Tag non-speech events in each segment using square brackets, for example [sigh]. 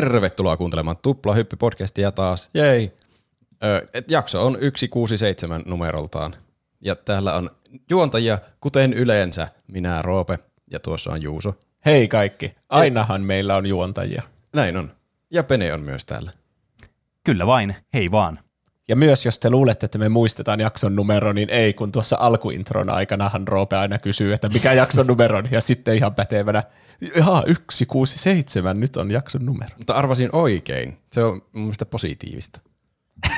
Tervetuloa kuuntelemaan Tuplahyppy-podcastia taas. Jei. Ö, et jakso on 167 numeroltaan. Ja täällä on juontajia, kuten yleensä, minä Roope ja tuossa on Juuso. Hei kaikki. Ainahan meillä on juontajia. Näin on. Ja Pene on myös täällä. Kyllä vain, hei vaan. Ja myös jos te luulette, että me muistetaan jakson numero, niin ei, kun tuossa alkuintron aikanahan Roope aina kysyy, että mikä jakson numero on, ja sitten ihan pätevänä, jaa, 167, nyt on jakson numero. Mutta arvasin oikein. Se on mun mielestä positiivista.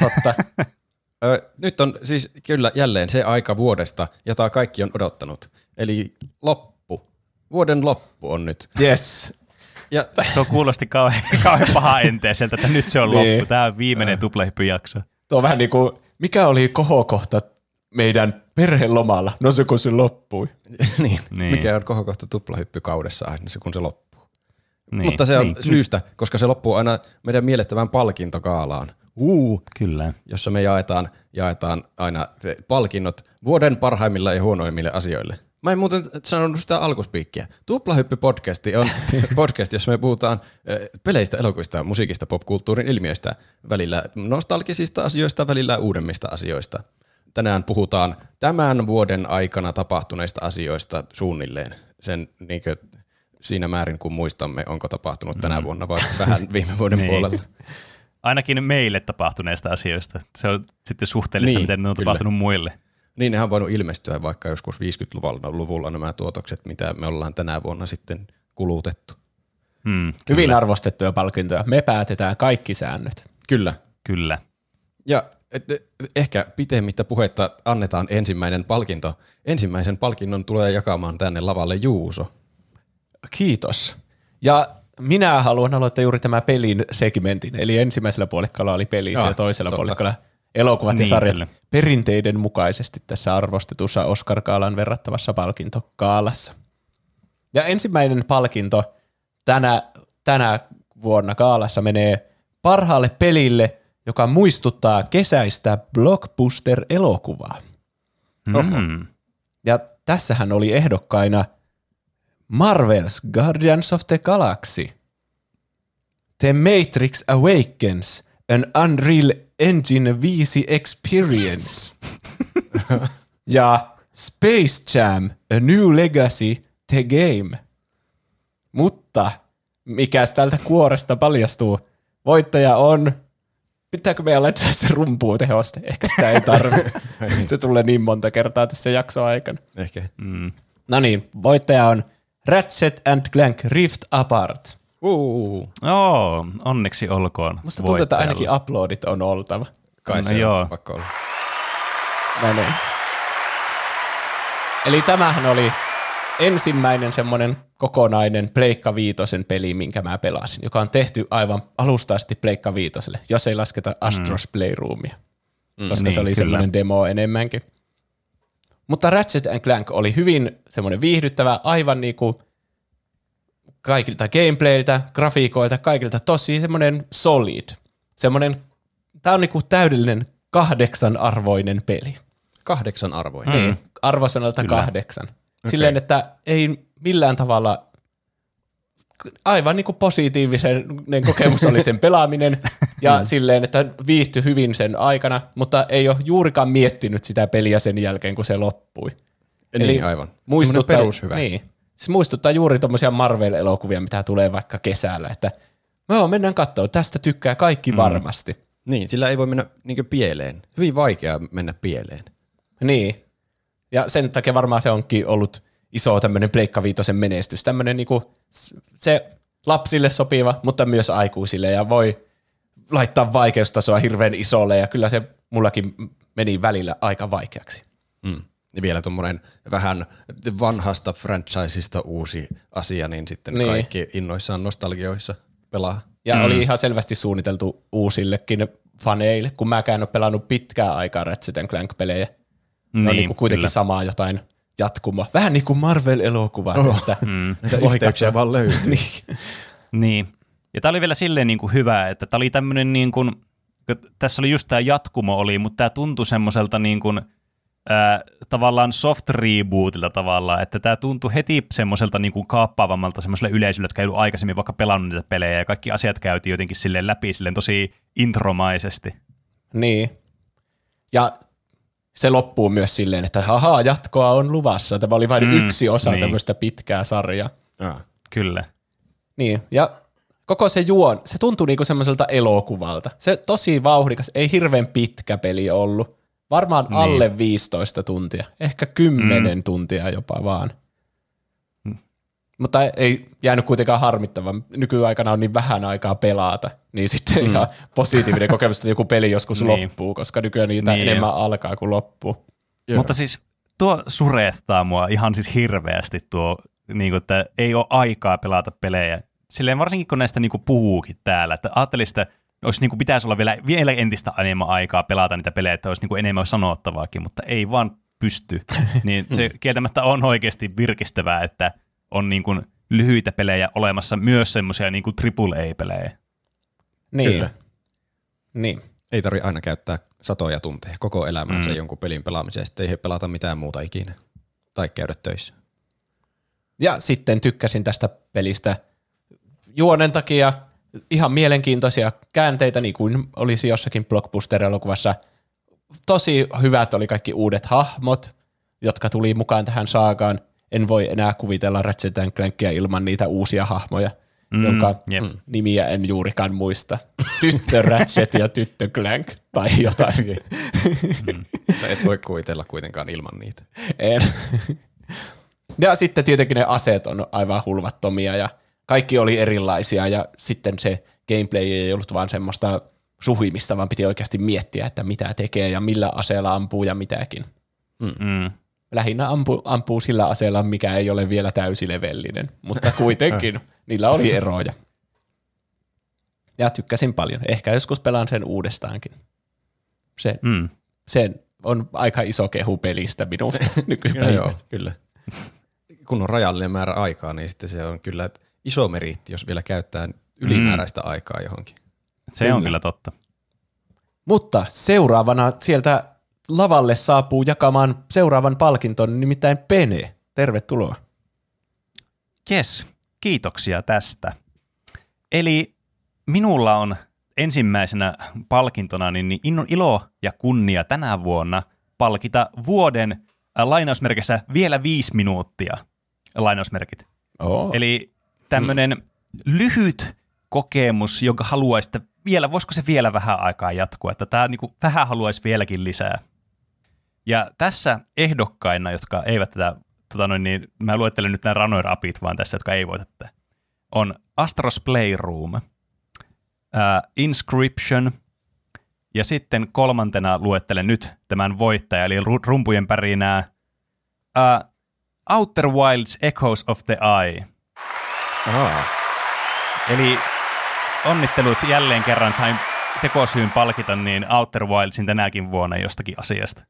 Totta. [laughs] Ö, nyt on siis kyllä jälleen se aika vuodesta, jota kaikki on odottanut. Eli loppu. Vuoden loppu on nyt. yes. Ja Tuo kuulosti kauhean, [laughs] kauhean paha enteiseltä, että nyt se on Niin. loppu. Tämä on viimeinen tuplahyppyjakso. Tuo on vähän niin kuin, mikä oli kohokohta meidän perhelomalla? No se kun se loppui. [laughs] niin, Niin. mikä on kohokohta tuplahyppykaudessa aina se, kun se loppuu. Niin. Mutta se on niin. syystä, koska se loppuu aina meidän miellettävään palkintokaalaan. Uu, Kyllä. jossa me jaetaan, jaetaan aina se palkinnot vuoden parhaimmille ja huonoimmille asioille. Mä en muuten sanonut sitä alkuspiikkiä. Tuplahyppy-podcasti on [laughs] podcast, jossa me puhutaan peleistä, elokuvista, musiikista, popkulttuurin ilmiöistä, välillä nostalgisista asioista, välillä uudemmista asioista. Tänään puhutaan tämän vuoden aikana tapahtuneista asioista suunnilleen. Sen niinkö, siinä määrin, kun muistamme, onko tapahtunut tänä vuonna vai vähän viime vuoden [laughs] Niin. puolella. Ainakin meille tapahtuneista asioista. Se on sitten suhteellista, Niin, miten ne on kyllä. tapahtunut muille. Niin, nehän on voinut ilmestyä vaikka joskus 50-luvulla luvulla nämä tuotokset, mitä me ollaan tänä vuonna sitten kulutettu. Hmm, Hyvin arvostettuja palkintoja. Me päätetään kaikki säännöt. Kyllä. kyllä. Ja et, ehkä pitemmittä puhetta annetaan ensimmäinen palkinto. Ensimmäisen palkinnon tulee jakamaan tänne lavalle Juuso. Kiitos. Ja minä haluan aloittaa juuri tämä pelin segmentin. Eli ensimmäisellä puolikkaalla oli pelit Joo, ja toisella totta. puolikkaalla elokuvat ja Niin, sarjat kyllä. perinteiden mukaisesti tässä arvostetussa Oscar-kaalan verrattavassa palkintokaalassa. Ja ensimmäinen palkinto tänä, tänä vuonna kaalassa menee parhaalle pelille, joka muistuttaa kesäistä blockbuster-elokuvaa. Mm. Ja tässähän oli ehdokkaina Marvel's Guardians of the Galaxy, The Matrix Awakens, an Unreal Engine 5 Experience [laughs] ja Space Jam, A New Legacy, The Game. Mutta mikäs tältä kuoresta paljastuu? Voittaja on... Pitääkö meidän laittaa se rumpuun tehoste? Ehkä sitä ei tarvitse. [laughs] se tulee niin monta kertaa tässä jakson aikana. Ehkä. Mm. No niin, voittaja on Ratchet and Clank Rift Apart. Uu, Joo, onneksi olkoon Musta tuntuu, että ainakin uploadit on oltava. kai No se joo. on pakko olla. No niin. Eli tämähän oli ensimmäinen semmoinen kokonainen Pleikka Viitosen peli, minkä mä pelasin, joka on tehty aivan alusta asti Pleikka Viitoselle, jos ei lasketa Astros Playroomia, koska Niin, se oli kyllä. semmoinen demo enemmänkin. Mutta Ratchet Clank oli hyvin semmoinen viihdyttävä, aivan niinku kaikilta gameplayltä, grafiikoilta, kaikilta tosi semmoinen solid. Semmoinen, tää on niinku täydellinen kahdeksan arvoinen peli. Kahdeksan arvoinen. Niin, arvosanalta Kyllä. kahdeksan. Silleen, että ei millään tavalla, aivan niin kuin positiivisen kokemus oli sen [laughs] pelaaminen, ja silleen, että viihtyi hyvin sen aikana, mutta ei ole juurikaan miettinyt sitä peliä sen jälkeen, kun se loppui. Niin, aivan. Muistuttaa, perushyvä. Niin. Se muistuttaa juuri tuommoisia Marvel-elokuvia, mitä tulee vaikka kesällä, että Joo, mennään katsoa. Tästä tykkää kaikki varmasti. Niin, sillä ei voi mennä niin pieleen. Hyvin vaikea mennä pieleen. Niin. Ja sen takia varmaan se onkin ollut iso tämmöinen Pleikka Viitosen menestys. Tämmöinen niinku, se lapsille sopiva, mutta myös aikuisille ja voi laittaa vaikeustasoa hirveän isolle ja kyllä se mullakin meni välillä aika vaikeaksi. Mm. Ja vielä tuommoinen vähän vanhasta franchiseista uusi asia, niin sitten Niin. niin. kaikki innoissaan nostalgioissa pelaa. Ja mm. oli ihan selvästi suunniteltu uusillekin faneille, kun mäkään en ole pelannut pitkää aikaa Ratchet Clank-pelejä. Ne on Niin, niinku kuitenkin kyllä. samaa jotain jatkumoa. Vähän niin kuin Marvel-elokuvat. Oh. Että, Mm. Yhteyksiä vaan löytyy. [laughs] niin. Niin. Ja tämä oli vielä silleen niin kuin hyvä, että tämä oli tämmöinen niin kuin, kun tässä oli just tämä jatkumo oli, mutta tämä tuntui semmoiselta niin kuin, äh, tavallaan soft rebootilta tavallaan, että tämä tuntui heti semmoiselta niin kuin kaappaavammalta semmoiselle yleisölle, jotka ei ollut aikaisemmin vaikka pelannut niitä pelejä, ja kaikki asiat käytiin jotenkin silleen läpi silleen tosi intromaisesti. Niin. Ja se loppuu myös silleen, että haha, jatkoa on luvassa. Tämä oli vain Mm, yksi osa niin. niin. tämmöistä pitkää sarjaa. Ah. Kyllä. Niin, ja koko se juon, se tuntui niinku semmoiselta elokuvalta. Se tosi vauhdikas, ei hirveän pitkä peli ollut. Varmaan Niin. alle 15 tuntia, ehkä 10 mm. tuntia jopa vaan. Mm. Mutta ei- jäänyt kuitenkaan harmittavan. Nykyaikana on niin vähän aikaa pelata, niin sitten mm. ihan positiivinen [laughs] kokemus, että joku peli joskus Niin. loppuu, koska nykyään niitä Niin. niin. enemmän alkaa kuin loppuu. Joo. Mutta siis tuo surettaa mua ihan siis hirveästi tuo, niin kuin, että ei ole aikaa pelata pelejä. Silleen varsinkin kun näistä niin kuin puhuukin täällä, että ajattelin sitä, olisi niin kuin, pitäisi olla vielä, vielä entistä enemmän aikaa pelata niitä pelejä, että olisi niin kuin enemmän sanottavaakin, mutta ei vaan pysty. [laughs] Niin se kieltämättä on oikeasti virkistävää, että on niin kuin lyhyitä pelejä olemassa, myös semmoisia niin kuin AAA-pelejä. Niin. Kyllä. Niin. Ei tarvi aina käyttää satoja tunteja koko elämänsä Mm. mm. jonkun pelin pelaamiseen, sitten ei pelata mitään muuta ikinä. Tai käydä töissä. Ja sitten tykkäsin tästä pelistä juonen takia ihan mielenkiintoisia käänteitä, niin kuin olisi jossakin blockbuster-elokuvassa. Tosi hyvät oli kaikki uudet hahmot, jotka tuli mukaan tähän saagaan. En voi enää kuvitella Ratchet Clankia ilman niitä uusia hahmoja, Mm, mm, jonka jep. mm. nimiä en juurikaan muista. Tyttö Ratchet ja tyttö Clank tai jotain. Mutta et voi kuvitella kuitenkaan ilman niitä. En. Ja sitten tietenkin ne aseet on aivan hulvattomia ja kaikki oli erilaisia ja sitten se gameplay ei ollut vaan semmoista suhimista, vaan piti oikeasti miettiä, että mitä tekee ja millä aseella ampuu ja mitäkin. Mm. Lähinnä ampuu, ampuu sillä aseella, mikä ei ole vielä täysilevellinen, mutta kuitenkin [laughs] niillä oli eroja. Ja tykkäsin paljon. Ehkä joskus pelaan sen uudestaankin. Se, Mm. se on aika iso kehu pelistä minusta [laughs] nykypäivänä. joo, kyllä. Kun on rajallinen määrä aikaa, niin sitten se on kyllä iso meriitti, jos vielä käyttää ylimääräistä mm. aikaa johonkin. Se Kyllä. on kyllä totta. Mutta seuraavana sieltä lavalle saapuu jakamaan seuraavan palkinton, nimittäin Pene. Tervetuloa. Yes, kiitoksia tästä. Eli minulla on ensimmäisenä palkintona niin niin ilo ja kunnia tänä vuonna palkita vuoden äh, lainausmerkissä vielä viisi minuuttia lainausmerkit. Oh. Eli tämmöinen lyhyt kokemus, jonka haluaisi, että vielä, voisiko se vielä vähän aikaa jatkua, että tämä niinku vähän haluaisi vieläkin lisää. Ja tässä ehdokkaina, jotka eivät tätä, tota noin, niin mä luettelen nyt nämä runner-upit vaan tässä, jotka ei voita tätä, on Astros Playroom, uh, Inscription, ja sitten kolmantena luettelen nyt tämän voittaja, eli ru- rumpujen pärinää, uh, Outer Wilds Echoes of the Eye. Aa, Eli onnittelut jälleen kerran sain tekosyyn palkita niin Outer Wildsin tänäkin vuonna jostakin asiasta.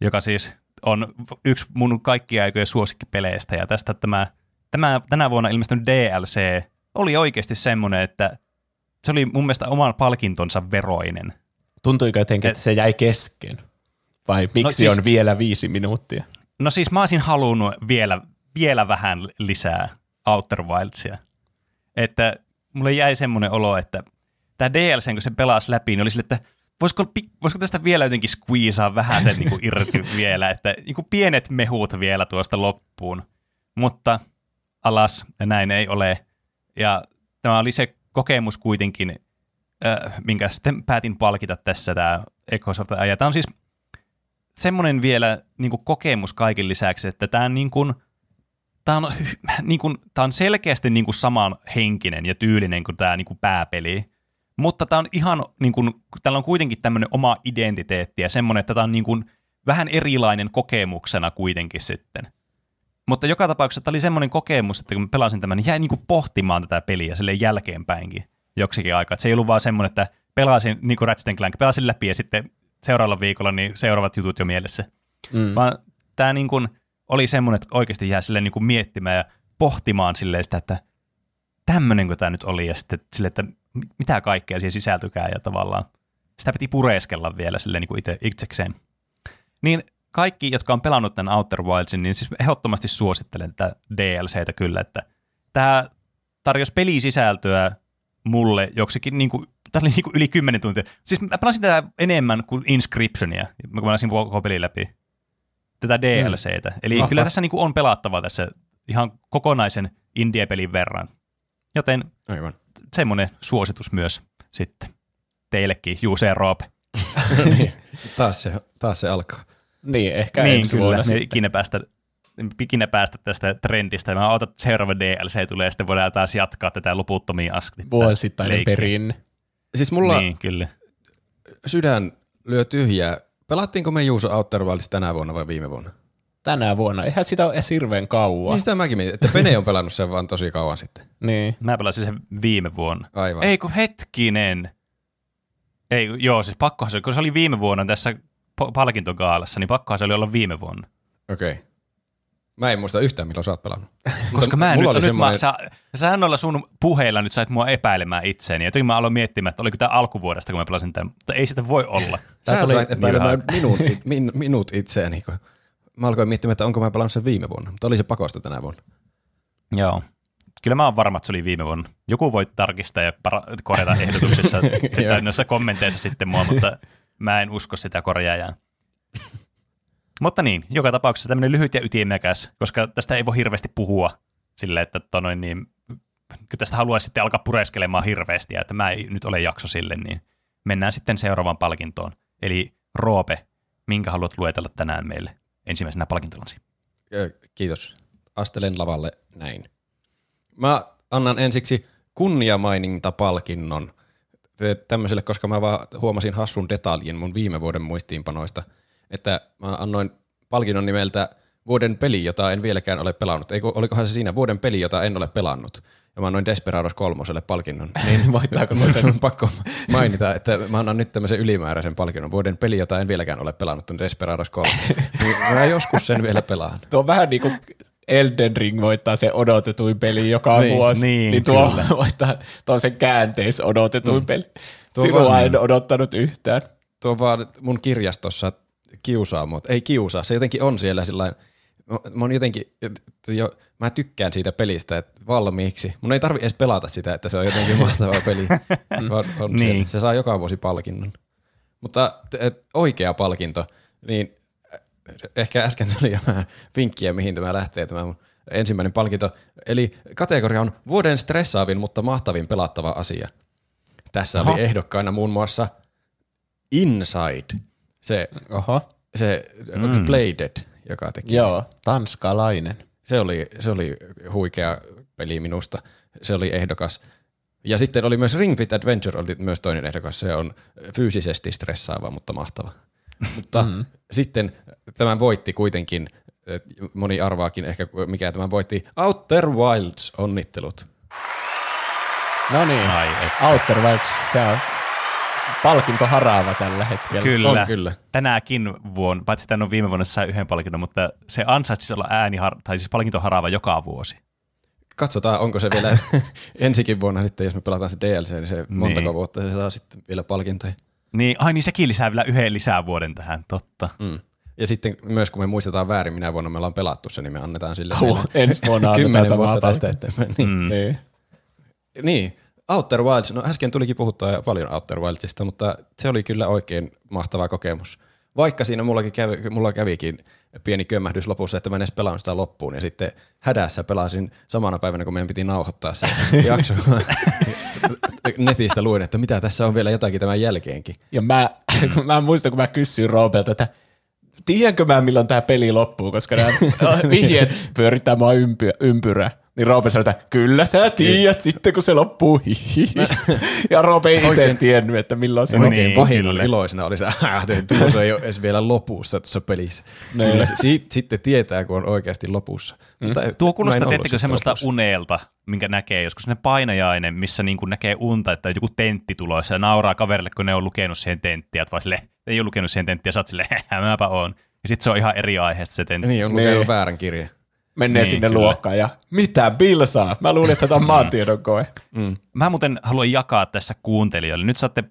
Joka siis on yksi mun kaikkia aikojen suosikkipeleistä ja tästä tämä, tämä tänä vuonna ilmestynyt DLC oli oikeasti semmoinen, että se oli mun mielestä oman palkintonsa veroinen. Tuntuiko jotenkin, että se jäi kesken? Vai miksi no siis... on vielä viisi minuuttia? No siis mä olisin halunnut vielä, vielä vähän lisää Outer Wildsia. Että mulle jäi semmoinen olo, että tämä DLC, kun se pelasi läpi, niin oli sille, että voisiko, voisiko tästä vielä jotenkin squeezaa vähän sen niin kuin irti [laughs] vielä, että niin kuin pienet mehut vielä tuosta loppuun. Mutta alas, näin ei ole. Ja tämä oli se kokemus kuitenkin, äh, minkä sitten päätin palkita tässä tämä Echoes of the Eye. Ja Tämä on siis semmoinen vielä niin kuin kokemus kaiken lisäksi, että tämä on, niin kuin, tämä on, niin kuin, tämä on selkeästi niin kuin saman henkinen ja tyylinen kuin tämä niin kuin pääpeli, mutta tämä on ihan, niin kuin, täällä on kuitenkin tämmöinen oma identiteetti ja semmoinen, että tämä on niin kuin vähän erilainen kokemuksena kuitenkin sitten. Mutta joka tapauksessa tämä oli semmoinen kokemus, että kun mä pelasin tämän, niin jäin niin kuin pohtimaan tätä peliä sille jälkeenpäinkin joksikin aikaa. Että se ei ollut vaan semmoinen, että pelasin niin kuin Ratchet Clank, pelasin läpi ja sitten seuraavalla viikolla niin seuraavat jutut jo mielessä. Mm. Vaan tämä niin kuin oli semmoinen, että oikeasti jää silleen niin kuin miettimään ja pohtimaan silleen sitä, että tämmöinenkö tämä nyt oli ja sitten sille, että mitä kaikkea siihen sisältykää ja tavallaan sitä piti pureskella vielä silleen niin kuin itse, itsekseen. Niin kaikki, jotka on pelannut tämän Outer Wildsin, niin siis ehdottomasti suosittelen tätä DLCtä kyllä, että tämä tarjosi pelisisältöä mulle joksikin niin kuin, tämä oli niin kuin yli 10 tuntia. Siis mä pelasin tätä enemmän kuin Inscriptionia, kun mä pelasin koko pelin läpi. Tätä DLCtä. Eli Aha. kyllä tässä niin kuin on pelattava tässä ihan kokonaisen indie-pelin verran. Joten Aivan. semmoinen suositus myös sitten teillekin, Juuse ja Roope. [laughs] niin. taas, se, taas se alkaa. Niin, ehkä niin ensi kyllä, vuonna me ikinä päästä, ikinä päästä tästä trendistä. Mä odotan, että seuraava DLC tulee ja sitten voidaan taas jatkaa tätä loputtomiin asti. Vuosittainen perinne. Siis mulla Niin, kyllä. sydän lyö tyhjää. Pelattiinko me Juuso Outer Wilds tänä vuonna vai viime vuonna? Tänä vuonna. Eihän sitä ole edes hirveän kauan. Niin sitä mäkin mietin, että Pene on pelannut sen vaan tosi kauan sitten. [laughs] Niin. Mä pelasin sen viime vuonna. Aivan. Ei kun hetkinen. Ei, kun- joo, siis pakkohan se, oli, kun se oli viime vuonna tässä palkintogaalassa, niin pakkohan se oli olla viime vuonna. Okei. Okay. Mä en muista yhtään, milloin sä oot pelannut. [laughs] Koska mä en nyt, oli nyt semmoinen, mä, sä, sä noilla sun puheilla nyt sait mua epäilemään itseäni. Jotenkin mä aloin miettimään, että oliko tämä alkuvuodesta, kun mä pelasin tämän. Mutta ei sitä voi olla. sä sait epäilemään minut, [laughs] min, minut itseäni. Kun mä alkoin miettimään, että onko mä pelannut sen viime vuonna, mutta oli se pakosta tänä vuonna. Joo. Kyllä mä oon varma, että se oli viime vuonna. Joku voi tarkistaa ja para- korjata ehdotuksessa [laughs] sitä, noissa kommenteissa sitten mua, mutta mä en usko sitä korjaajaa. Mutta niin, joka tapauksessa tämmöinen lyhyt ja ytimekäs, koska tästä ei voi hirveästi puhua silleen, että tonoin niin, kun tästä haluaisi sitten alkaa pureskelemaan hirveästi ja että mä ei nyt ole jakso sille, niin mennään sitten seuraavaan palkintoon. Eli Roope, minkä haluat luetella tänään meille ensimmäisenä palkintolasi? Kiitos. Astelen lavalle näin. Mä annan ensiksi kunniamaininta-palkinnon tämmöiselle, koska mä vaan huomasin hassun detaljin mun viime vuoden muistiinpanoista, että mä annoin palkinnon nimeltä vuoden peli, jota en vieläkään ole pelannut. Eikö, olikohan se siinä vuoden peli, jota en ole pelannut? Ja mä annoin Desperados kolmoselle palkinnon. [laughs] Niin Voittaako se sen? [laughs] on pakko mainita, että mä annan nyt tämmöisen ylimääräisen palkinnon. Vuoden peli, jota en vieläkään ole pelannut, on Desperados 3. [laughs] niin mä joskus sen vielä pelaan. Tuo on vähän niin kuin Elden Ring voittaa se odotetuin peli joka Niin, vuosi. niin, niin tuo kyllä. voittaa tuo sen käänteis odotetuin mm. peli. Tuo Sinua vaan- en odottanut yhtään. tuo vaan mun kirjastossa kiusaa mut. Ei kiusaa, se jotenkin on siellä sillain, mä, mä jotenkin, jo, mä tykkään siitä pelistä että valmiiksi. Mun ei tarvi edes pelata sitä, että se on jotenkin [laughs] mahtava peli. Vaan on Niin. Se saa joka vuosi palkinnon. Mutta et, oikea palkinto, niin äh, ehkä äsken tuli jo vähän vinkkiä, mihin tämä lähtee, tämä mun ensimmäinen palkinto. Eli kategoria on vuoden stressaavin, mutta mahtavin pelattava asia. Tässä Aha. oli ehdokkaina muun muassa Inside, se, Oho. se mm. Bladed, joka teki. Joo, tanskalainen. Se oli, se oli huikea peli minusta. Se oli ehdokas. Ja sitten oli myös Ring Fit Adventure, oli myös toinen ehdokas. Se on fyysisesti stressaava, mutta mahtava. [laughs] mutta mm. sitten tämän voitti kuitenkin, moni arvaakin ehkä mikä tämän voitti, Outer Wilds, onnittelut. No niin. Outer Wilds, se on palkinto haraava tällä hetkellä. Kyllä. On kyllä. Tänäkin vuonna, paitsi että on viime vuonna sai yhden palkinnon, mutta se ansaitsisi olla ääni, tai siis palkintoharaava joka vuosi. Katsotaan, onko se vielä [laughs] ensikin vuonna sitten, jos me pelataan se DLC, niin se montako Niin. vuotta se saa sitten vielä palkintoja. Niin, ai niin sekin lisää vielä yhden lisää vuoden tähän, totta. Mm. Ja sitten myös kun me muistetaan väärin, minä vuonna me ollaan pelattu se, niin me annetaan sille vielä ensi vuonna [laughs] kymmenen vuotta tästä eteenpäin. Niin. Mm. Niin. niin. Outer Wilds, no äsken tulikin puhuttua jo paljon Outer Wildsista, mutta se oli kyllä oikein mahtava kokemus. Vaikka siinä mullakin kävi, mulla kävikin pieni kömmähdys lopussa, että mä en edes pelannut sitä loppuun. Ja sitten hädässä pelasin samana päivänä, kun meidän piti nauhoittaa se [laughs] jakso. [laughs] Netistä luin, että mitä tässä on vielä jotakin tämän jälkeenkin. Ja mä, [laughs] kun mä muistan, kun mä kysyin Roopelta, että tiedänkö mä milloin tämä peli loppuu, koska nämä vihjeet pyörittää mua ympy, ympyrää. Niin Roope sanoi, että kyllä sä tiedät sitten, kun se loppuu. [laughs] Ja Roope ei itse Oikein- tiennyt, että milloin se No loppuu. niin, pahin oli iloisena oli se, [laughs] että tuossa ei ole edes vielä lopussa tuossa pelissä. Niin. Kyllä se, siitä, sitten tietää, kun on oikeasti lopussa. Mm. Mutta Tuo kuulostaa, sitten semmoista lopussa. unelta, minkä näkee joskus sellainen painajainen, missä niin kuin näkee unta, että joku tentti tulossa ja nauraa kaverille, kun ne on lukenut siihen tenttiä, että vaan sille, ei ole lukenut siihen tenttiä, ja sä oot silleen, mäpä oon. Ja sitten se on ihan eri aiheesta se tentti. Niin, on Niin. lukenut väärän kirjan. Menee Niin, sinne kyllä. luokkaan ja mitä Bill saa? Mä luulin, että tämä on maantiedon koe. Mä muuten haluan jakaa tässä kuuntelijoille. Nyt saatte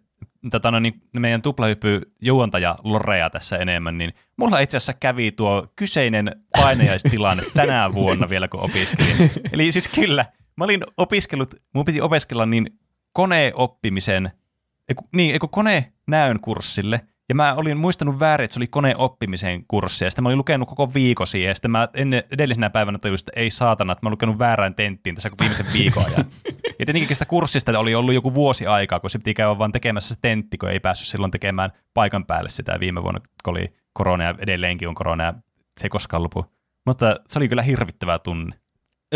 tota, no, niin meidän tuplahyppy juontaja Lorea tässä enemmän, niin mulla itse asiassa kävi tuo kyseinen painajaistilanne [laughs] tänä vuonna vielä, kun opiskelin. Eli siis kyllä, mä olin opiskellut, mun piti opiskella niin koneoppimisen, eiku, niin, eiku konenäön kurssille, ja mä olin muistanut väärin, että se oli koneoppimisen kurssi, ja sitten mä olin lukenut koko viikon siihen, ja sitten mä ennen, edellisenä päivänä tajusin, että ei saatana, että mä olin lukenut väärään tenttiin tässä viimeisen viikon ajan. ja tietenkin sitä kurssista oli ollut joku vuosi aikaa, kun se piti käydä vaan tekemässä se tentti, kun ei päässyt silloin tekemään paikan päälle sitä viime vuonna, kun oli korona ja edelleenkin on korona, ja se ei koskaan lopu. Mutta se oli kyllä hirvittävää tunne.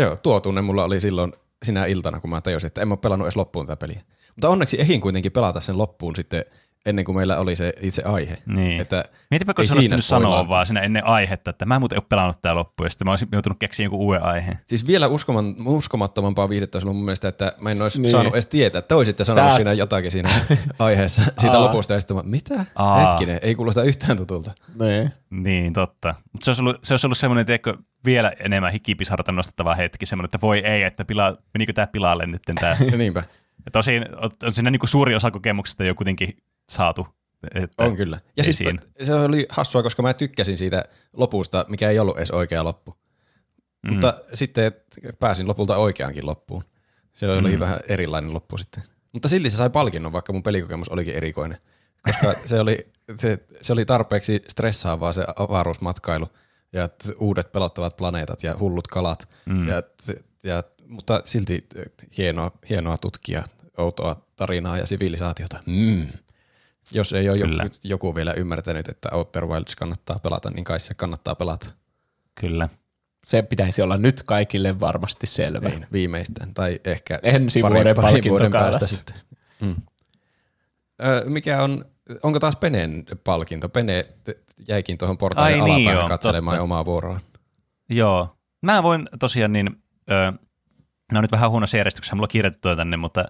Joo, tuo tunne mulla oli silloin sinä iltana, kun mä tajusin, että en mä pelannut edes loppuun tätä peliä. Mutta onneksi ehin kuitenkin pelata sen loppuun sitten ennen kuin meillä oli se itse aihe. Niin. Että Mietipä, kun ei sä siinä olisi sanoa vaan siinä ennen aihetta, että mä en muuten ole pelannut tää loppuun, ja sitten mä olisin joutunut keksiä jonkun uuden aiheen. Siis vielä uskoman, uskomattomampaa viihdettä olisi ollut mun mielestä, että mä en olisi Niin. saanut edes tietää, että toisitte sanonut Sä- siinä jotakin siinä [laughs] aiheessa siitä Aa. lopusta, ja sitten mä, mitä? Aa. Hetkinen, ei kuulosta yhtään tutulta. Niin. Niin, totta. Mutta se olisi ollut, se olisi ollut semmoinen, tiedätkö, vielä enemmän hikipisarta nostettava hetki, semmoinen, että voi ei, että pila, menikö tämä pilalle nyt tämä. [laughs] Niinpä, Ja tosin on, on siinä niin kuin suuri osa kokemuksesta jo kuitenkin saatu. Että, on kyllä. Ja ei siis se oli hassua, koska mä tykkäsin siitä lopusta, mikä ei ollut edes oikea loppu. Mm. Mutta sitten pääsin lopulta oikeankin loppuun. Se oli mm. vähän erilainen loppu sitten. Mutta silti se sai palkinnon, vaikka mun pelikokemus olikin erikoinen. Koska [laughs] se oli, se, se oli tarpeeksi stressaavaa se avaruusmatkailu ja uudet pelottavat planeetat ja hullut kalat. Mm. Ja, ja, mutta silti hienoa, hienoa tutkia outoa tarinaa ja sivilisaatiota. Mm. Jos ei ole Kyllä. joku, joku vielä ymmärtänyt, että Outer Wilds kannattaa pelata, niin kai se kannattaa pelata. Kyllä. Se pitäisi olla nyt kaikille varmasti selvä. Niin, viimeistään. Tai ehkä Ensi parin- vuoden parin vuoden päästä sitten. Mm. Ö, mikä on, onko taas Penen palkinto? Pene jäikin tuohon portaalin Ai niin, alapäähän joo, katselemaan totta. omaa vuoroaan. Joo. Mä voin tosiaan niin, ö, no nyt vähän huonossa järjestyksessä, mulla on kirjoitettu tänne, mutta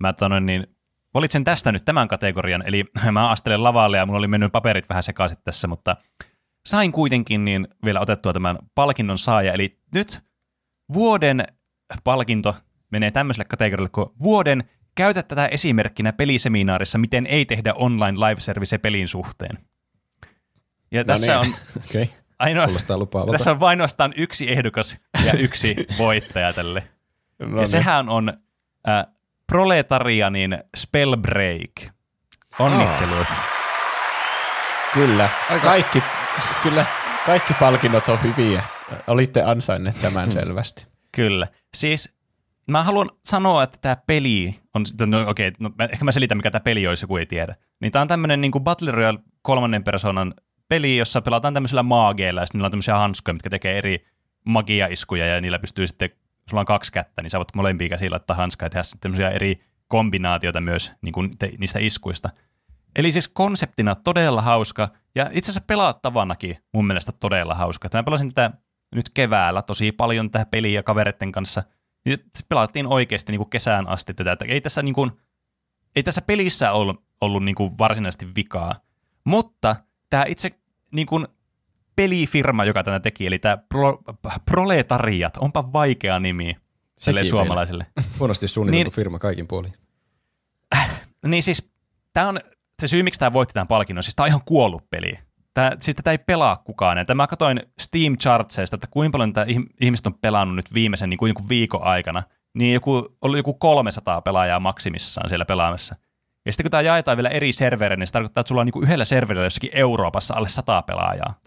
mä tonoin niin, valitsen tästä nyt tämän kategorian, eli [laughs] mä astelen lavalle ja mulla oli mennyt paperit vähän sekaisin tässä, mutta sain kuitenkin niin vielä otettua tämän palkinnon saaja, eli nyt vuoden palkinto menee tämmöiselle kategorialle kuin vuoden käytä tätä esimerkkinä peliseminaarissa, miten ei tehdä online live service pelin suhteen. Ja tässä niin. on [laughs] Okei, ainoastaan, tässä on vain ainoastaan yksi ehdokas ja yksi [laughs] voittaja tälle. No ja niin. sehän on äh, Proletarianin Spellbreak. Onnittelut. Kyllä. Aika- Kaikki, kyllä kaikki palkinnot on hyviä. Olitte ansainneet tämän selvästi. Kyllä. Siis mä haluan sanoa, että tämä peli on, sitten- no okei, no, mä- ehkä mä selitän, mikä tämä peli on, jos joku ei tiedä. Niin tämä on tämmöinen niin Battle Royale kolmannen persoonan peli, jossa pelataan tämmöisillä maageilla, ja sitten niillä on tämmöisiä hanskoja, mitkä tekee eri magiaiskuja, ja niillä pystyy sitten, sulla on kaksi kättä, niin sä voit molempia käsiä laittaa hanskaa ja tehdä sitten eri kombinaatioita myös niin kuin te, niistä iskuista. Eli siis konseptina todella hauska, ja itse asiassa pelattavanakin mun mielestä todella hauska. Mä pelasin tätä nyt keväällä tosi paljon tähän peliä kavereiden kanssa. Pelattiin oikeasti niin kuin kesään asti tätä. Että ei tässä, niin kuin, ei tässä pelissä ollut, ollut niin kuin varsinaisesti vikaa. Mutta tämä itse niin kuin pelifirma, joka tätä teki, eli tämä Pro, Proletariat, onpa vaikea nimi Sekin suomalaiselle. [laughs] Huonosti suunniteltu Niin- firma kaikin puolin. Niin siis, tämä on se syy, miksi tämä voitti tämän palkinnon. Siis tämä on ihan kuollut peli. Tää, siis tätä ei pelaa kukaan. Ja Tämä katsoin Steam Chartseista, että kuinka paljon tämä ihmiset on pelannut nyt viimeisen niin kuin joku viikon aikana. Niin joku, oli joku 300 pelaajaa maksimissaan siellä pelaamassa. Ja sitten kun tämä jaetaan vielä eri servereille, niin se tarkoittaa, että sulla on niin kuin yhdellä serverillä jossakin Euroopassa alle 100 pelaajaa.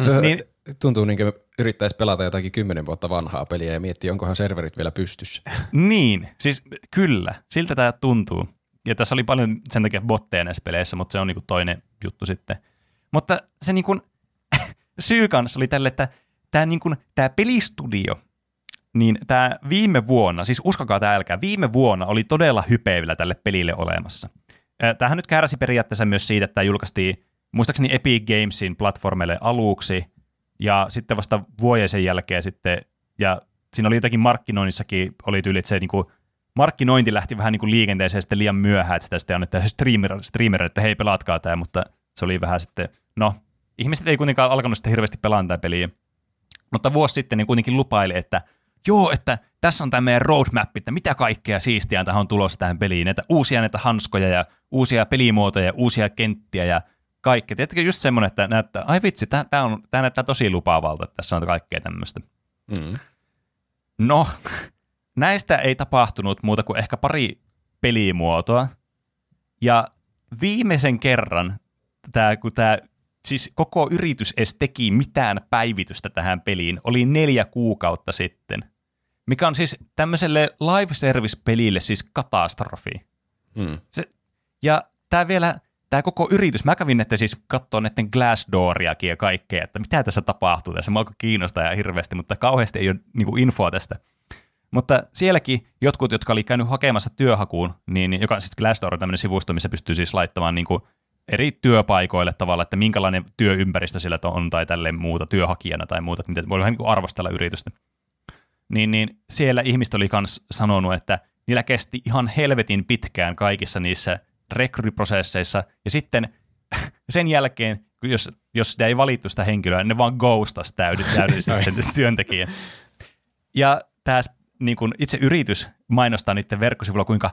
Se niin- tuntuu niin kuin yrittäisi pelata jotakin kymmenen vuotta vanhaa peliä ja miettiä, onkohan serverit vielä pystyssä. Niin, siis kyllä, siltä tämä tuntuu. Ja tässä oli paljon sen takia botteja näissä peleissä, mutta se on niinku toinen juttu sitten. Mutta se niinku, [laughs] syy kanssa oli tälle, että tämä niinku, tää pelistudio, niin tämä viime vuonna, siis uskokaa tämä älkää, viime vuonna oli todella hypeillä tälle pelille olemassa. Tämähän nyt kärsi periaatteessa myös siitä, että tämä julkaistiin muistaakseni Epic Gamesin platformeille aluksi, ja sitten vasta vuoden sen jälkeen sitten, ja siinä oli jotakin markkinoinnissakin, oli tyyli, että se niinku, markkinointi lähti vähän niinku liikenteeseen sitten liian myöhään, että sitä sitten annettiin streamer, streamer, että hei pelaatkaa tämä, mutta se oli vähän sitten, no, ihmiset ei kuitenkaan alkanut sitten hirveästi pelaa tätä peliä, mutta vuosi sitten niin kuitenkin lupaili, että joo, että tässä on tämä meidän roadmap, että mitä kaikkea siistiä tähän on tulossa tähän peliin, että uusia näitä hanskoja ja uusia pelimuotoja ja uusia kenttiä ja kaikkea. Tiedätkö just semmoinen, että näyttää, ai vitsi, tämä, on, tämä näyttää tosi lupaavalta, että tässä on kaikkea tämmöistä. Mm. No, [laughs] näistä ei tapahtunut muuta kuin ehkä pari pelimuotoa. Ja viimeisen kerran, tämä, kun tämä siis koko yritys edes teki mitään päivitystä tähän peliin, oli neljä kuukautta sitten. Mikä on siis tämmöiselle live service-pelille siis katastrofi. Mm. Se, ja tämä vielä, tämä koko yritys, mä kävin että siis katsoa näiden Glassdooriakin ja kaikkea, että mitä tässä tapahtuu tässä, mä alkoi kiinnostaa ja hirveästi, mutta kauheasti ei ole niin infoa tästä. Mutta sielläkin jotkut, jotka oli käynyt hakemassa työhakuun, niin joka siis Glassdoor on tämmöinen sivusto, missä pystyy siis laittamaan niin kuin eri työpaikoille tavalla, että minkälainen työympäristö sillä on tai tälleen muuta työhakijana tai muuta, että voi vähän niin arvostella yritystä. Niin, niin siellä ihmiset oli myös sanonut, että niillä kesti ihan helvetin pitkään kaikissa niissä rekryprosesseissa, ja sitten [laughs] sen jälkeen, jos, jos sitä ei valittu sitä henkilöä, ne vaan ghostas täydellisesti sen työntekijän. Ja tämä niin kuin itse yritys mainostaa niiden verkkosivuilla, kuinka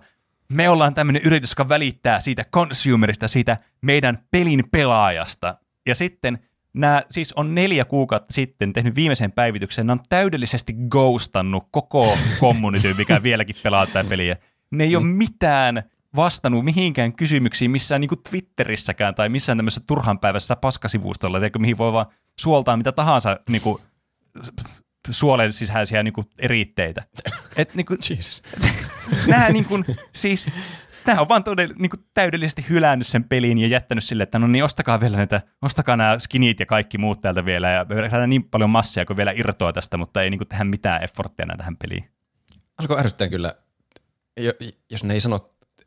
me ollaan tämmöinen yritys, joka välittää siitä consumerista, siitä meidän pelin pelaajasta. Ja sitten nämä siis on neljä kuukautta sitten tehnyt viimeisen päivityksen, ne on täydellisesti ghostannut koko [laughs] community, mikä vieläkin pelaa tätä peliä. Ne ei ole mitään vastannut mihinkään kysymyksiin missään niin kuin Twitterissäkään tai missään tämmöisessä turhanpäiväisessä paskasivustolla, teikö, mihin voi vaan suoltaa mitä tahansa niin kuin, suolen sisäisiä niin kuin, eritteitä. Et, niin kuin, [laughs] Jesus. nämä niin kuin, siis Nämä on vaan todell, niin kuin täydellisesti hylännyt sen pelin ja jättänyt sille, että no niin, ostakaa vielä näitä, ostakaa nämä skinit ja kaikki muut täältä vielä, ja tehdään niin paljon massia kuin vielä irtoa tästä, mutta ei niin kuin tehdä mitään efforttia enää tähän peliin. Alkoi ärsyttää kyllä, jo- jos ne ei sano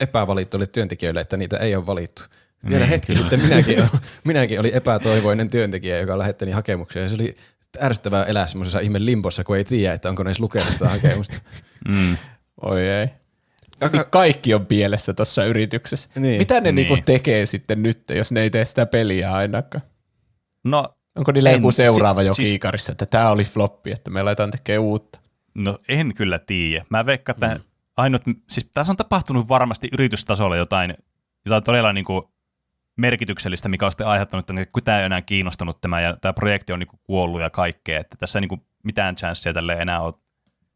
epävalittuille työntekijöille, että niitä ei ole valittu. Vielä Niin, hetki kyllä. sitten minäkin, [laughs] minäkin olin epätoivoinen työntekijä, joka lähetteli hakemuksia. Ja se oli ärsyttävää elää semmoisessa ihme limbossa, kun ei tiedä, että onko ne edes lukenut sitä hakemusta. [laughs] Mm. Oi ei. Aka- Kaikki on pielessä tuossa yrityksessä. Niin. Mitä ne Niin. niinku tekee sitten nyt, jos ne ei tee sitä peliä ainakaan? No, Onko niillä En- joku seuraava si- jo siis- kiikarissa, että tämä oli floppi, että me aletaan tekemään uutta? no en kyllä tiedä. Mä veikkaan, että mm. Ainut, siis tässä on tapahtunut varmasti yritystasolla jotain, jotain todella niin kuin merkityksellistä, mikä on sitten aiheuttanut, että kun tämä ei enää kiinnostunut tämä ja tämä projekti on niin kuin kuollut ja kaikkea, että tässä ei niin kuin mitään chanssia tälle enää ole.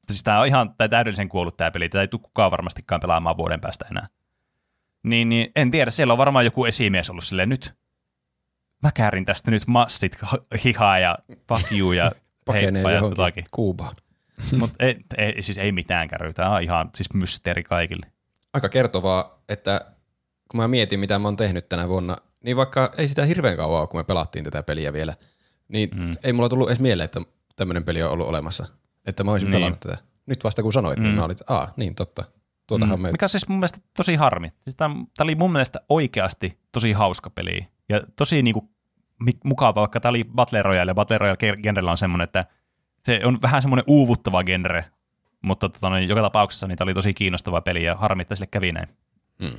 Siis tämä on ihan tai täydellisen kuollut tämä peli, tätä ei tule kukaan varmastikaan pelaamaan vuoden päästä enää. Niin, niin en tiedä, siellä on varmaan joku esimies ollut silleen, nyt mä käärin tästä nyt massit hihaa ja fuck you ja [laughs] heippa ja jotakin. Kuubaan. [laughs] Mutta ei, ei, siis ei mitään käy. Tämä on ihan siis mysteeri kaikille. Aika kertovaa, että kun mä mietin, mitä mä oon tehnyt tänä vuonna, niin vaikka ei sitä hirveän kauan ole, kun me pelattiin tätä peliä vielä, niin mm. ei mulla tullut edes mieleen, että tämmöinen peli on ollut olemassa. Että mä olisin Niin. niin. pelannut tätä. Nyt vasta kun sanoit, niin Mm. mä olin, että aa, niin totta. Tuotahan mm. me... Mikä on siis mun mielestä tosi harmi. Siis Tämä oli mun mielestä oikeasti tosi hauska peli. Ja tosi niinku, mi- mukava, vaikka tämä oli Battle Royale, ja Battle Royale genrellä on semmoinen, että se on vähän semmoinen uuvuttava genre, mutta tota, no, joka tapauksessa niitä oli tosi kiinnostava peli ja harmi, että sille kävi näin. Mm.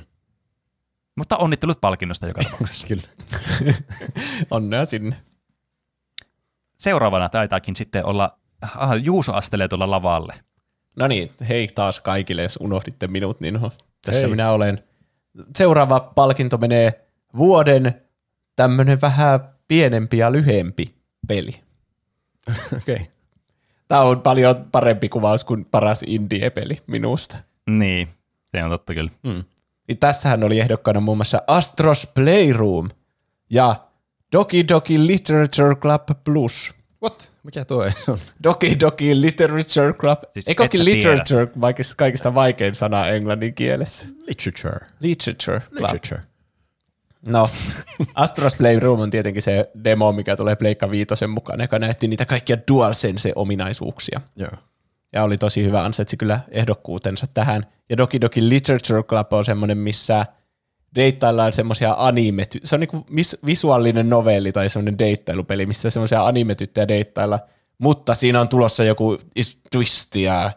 Mutta onnittelut palkinnosta joka tapauksessa. [laughs] Kyllä. [laughs] Onnea sinne. Seuraavana taitaakin sitten olla, aha, Juuso astelee tuolla lavalle. No niin, hei taas kaikille, jos unohditte minut, niin no, tässä Hei. minä olen. Seuraava palkinto menee vuoden tämmönen vähän pienempi ja lyhempi peli. [laughs] Okei. Okay. Tämä on paljon parempi kuvaus kuin paras indie-peli minusta. Niin, se on totta kyllä. Mm. Niin tässähän oli ehdokkaana muun muassa Astros Playroom ja Doki Doki Literature Club Plus. What? Mikä tuo on? Doki Doki Literature Club. Siis Eikö et sä literature vaikka kaikista vaikein sana englannin kielessä? Literature. Literature Club. Literature. No, [laughs] Astros Playroom on tietenkin se demo, mikä tulee Pleikka Viitosen mukaan, joka näytti niitä kaikkia DualSense-ominaisuuksia. Joo. Ja oli tosi hyvä, ansaitsi kyllä ehdokkuutensa tähän. Ja Doki Doki Literature Club on semmoinen, missä deittaillaan semmoisia anime Se on niinku vis- visuaalinen novelli tai semmoinen deittailupeli, missä semmoisia animetyttöjä deittailla, mutta siinä on tulossa joku is- twist ja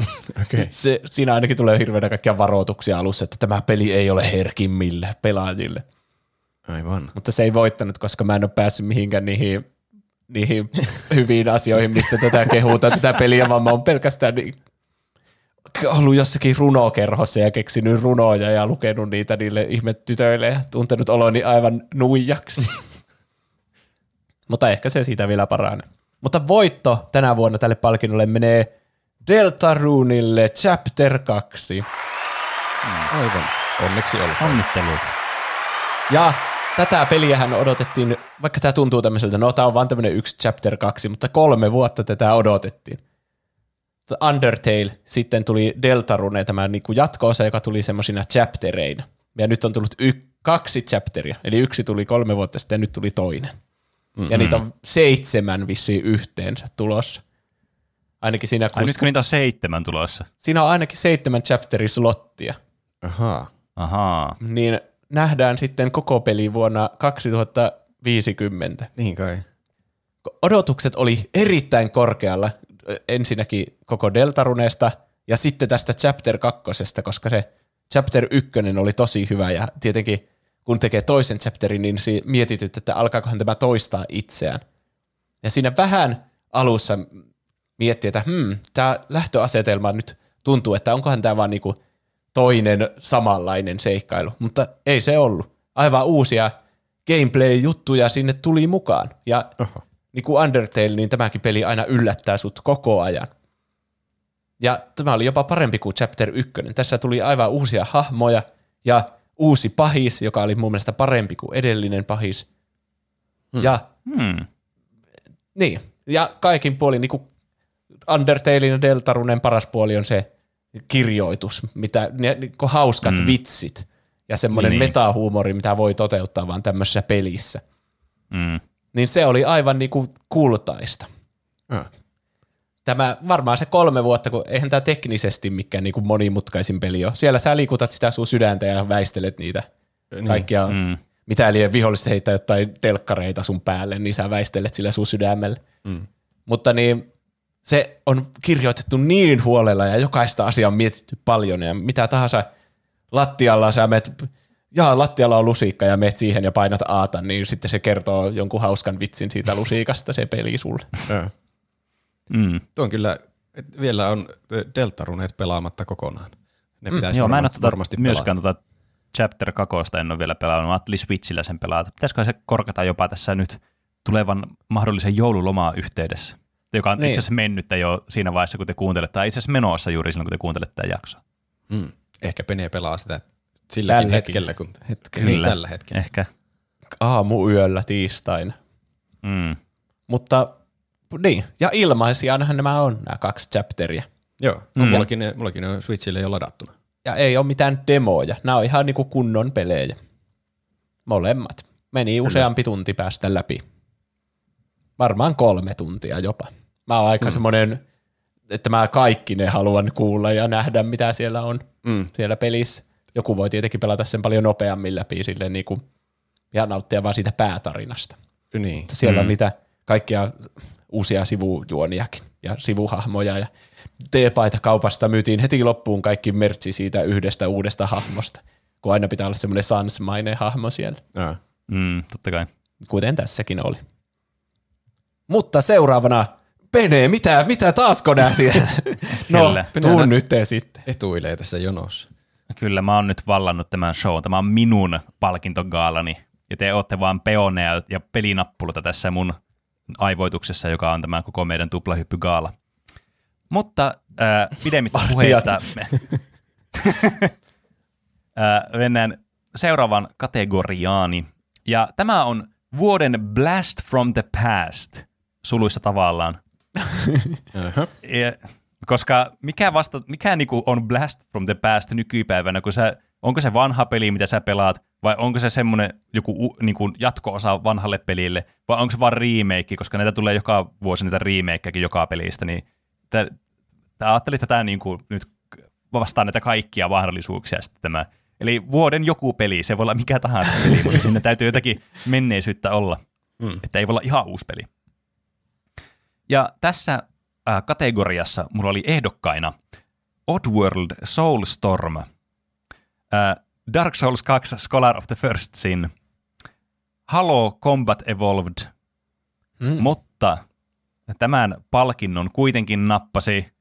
[laughs] Okei. se, siinä ainakin tulee hirveänä kaikkia varoituksia alussa, että tämä peli ei ole herkimmille pelaajille. Aivan. Mutta se ei voittanut, koska mä en ole päässyt mihinkään niihin niihin hyviin asioihin, mistä tätä kehutaan, tätä peliä, vaan mä oon pelkästään niin ollut jossakin runokerhossa ja keksinyt runoja ja lukenut niitä niille ihmetytöille ja tuntenut oloni aivan nuijaksi. [laughs] Mutta ehkä se siitä vielä paranee. Mutta voitto tänä vuonna tälle palkinnolle menee Deltarunille Chapter 2. Aivan. Onneksi olkoon. Onnittelut. Ja tätä peliähän odotettiin, vaikka tämä tuntuu tämmöiseltä, no tämä on vaan tämmöinen yksi Chapter 2, mutta kolme vuotta tätä odotettiin. Undertale, sitten tuli Deltarune, tämä niinku jatko-osa, joka tuli semmoisina chaptereina. Ja nyt on tullut y- kaksi chapteria, eli yksi tuli kolme vuotta sitten ja nyt tuli toinen. Mm-hmm. Ja niitä on seitsemän vissiin yhteensä tulossa. Ainakin siinä, kun, Ai nyt kun niitä on seitsemän tulossa. siinä on ainakin seitsemän chapterislottia. Ahaa. Ahaa. Niin nähdään sitten koko peli vuonna 2050. Niin kai. Odotukset oli erittäin korkealla ensinnäkin koko Deltaruneesta ja sitten tästä Chapter 2, koska se Chapter 1 oli tosi hyvä ja tietenkin kun tekee toisen chapterin, niin mietityt, että alkaakohan tämä toistaa itseään. Ja siinä vähän alussa miettii, että hmm, tämä lähtöasetelma nyt tuntuu, että onkohan tämä vaan niinku toinen samanlainen seikkailu, mutta ei se ollut. Aivan uusia gameplay-juttuja sinne tuli mukaan. Ja Oho. niin kuin Undertale, niin tämäkin peli aina yllättää sut koko ajan. Ja tämä oli jopa parempi kuin Chapter 1. Tässä tuli aivan uusia hahmoja ja uusi pahis, joka oli mun mielestä parempi kuin edellinen pahis. Hmm. Ja Hmm. niin, ja kaikin puolin niin kuin Undertalein ja Deltarunen paras puoli on se kirjoitus, mitä, ne niin hauskat mm. vitsit ja semmoinen Niin, niin. metahuumori, mitä voi toteuttaa vaan tämmöisessä pelissä. Mm. Niin se oli aivan niin kuin kultaista. Ah. Tämä varmaan se kolme vuotta, kun eihän tämä teknisesti mikään niin kuin monimutkaisin peli ole. Siellä sä liikutat sitä sun sydäntä ja väistelet niitä Niin. kaikkia, mm. Mm. mitä liian viholliset heittää jotain telkkareita sun päälle, niin sä väistelet sillä sun sydämellä. Mm. Mutta niin se on kirjoitettu niin huolella ja jokaista asiaa on mietitty paljon ja mitä tahansa lattialla sä meet, jaa lattialla on lusiikka ja meet siihen ja painat aata, niin sitten se kertoo jonkun hauskan vitsin siitä lusiikasta se peli sulle. Mm. Tuo on kyllä, että vielä on deltaruneet pelaamatta kokonaan. Ne pitäisi Joo, mä en varmasti, ole tota, varmasti myöskään tota Chapter 2 en ole vielä pelannut. Mä ajattelin Switchillä sen pelata. Pitäisikö se korkata jopa tässä nyt tulevan mahdollisen joululomaa yhteydessä? Joka on Niin. itse asiassa mennyttä jo siinä vaiheessa, kun te kuuntelette, tai itse asiassa menossa juuri silloin, kun te kuuntelette tämä jakso. Mm. Ehkä Pene pelaa sitä silläkin Tälläkin hetkellä. Kun, hetkellä. Niin, tällä hetkellä. Ehkä. Aamuyöllä tiistaina. Mm. Mutta niin, ja ilmaisiaanhan nämä on, nämä kaksi chapteria. Joo, Mm. mm. mullakin, ne, mullakin ne on Switchille jo ladattuna. Ja ei ole mitään demoja. Nämä on ihan niinku kunnon pelejä. Molemmat. Meni useampi tunti päästä läpi. Varmaan kolme tuntia jopa. Mä oon aika mm. semmoinen, että mä kaikki ne haluan kuulla ja nähdä, mitä siellä on Mm. siellä pelissä. Joku voi tietenkin pelata sen paljon nopeammin läpi silleen niinku, ja nauttia vaan siitä päätarinasta. Niin. Mutta siellä mm. on niitä kaikkia uusia sivujuoniakin ja sivuhahmoja ja teepaita kaupasta myytiin heti loppuun kaikki mertsi siitä yhdestä uudesta hahmosta, kun aina pitää olla semmoinen sansmainen hahmo siellä, Joo. Mm, totta kai. kuten tässäkin oli. Mutta seuraavana, Pene, mitä, mitä taasko nää siellä? [laughs] no, Kyllä. tuun nyt te sitten. Etuilee tässä jonossa. Kyllä mä oon nyt vallannut tämän show. Tämä on minun palkintogaalani. Ja te ootte vaan peoneja ja pelinappuloita tässä mun aivoituksessa, joka on tämä koko meidän tuplahyppygaala. Mutta äh, pidemmittä puheita [laughs] äh, mennään seuraavan kategoriaani. Ja tämä on vuoden Blast from the Past, suluissa tavallaan. Ja, koska mikä, vasta, mikä niinku on Blast from the Past nykypäivänä, kun sä, onko se vanha peli, mitä sä pelaat, vai onko se semmoinen joku niinku jatko-osa vanhalle pelille, vai onko se vaan remake, koska näitä tulee joka vuosi niitä remakeäkin joka pelistä, niin tää, tää ajattelin, että tämä niinku nyt vastaa näitä kaikkia mahdollisuuksia sitten tämä. Eli vuoden joku peli, se voi olla mikä tahansa peli, mutta sinne täytyy jotakin menneisyyttä olla, Mm. että ei voi olla ihan uusi peli. Ja tässä äh, kategoriassa mulla oli ehdokkaina Oddworld Soulstorm, äh, Dark Souls 2 Scholar of the First Sin, Halo Combat Evolved, Mm. mutta tämän palkinnon kuitenkin nappasi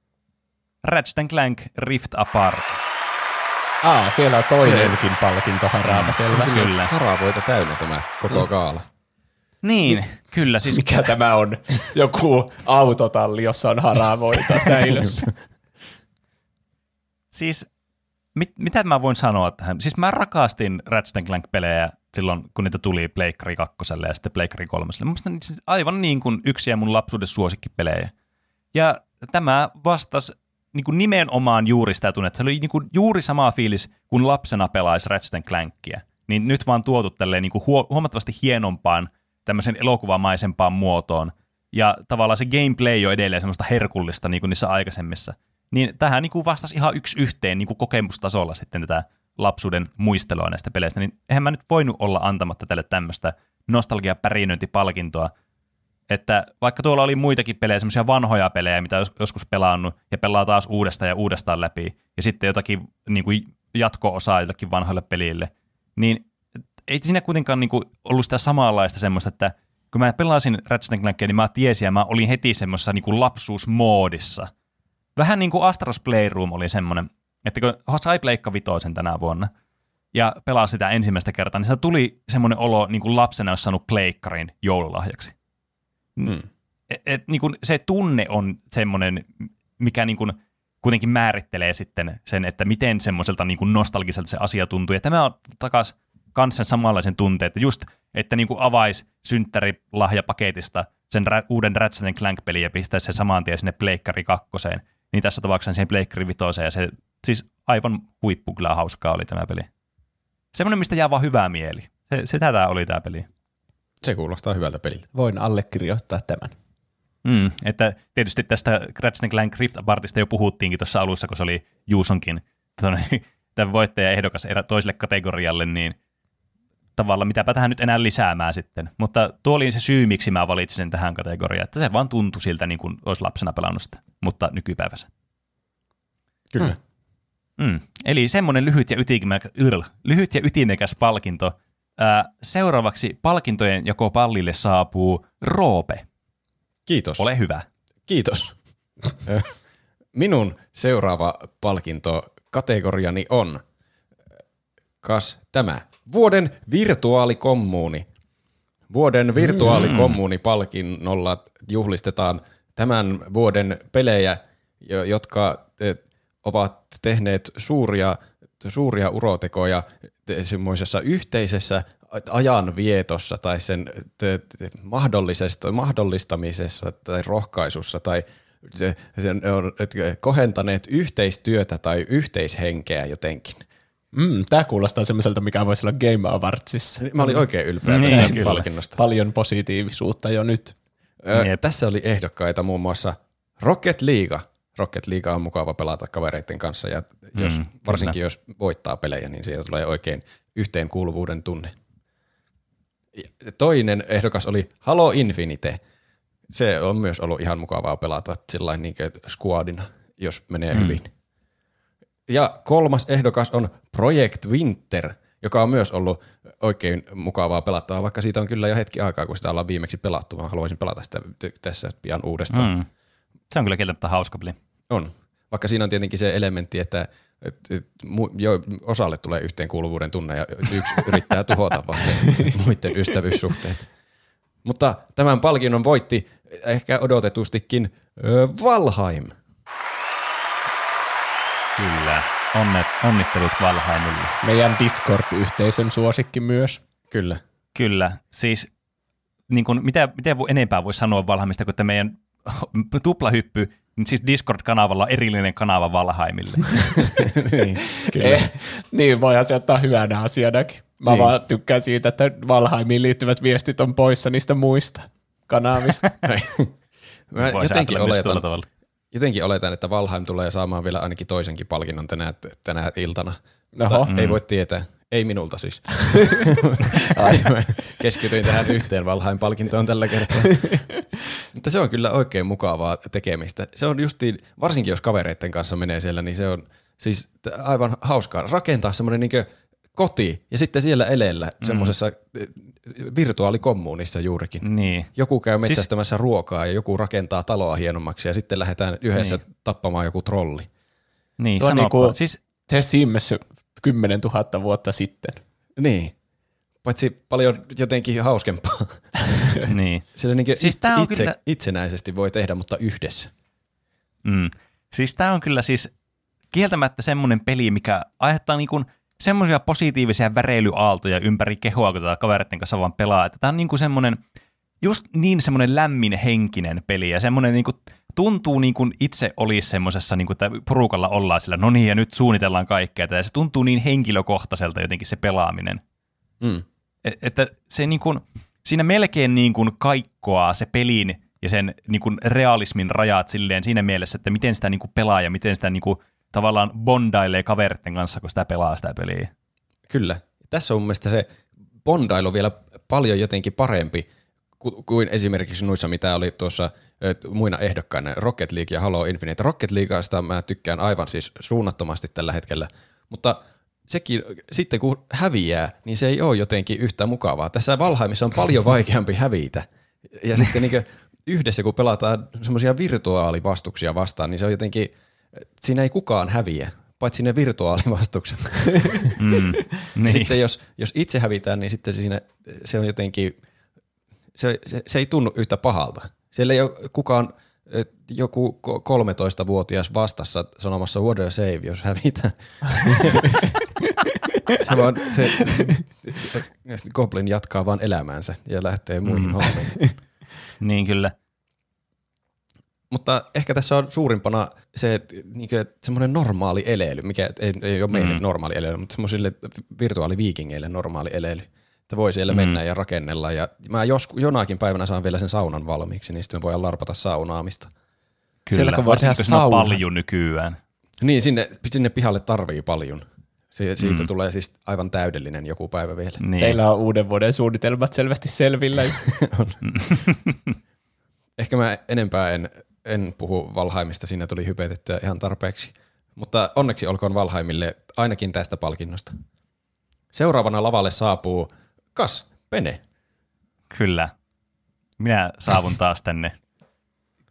Ratchet Clank Rift Apart. Aa, siellä on toinenkin palkinto haraava, selvästi. Kyllä. Haravoita täynnä tämä koko kaala. Niin, kyllä. Siis Mikä [laughs] tämä on? Joku autotalli, jossa on haravoita [laughs] säilössä. siis, mit, mitä mä voin sanoa tähän? Siis mä rakastin Ratchet Clank-pelejä silloin, kun niitä tuli Pleikkari 2 ja sitten Pleikkari 3. Musta niitä siis aivan niin kuin yksiä mun lapsuuden suosikkipelejä. Ja tämä vastasi niin kuin nimenomaan juuri sitä tunnetta. Se oli niin kuin juuri sama fiilis, kun lapsena pelaisi Ratchet Clankia. Niin nyt vaan tuotu tälleen niin kuin huo- huomattavasti hienompaan, tämmöisen elokuvamaisempaan muotoon. Ja tavallaan se gameplay on edelleen semmoista herkullista niin kuin niissä aikaisemmissa. Niin tähän niin kuin vastasi ihan yksi yhteen niin kuin kokemustasolla sitten tätä lapsuuden muistelua näistä peleistä. Niin eihän mä nyt voinut olla antamatta tälle tämmöistä nostalgia-pärinöintipalkintoa, että vaikka tuolla oli muitakin pelejä, semmoisia vanhoja pelejä, mitä jos- joskus pelannut ja pelaa taas uudestaan ja uudestaan läpi, ja sitten jotakin niin kuin jatko-osaa jotakin vanhoille pelille, niin ei siinä kuitenkaan niin kuin ollut sitä samanlaista semmoista, että kun mä pelasin Ratchet Clankia, niin mä tiesin ja mä olin heti semmoisessa niin kuin lapsuusmoodissa. Vähän niin kuin Astros Playroom oli semmoinen, että kun sai Pleikka Vitoisen tänä vuonna, ja pelasi sitä ensimmäistä kertaa, niin se tuli semmoinen olo niin kuin lapsena olisi saanut pleikkarin joululahjaksi. Mm. Et, et, niin kuin se tunne on semmoinen, mikä niin kuin kuitenkin määrittelee sitten sen, että miten semmoiselta niin kuin nostalgiselta se asia tuntuu. Ja tämä on takas kans sen samanlaisen tunteen, että just, että niin kuin avaisi synttärilahjapaketista sen rä- uuden Ratchet Clank-pelin ja pistäisi se saman tien sinne Pleikkari kakkoseen, niin tässä tapauksessa siihen Pleikkari vitoseen, ja se siis aivan huippu kyllä hauskaa oli tämä peli. Semmoinen, mistä jää vaan hyvää mieli. Se, se tätä oli tämä peli. Se kuulostaa hyvältä peliltä. Voin allekirjoittaa tämän. Mm, että tietysti tästä Ratchet Clank Rift Apartista jo puhuttiinkin tuossa alussa, kun se oli Juusonkin [laughs] tämän voittaja-ehdokas erä toiselle kategorialle, niin tavallaan mitäpä tähän nyt enää lisäämään sitten. Mutta tuo oli se syy, miksi mä valitsin sen tähän kategoriaan, että se vaan tuntui siltä niin kuin olisi lapsena pelannut sitä, mutta nykypäivässä. Kyllä. Mm. Eli semmoinen lyhyt ja, ytimekäs, yrl, lyhyt ja ytimekäs palkinto. Ää, seuraavaksi palkintojen joko pallille saapuu Roope. Kiitos. Ole hyvä. Kiitos. [laughs] Minun seuraava palkinto kategoriani on kas tämä. Vuoden virtuaalikommuuni. Vuoden virtuaalikommuuni palkinnolla juhlistetaan tämän vuoden pelejä, jo- jotka eh, ovat tehneet suuria, suuria urotekoja te- semmoisessa yhteisessä ajanvietossa tai sen mahdollisesta, mahdollistamisessa tai rohkaisussa tai sen et- kohentaneet yhteistyötä tai yhteishenkeä jotenkin. Mm, tämä kuulostaa semmoiselta, mikä voisi olla Game Awardsissa. Mä olin oikein ylpeä Niin, tästä kyllä. palkinnosta. Paljon positiivisuutta jo nyt. Ö, Jep. Tässä oli ehdokkaita muun muassa Rocket League. Rocket League on mukava pelata kavereiden kanssa ja jos, Mm, varsinkin jos voittaa pelejä, niin siitä tulee oikein yhteenkuuluvuuden tunne. Ja Toinen ehdokas oli Halo Infinite. Se on myös ollut ihan mukavaa pelata sillä niin squadina, jos menee mm. hyvin. Ja kolmas ehdokas on Project Winter, joka on myös ollut oikein mukavaa pelattavaa, vaikka siitä on kyllä jo hetki aikaa, kun sitä ollaan viimeksi pelattu. Mä haluaisin pelata sitä tässä pian uudestaan. Mm. Se on kyllä kieltämättä hauska peli. On. Vaikka siinä on tietenkin se elementti, että et, et, mu, jo, osalle tulee yhteenkuuluvuuden tunne ja yksi yrittää tuhota vaan [laughs] muiden ystävyyssuhteet. Mutta tämän palkinnon voitti ehkä odotetustikin Valheim. Kyllä. Onnet, onnittelut Valheimille. Meidän Discord-yhteisön suosikki myös. Kyllä. Kyllä. Siis niin kuin, mitä, mitä enempää voi sanoa Valheimista, kun että meidän [laughs] tuplahyppy, niin siis Discord-kanavalla on erillinen kanava Valheimille. [laughs] niin, kyllä. Eh, niin, voihan se ottaa hyvänä asianakin. Mä Niin. vaan tykkään siitä, että Valheimiin liittyvät viestit on poissa niistä muista kanavista. Mä Voisi jotenkin oletan, tavalla. Jotenkin oletan, että Valheim tulee saamaan vielä ainakin toisenkin palkinnon tänä, tänä iltana. Oho. Mutta ei voi tietää. Ei minulta siis. [laughs] [laughs] Ai, mä keskityin tähän yhteen Valheim-palkintoon tällä kertaa. [laughs] Mutta se on kyllä oikein mukavaa tekemistä. Se on justiin, varsinkin jos kavereiden kanssa menee siellä, niin se on siis aivan hauskaa. Rakentaa semmoinen niinkö koti ja sitten siellä elellä mm. semmoisessa virtuaalikommuunissa juurikin. Niin. Joku käy metsästämässä siis, ruokaa ja joku rakentaa taloa hienommaksi ja sitten lähdetään yhdessä niin. tappamaan joku trolli. Niin, Tuo sanoppa. niinku siis, The Sims 10 000 vuotta sitten. Niin. Paitsi paljon jotenkin hauskempaa. [laughs] niin. Sillä niin Siis siis itse, on itse, kyllä- itsenäisesti voi tehdä, mutta yhdessä. Mm. Siis tämä on kyllä siis kieltämättä semmoinen peli, mikä aiheuttaa niinku semmoisia positiivisia väreilyaaltoja ympäri kehoa, kun tätä kavereiden kanssa vaan pelaa. Että tämä on niinku semmoinen, just niin semmoinen lämmin henkinen peli ja semmoinen niinku, tuntuu niin kuin itse olisi semmoisessa, niin kuin, että porukalla ollaan sillä, no niin, ja nyt suunnitellaan kaikkea. Ja se tuntuu niin henkilökohtaiselta jotenkin se pelaaminen. Mm. Et- että se niin kuin, siinä melkein niin kuin kaikkoaa se pelin ja sen niin kuin realismin rajat silleen siinä mielessä, että miten sitä niin kuin pelaa ja miten sitä niin kuin tavallaan bondailee kaveritten kanssa, kun sitä pelaa sitä peliä. Kyllä. Tässä on mun mielestä se bondailu vielä paljon jotenkin parempi ku- kuin esimerkiksi noissa, mitä oli tuossa muina ehdokkaina, Rocket League ja Halo Infinite. Rocket Leagueasta mä tykkään aivan siis suunnattomasti tällä hetkellä, mutta sekin, sitten kun häviää, niin se ei ole jotenkin yhtä mukavaa. Tässä Valheimissa on paljon vaikeampi hävitä. Ja sitten niin yhdessä, kun pelataan semmoisia virtuaalivastuksia vastaan, niin se on jotenkin, siinä ei kukaan häviä, paitsi ne virtuaalivastukset. Mm. [laughs] niin. Sitten jos, jos itse hävitään, niin sitten siinä se on jotenkin, se, se, se ei tunnu yhtä pahalta. Siellä ei ole kukaan joku ko- 13-vuotias vastassa sanomassa what a save, jos hävitään. [laughs] se vaan, se, [laughs] Goblin jatkaa vaan elämäänsä ja lähtee muihin mm. hommiin. niin kyllä. Mutta ehkä tässä on suurimpana se, että semmoinen normaali eleily, mikä ei, ei ole meille Mm. normaali eleily, mutta semmoisille virtuaaliviikingeille normaali eleily. Että voi siellä Mm. mennä ja rakennella. Ja mä jos, jonakin päivänä saan vielä sen saunan valmiiksi, niin sitten me voidaan larpata saunaamista. Kyllä, Siellä kun voi tehdä varsinkin, kun siinä on sauna. paljon nykyään. Niin, sinne, sinne pihalle tarvii paljon. Si- siitä Mm. tulee siis aivan täydellinen joku päivä vielä. Niin. Teillä on uuden vuoden suunnitelmat selvästi selvillä. [laughs] [laughs] Ehkä mä enempää en, en puhu Valheimista, siinä tuli hypetettyä ihan tarpeeksi. Mutta onneksi olkoon Valheimille ainakin tästä palkinnosta. Seuraavana lavalle saapuu Kas, Pene. Kyllä. Minä saavun taas tänne.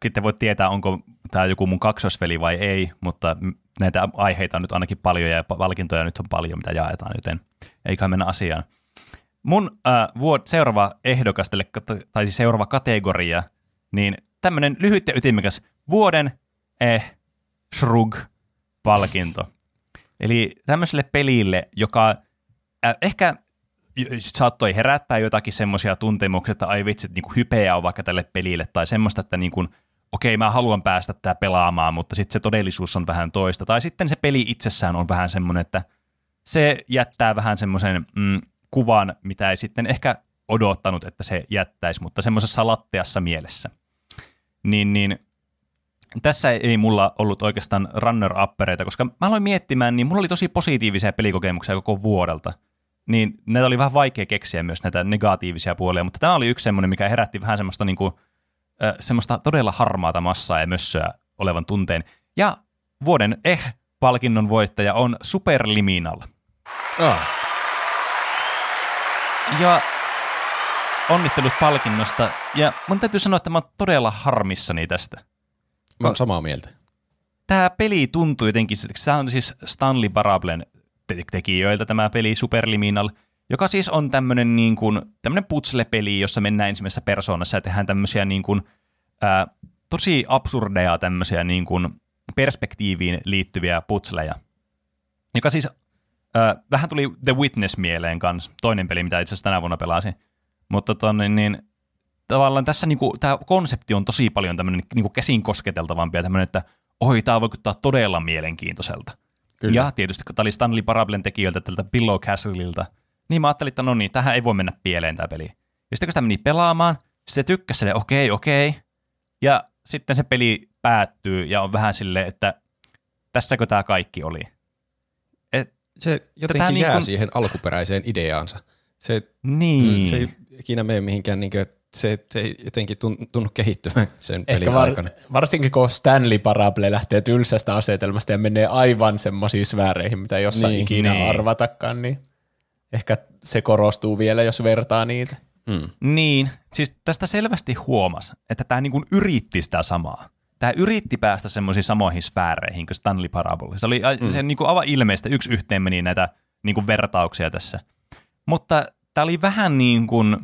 Sitten voit tietää, onko tämä joku mun kaksosveli vai ei, mutta näitä aiheita on nyt ainakin paljon ja palkintoja nyt on paljon, mitä jaetaan, joten eiköhän mennä asiaan. Mun äh, vuod- seuraava ehdokas, tai siis seuraava kategoria, niin tämmöinen lyhyt ja ytimekäs vuoden eh shrug-palkinto. Eli tämmöiselle pelille, joka äh, ehkä saattoi herättää jotakin semmoisia tuntemuksia, että ai vitsi, että niinku hypeä on vaikka tälle pelille, tai semmoista, että niinku, okei, mä haluan päästä tää pelaamaan, mutta sitten se todellisuus on vähän toista. Tai sitten se peli itsessään on vähän semmoinen, että se jättää vähän semmoisen mm, kuvan, mitä ei sitten ehkä odottanut, että se jättäisi, mutta semmoisessa latteassa mielessä. Niin, niin tässä ei mulla ollut oikeastaan runner-uppereita, koska mä aloin miettimään, niin mulla oli tosi positiivisia pelikokemuksia koko vuodelta. Niin näitä oli vähän vaikea keksiä myös näitä negatiivisia puolia, mutta tämä oli yksi semmoinen, mikä herätti vähän semmoista, niin kuin, äh, semmoista todella harmaata massaa ja mössöä olevan tunteen. Ja vuoden eh-palkinnon voittaja on Superliminal. Ah. Ja onnittelut palkinnosta. Ja mun täytyy sanoa, että mä oon todella harmissani tästä. Mä oon samaa mieltä. Tämä peli tuntuu jotenkin, tämä on siis Stanley Parablen te- tekijöiltä tämä peli Superliminal, joka siis on tämmöinen niin kuin, tämmöinen putsle-peli, jossa mennään ensimmäisessä persoonassa ja tehdään tämmöisiä niin kuin, ää, tosi absurdeja tämmöisiä niin kuin perspektiiviin liittyviä putsleja. Joka siis ää, vähän tuli The Witness mieleen kanssa, toinen peli, mitä itse asiassa tänä vuonna pelasin. Mutta tonne, niin, tavallaan tässä niinku, tämä konsepti on tosi paljon tämmöinen niinku käsin kosketeltavampi ja tämmöinen, että oi, tämä vaikuttaa todella mielenkiintoiselta. Kyllä. Ja tietysti, kun tämä oli Stanley Parablen tekijöiltä tältä Pillow Castleilta, niin mä ajattelin, että no niin, tähän ei voi mennä pieleen tämä peli. Ja sitten kun sitä meni pelaamaan, sitten tykkäsi sille, okei, okei. Ja sitten se peli päättyy ja on vähän silleen, että tässäkö tämä kaikki oli. Et, Se jotenkin Tätä jää niin kun- siihen alkuperäiseen ideaansa. Se, niin. mm, se ei ikinä mene mihinkään, niin kuin, se, se ei jotenkin tun- tunnu kehittyvän sen pelin Ehkä var, aikana. varsinkin kun Stanley Parable lähtee tylsästä asetelmasta ja menee aivan semmoisiin sfääreihin, mitä jossain Niin, ikinä niin. arvatakaan, niin ehkä se korostuu vielä, jos vertaa niitä. Mm. Niin, siis tästä selvästi huomas, että tämä niinku yritti sitä samaa. Tämä yritti päästä semmoisiin samoihin sfääreihin kuin Stanley Parable. Se oli mm. se niinku aivan ilmeistä, yksi yhteen meni näitä niinku vertauksia tässä. Mutta tämä oli vähän niin kuin,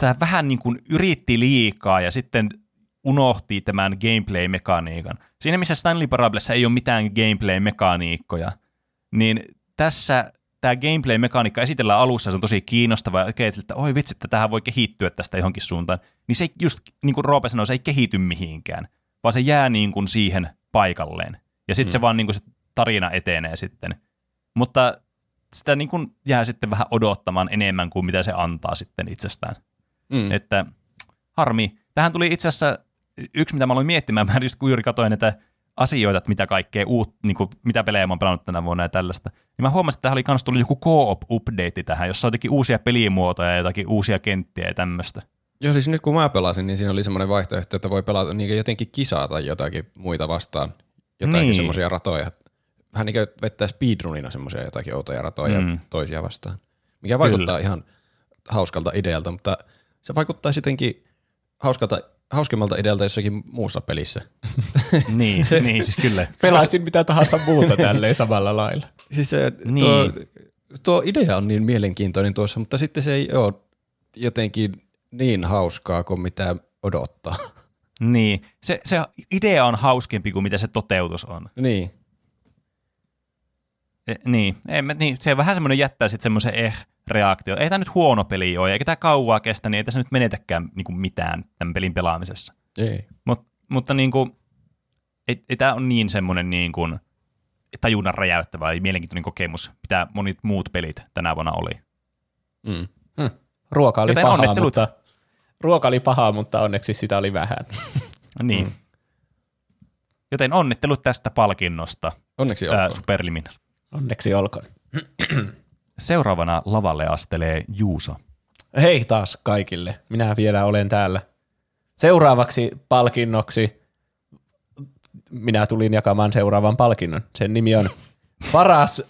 tämä vähän niin kuin yritti liikaa ja sitten unohti tämän gameplay-mekaniikan. Siinä missä Stanley Parablessa ei ole mitään gameplay-mekaniikkoja, niin tässä tämä gameplay-mekaniikka esitellään alussa, se on tosi kiinnostava, ja että oi vitsi, että tähän voi kehittyä tästä johonkin suuntaan, niin se ei just, niin kuin Roope sanoi, se ei kehity mihinkään, vaan se jää niin kuin siihen paikalleen. Ja sitten mm. se vaan niin kuin se tarina etenee sitten. Mutta sitä niin kuin jää sitten vähän odottamaan enemmän kuin mitä se antaa sitten itsestään. Mm. Että harmi. Tähän tuli itse asiassa yksi, mitä mä aloin miettimään, [laughs] mä just kun juuri katsoin näitä asioita, että mitä kaikkea uut, niin kuin, mitä pelejä mä oon pelannut tänä vuonna ja tällaista, niin mä huomasin, että tähän oli kans tullut joku co-op-update tähän, jossa on jotenkin uusia pelimuotoja ja jotakin uusia kenttiä ja tämmöistä. Joo, siis nyt kun mä pelasin, niin siinä oli semmoinen vaihtoehto, että voi pelata niin jotenkin kisaa tai jotakin muita vastaan. Jotakin niin. semmoisia ratoja. Vähän niin kuin vettää speedrunina semmoisia jotakin outoja ratoja mm. toisia vastaan. Mikä vaikuttaa Kyllä. ihan hauskalta idealta, mutta se vaikuttaa jotenkin hauskalta hauskemmalta idealta jossakin muussa pelissä. [laughs] niin, niin, siis kyllä. Pelasin mitä tahansa muuta tälleen samalla lailla. Siis se, niin. tuo, tuo idea on niin mielenkiintoinen tuossa, mutta sitten se ei ole jotenkin niin hauskaa kuin mitä odottaa. Niin, se, se idea on hauskempi kuin mitä se toteutus on. Niin. E, niin, ei, niin, se vähän semmoinen jättää sitten semmoisen eh, reaktio. Ei tämä nyt huono peli ole, eikä tämä kauaa kestä, niin ei tässä nyt menetäkään niin kuin mitään tämän pelin pelaamisessa. Ei. Mut, mutta niin kuin, ei, ei tämä ole niin semmoinen niin kuin tajunnan räjäyttävä ja mielenkiintoinen kokemus, mitä monet muut pelit tänä vuonna oli. Mm. Hm. Ruoka oli Joten pahaa, mutta, ruoka oli pahaa, mutta onneksi sitä oli vähän. [laughs] niin. Mm. Joten onnittelut tästä palkinnosta. Onneksi olkoon. Superliminal. Onneksi olkoon. Seuraavana lavalle astelee Juuso. Hei taas kaikille. Minä vielä olen täällä. Seuraavaksi palkinnoksi minä tulin jakamaan seuraavan palkinnon. Sen nimi on paras,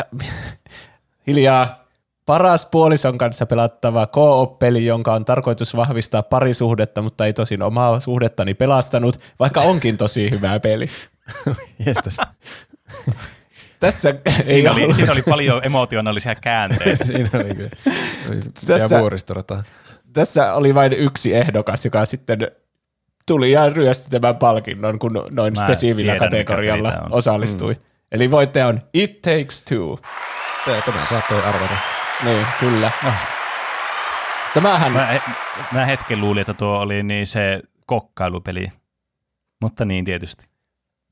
hiljaa, paras puolison kanssa pelattava co-op-peli, jonka on tarkoitus vahvistaa parisuhdetta, mutta ei tosin omaa suhdettani pelastanut, vaikka onkin tosi hyvä peli. Tässä siinä, oli, siinä oli paljon emotionaalisia käänteitä. [laughs] siinä oli kyllä. Tässä, tässä oli vain yksi ehdokas, joka sitten tuli ja ryösti tämän palkinnon, kun noin Mä spesiivillä kategorialla osallistui. Mm. Eli voittaja on It Takes Two. Tämä saattoi arvata. Niin, kyllä. Oh. Tämähän... Mä, mä hetken luulin, että tuo oli niin se kokkailupeli. Mutta niin tietysti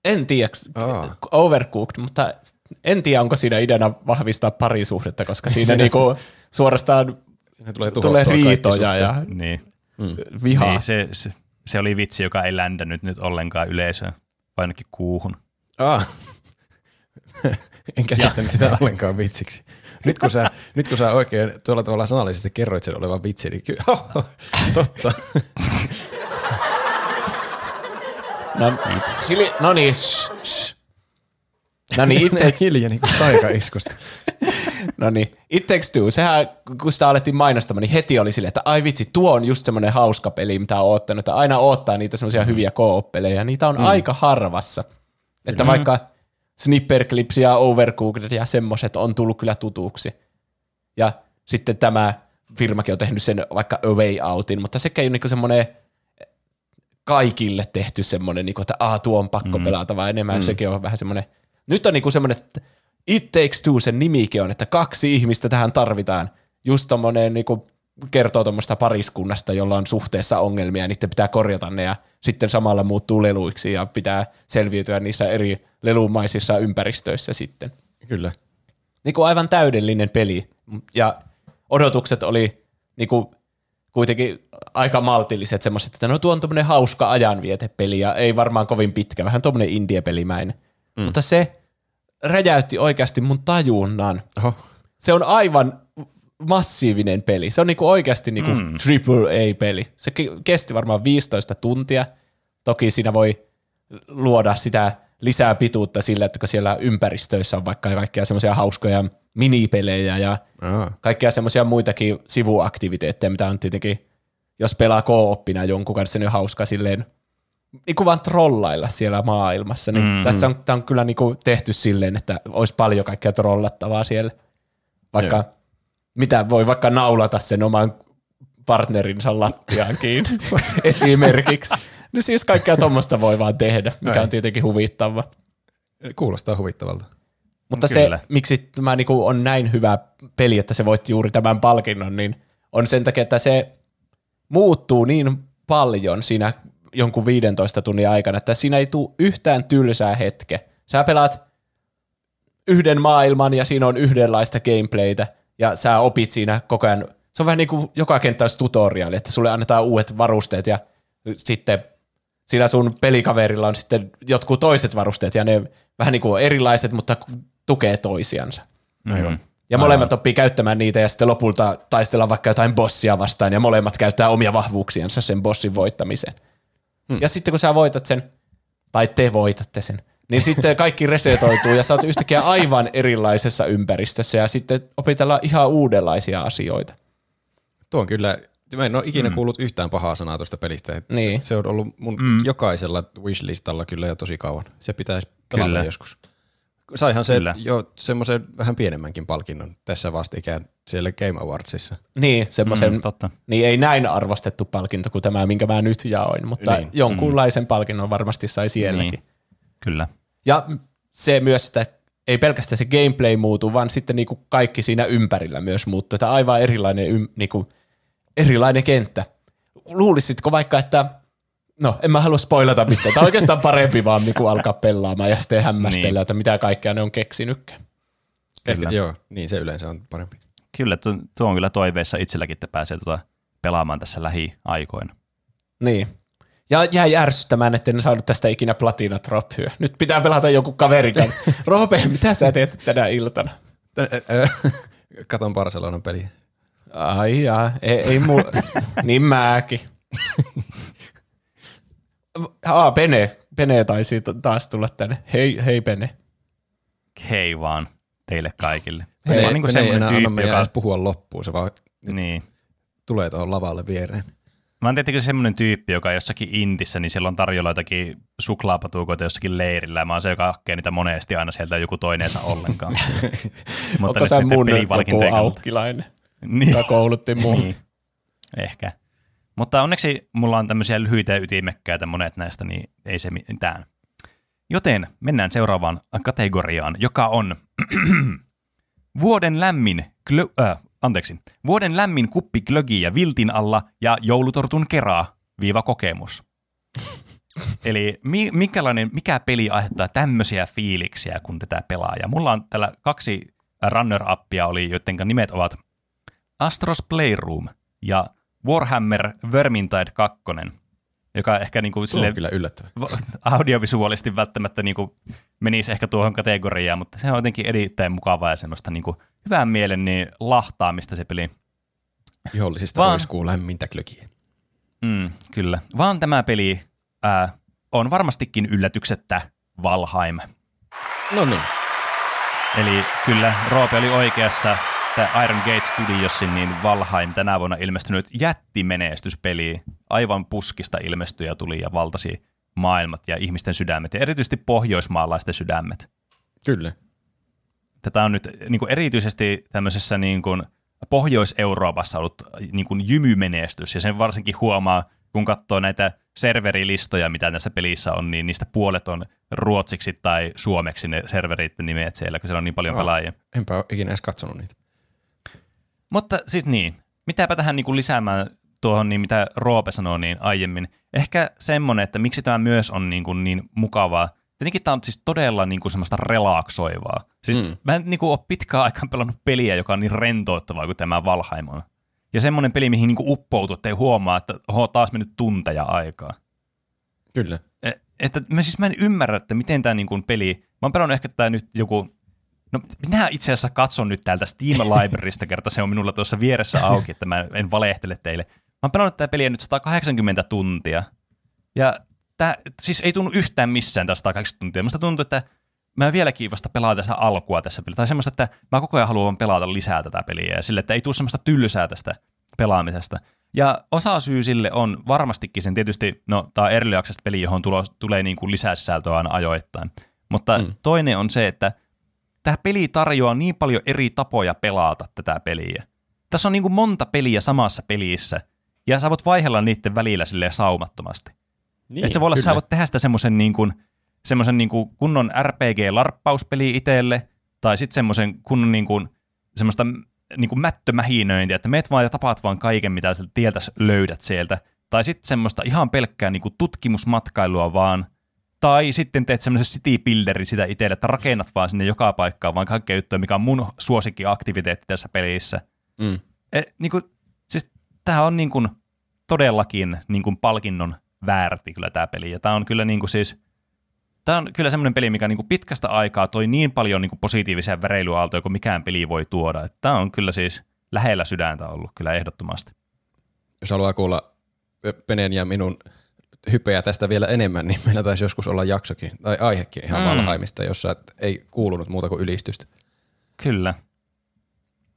en tiedä, oh. overcooked, mutta en tiedä, onko siinä ideana vahvistaa parisuhdetta, koska siinä niinku suorastaan siinä tulee, tulee riitoja ja niin. Mm. vihaa. Niin, se, se, se, oli vitsi, joka ei ländännyt nyt ollenkaan yleisöön, vai ainakin kuuhun. Ah. en käsittänyt sitä ollenkaan vitsiksi. Nyt kun, sä, nyt kun sä oikein tuolla tavalla sanallisesti kerroit sen olevan vitsi, niin kyllä, [laughs] oh, totta. No, hili, no niin, shh, shh. No niin, it takes... Hiljaa niin [laughs] kuin taikaiskusta. [laughs] no niin, It Takes Two, sehän kun sitä alettiin mainostamaan, niin heti oli silleen, että ai vitsi, tuo on just semmoinen hauska peli, mitä on oottanut, että aina oottaa niitä semmoisia mm. hyviä co-op-pelejä, niitä on mm. aika harvassa. Että mm. vaikka Snipperclips ja Overcooked ja semmoiset on tullut kyllä tutuksi. Ja sitten tämä firmakin on tehnyt sen vaikka A Way Outin, mutta sekä ei ole niinku semmoinen kaikille tehty semmoinen, niin kuin, että Aa, tuo on pakko mm. pelata, vai enemmän mm. sekin on vähän semmoinen, nyt on niin semmoinen, että It Takes Two, sen nimikin on, että kaksi ihmistä tähän tarvitaan. Just tommonen niin kuin kertoo tuommoista pariskunnasta, jolla on suhteessa ongelmia, ja niiden pitää korjata ne, ja sitten samalla muuttuu leluiksi, ja pitää selviytyä niissä eri lelumaisissa ympäristöissä sitten. Kyllä. Niin kuin aivan täydellinen peli, ja odotukset oli niin kuin kuitenkin aika maltilliset semmoiset, että no tuo on tuommoinen hauska ajanvietepeli ja ei varmaan kovin pitkä, vähän tuommoinen indie-pelimäinen. Mm. Mutta se räjäytti oikeasti mun tajunnan. Oho. Se on aivan massiivinen peli. Se on niinku oikeasti niinku mm. triple A-peli. Se kesti varmaan 15 tuntia. Toki siinä voi luoda sitä lisää pituutta sillä, että kun siellä ympäristöissä on vaikka kaikkia semmoisia hauskoja minipelejä ja Aa. kaikkia semmoisia muitakin sivuaktiviteetteja, mitä on tietenkin, jos pelaa kooppina jonkun kanssa, niin on hauska silleen niin kuin vaan trollailla siellä maailmassa. Niin Mm. Tässä on, tämä on kyllä niin kuin tehty silleen, että olisi paljon kaikkea trollattavaa siellä. Vaikka Joo. mitä voi vaikka naulata sen oman partnerinsa lattiaan kiinni [laughs] esimerkiksi. No siis kaikkea tuommoista voi vaan tehdä, mikä Näin. on tietenkin huvittava. Kuulostaa huvittavalta. Mutta Kyllä. se, miksi tämä niinku on näin hyvä peli, että se voitti juuri tämän palkinnon, niin on sen takia, että se muuttuu niin paljon siinä jonkun 15 tunnin aikana, että siinä ei tule yhtään tylsää hetke. Sä pelaat yhden maailman ja siinä on yhdenlaista gameplaytä ja sä opit siinä koko ajan. Se on vähän niin kuin joka kenttä olisi tutoriaali, että sulle annetaan uudet varusteet ja sitten sillä sun pelikaverilla on sitten jotkut toiset varusteet ja ne vähän niin kuin erilaiset, mutta tukee toisiansa. Mm. Ja molemmat oppii käyttämään niitä ja sitten lopulta taistellaan vaikka jotain bossia vastaan ja molemmat käyttää omia vahvuuksiansa sen bossin voittamiseen. Hmm. Ja sitten kun sä voitat sen, tai te voitatte sen, niin [laughs] sitten kaikki resetoituu ja sä oot yhtäkkiä aivan erilaisessa ympäristössä ja sitten opitellaan ihan uudenlaisia asioita. Tuo on kyllä, mä en ole ikinä mm. kuullut yhtään pahaa sanaa tuosta pelistä. Niin. Se on ollut mun mm. jokaisella wishlistalla kyllä jo tosi kauan. Se pitäisi pelata Kyllä. joskus. Saihan se Kyllä. jo semmoisen vähän pienemmänkin palkinnon tässä vastikään siellä Game Awardsissa. Niin, semmoisen, Mm, totta. niin ei näin arvostettu palkinto kuin tämä, minkä mä nyt jaoin, mutta Niin. niin. jonkunlaisen palkinnon varmasti sai sielläkin. Niin. Kyllä. Ja se myös, että ei pelkästään se gameplay muutu, vaan sitten niinku kaikki siinä ympärillä myös muuttuu. Että aivan erilainen, ym, niinku, erilainen kenttä. Luulisitko vaikka, että no en mä halua spoilata mitään. Tämä on oikeastaan parempi vaan niinku alkaa pelaamaan ja sitten hämmästellä, Niin. että mitä kaikkea ne on keksinytkään. Ehkä, Kyllä. joo, niin se yleensä on parempi. Kyllä, tuo, tuo on kyllä toiveissa itselläkin, että pääsee tuota pelaamaan tässä lähiaikoina. Niin. Ja jäi ärsyttämään, että en saanut tästä ikinä platina trophyä. Nyt pitää pelata joku kaveri kanssa. [laughs] Roope, mitä sä teet tänä iltana? [laughs] Katon Barcelonan peliä. Ai jaa, ei, ei mu... [laughs] niin mäkin. Aa, Pene. Pene taisi taas tulla tänne. Hei, hei Pene. Hei vaan teille kaikille. Hei, ei, oon niinku ei semmoinen enää anna tyyppi, meidän joka... edes puhua loppuun, se vaan Niin. tulee tuohon lavalle viereen. Mä oon tietenkin semmoinen tyyppi, joka jossakin intissä, niin siellä on tarjolla jotakin suklaapatukoita jossakin leirillä, ja mä oon se, joka hakkee niitä monesti aina sieltä joku saa ollenkaan. [laughs] Onko nyt sä mun joku aukkilainen, Niin. joka koulutti mun? Niin. Ehkä. Mutta onneksi mulla on tämmöisiä lyhyitä ja ytimekkäitä monet näistä, niin ei se mitään. Joten mennään seuraavaan kategoriaan, joka on [clears throat] vuoden lämmin, klö, äh, anteeksi, vuoden lämmin kuppi glögiä viltin alla ja joulutortun keraa viiva kokemus. [laughs] Eli mi- minkälainen, mikä peli aiheuttaa tämmöisiä fiiliksiä, kun tätä pelaa. Ja mulla on tällä kaksi runner-appia oli, joiden nimet ovat Astros Playroom ja Warhammer Vermintide 2, joka ehkä niin kuin sille kyllä yllättävää. va- audiovisuaalisesti välttämättä niin kuin menisi ehkä tuohon kategoriaan, mutta se on jotenkin erittäin mukavaa ja semmoista niin kuin hyvän mielen niin lahtaamista se peli. Vihollisista Vaan- roiskuu lämmintä klökiä. Mm, kyllä. Vaan tämä peli ää, on varmastikin yllätyksettä Valheim. No niin. Eli kyllä Roope oli oikeassa. Tämä Iron Gate Studiosin, niin Valheim tänä vuonna ilmestynyt jättimenestyspeli. Aivan puskista ilmestyi ja tuli ja valtasi maailmat ja ihmisten sydämet ja erityisesti pohjoismaalaisten sydämet. Kyllä. Tätä on nyt niin kuin erityisesti tämmöisessä niin kuin Pohjois-Euroopassa ollut niin kuin jymymenestys ja sen varsinkin huomaa, kun katsoo näitä serverilistoja, mitä tässä pelissä on, niin niistä puolet on ruotsiksi tai suomeksi ne servereiden nimet siellä, kun siellä on niin paljon Aa. pelaajia. Enpä ole ikinä edes katsonut niitä. Mutta siis niin, mitäpä tähän niin kuin lisäämään tuohon, niin mitä Roope sanoi niin aiemmin. Ehkä semmoinen, että miksi tämä myös on niin, kuin niin mukavaa. Tietenkin tämä on siis todella niin kuin semmoista relaksoivaa. Siis Mm. mä en niin kuin ole pitkään aikaan pelannut peliä, joka on niin rentouttavaa kuin tämä Valheim on. Ja semmoinen peli, mihin niin kuin uppoutuu, että ei huomaa, että oho, taas mennyt tunteja aikaa. Kyllä. E- Että mä siis mä en ymmärrä, että miten tämä niin kuin peli, mä oon pelannut ehkä tämä nyt joku, no minä itse asiassa katson nyt täältä Steam Librarysta, kerta se on minulla tuossa vieressä auki, että mä en valehtele teille. Mä oon pelannut tätä peliä nyt 180 tuntia, ja tämä siis ei tunnu yhtään missään tästä 180 tuntia. Musta tuntuu, että mä vieläkin vasta pelaan tästä alkua tässä pelissä. Tai semmoista, että mä koko ajan haluan pelata lisää tätä peliä ja sille, että ei tule semmoista tylsää tästä pelaamisesta. Ja osa syy sille on varmastikin sen tietysti, no tämä on early access peli, johon tulo, tulee niin kuin lisää sisältöä aina ajoittain. Mutta mm. toinen on se, että tämä peli tarjoaa niin paljon eri tapoja pelata tätä peliä. Tässä on niin kuin monta peliä samassa pelissä, ja sä voit vaihella niiden välillä sille saumattomasti. Niin, että se voi olla, kyllä. sä voit tehdä sitä semmoisen niin kuin, semmoisen niin kuin kunnon RPG-larppauspeli itselle, tai sitten semmoisen kunnon niin kuin, semmoista niin kuin mättömähinöintiä, että meet vaan ja tapaat vaan kaiken, mitä sieltä tieltä löydät sieltä. Tai sitten semmoista ihan pelkkää niin kuin tutkimusmatkailua vaan, tai sitten teet semmoisen city builderi sitä itselle, että rakennat vaan sinne joka paikkaan, vaan kaikkea juttuja, mikä on mun suosikkiaktiviteetti tässä pelissä. Mm. E, niin kuin, siis tämä on niin kuin todellakin niin kuin palkinnon väärti kyllä tämä peli. Ja tämä on kyllä niin kuin siis, tämä on kyllä semmoinen peli, mikä niin kuin pitkästä aikaa toi niin paljon niin kuin positiivisia väreilyaaltoja kuin mikään peli voi tuoda. Tämä on kyllä siis lähellä sydäntä ollut kyllä ehdottomasti. Jos haluaa kuulla Penen ja minun hypeä tästä vielä enemmän, niin meillä taisi joskus olla jaksokin, tai aihekin ihan mm. Valhaimista, jossa ei kuulunut muuta kuin ylistystä. Kyllä.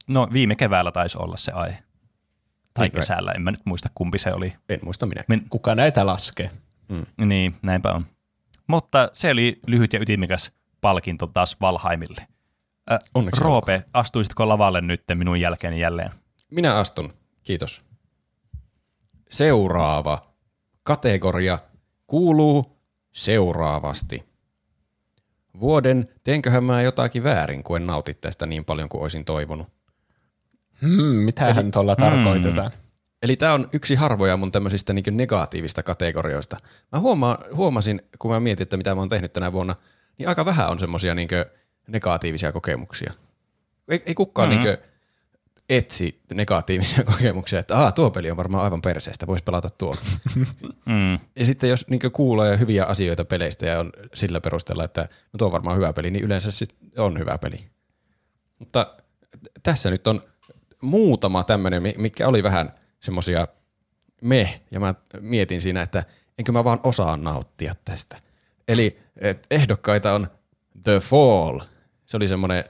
No viime keväällä taisi olla se aihe. Tai niin, kesällä, en mä nyt muista kumpi se oli. En muista minä. Men, Kuka näitä laskee? Mm. Niin, näinpä on. Mutta se oli lyhyt ja ytimikäs palkinto taas Valhaimille. Äh, Onneksi Roope, olkoon. astuisitko lavalle nyt minun jälkeeni jälleen? Minä astun, kiitos. Seuraava kategoria kuuluu seuraavasti. Vuoden, teenköhän mä jotakin väärin, kun en nauti tästä niin paljon kuin olisin toivonut. Hmm, mitähän tuolla hmm. tarkoitetaan? Eli tämä on yksi harvoja mun tämmöisistä niin negatiivista kategorioista. Mä huoma, huomasin, kun mä mietin, että mitä mä oon tehnyt tänä vuonna, niin aika vähän on semmoisia niin negatiivisia kokemuksia. Ei, ei kukaan mm-hmm. niin etsi negatiivisia [laughs] kokemuksia, että Aa, tuo peli on varmaan aivan perseestä, voisi pelata tuo. [laughs] mm. Ja sitten jos niin kuulee hyviä asioita peleistä ja on sillä perusteella, että no tuo on varmaan hyvä peli, niin yleensä sit on hyvä peli. Mutta tässä nyt on muutama tämmöinen, mikä oli vähän semmoisia me, ja mä mietin siinä, että enkö mä vaan osaa nauttia tästä. Eli ehdokkaita on The Fall. Se oli semmoinen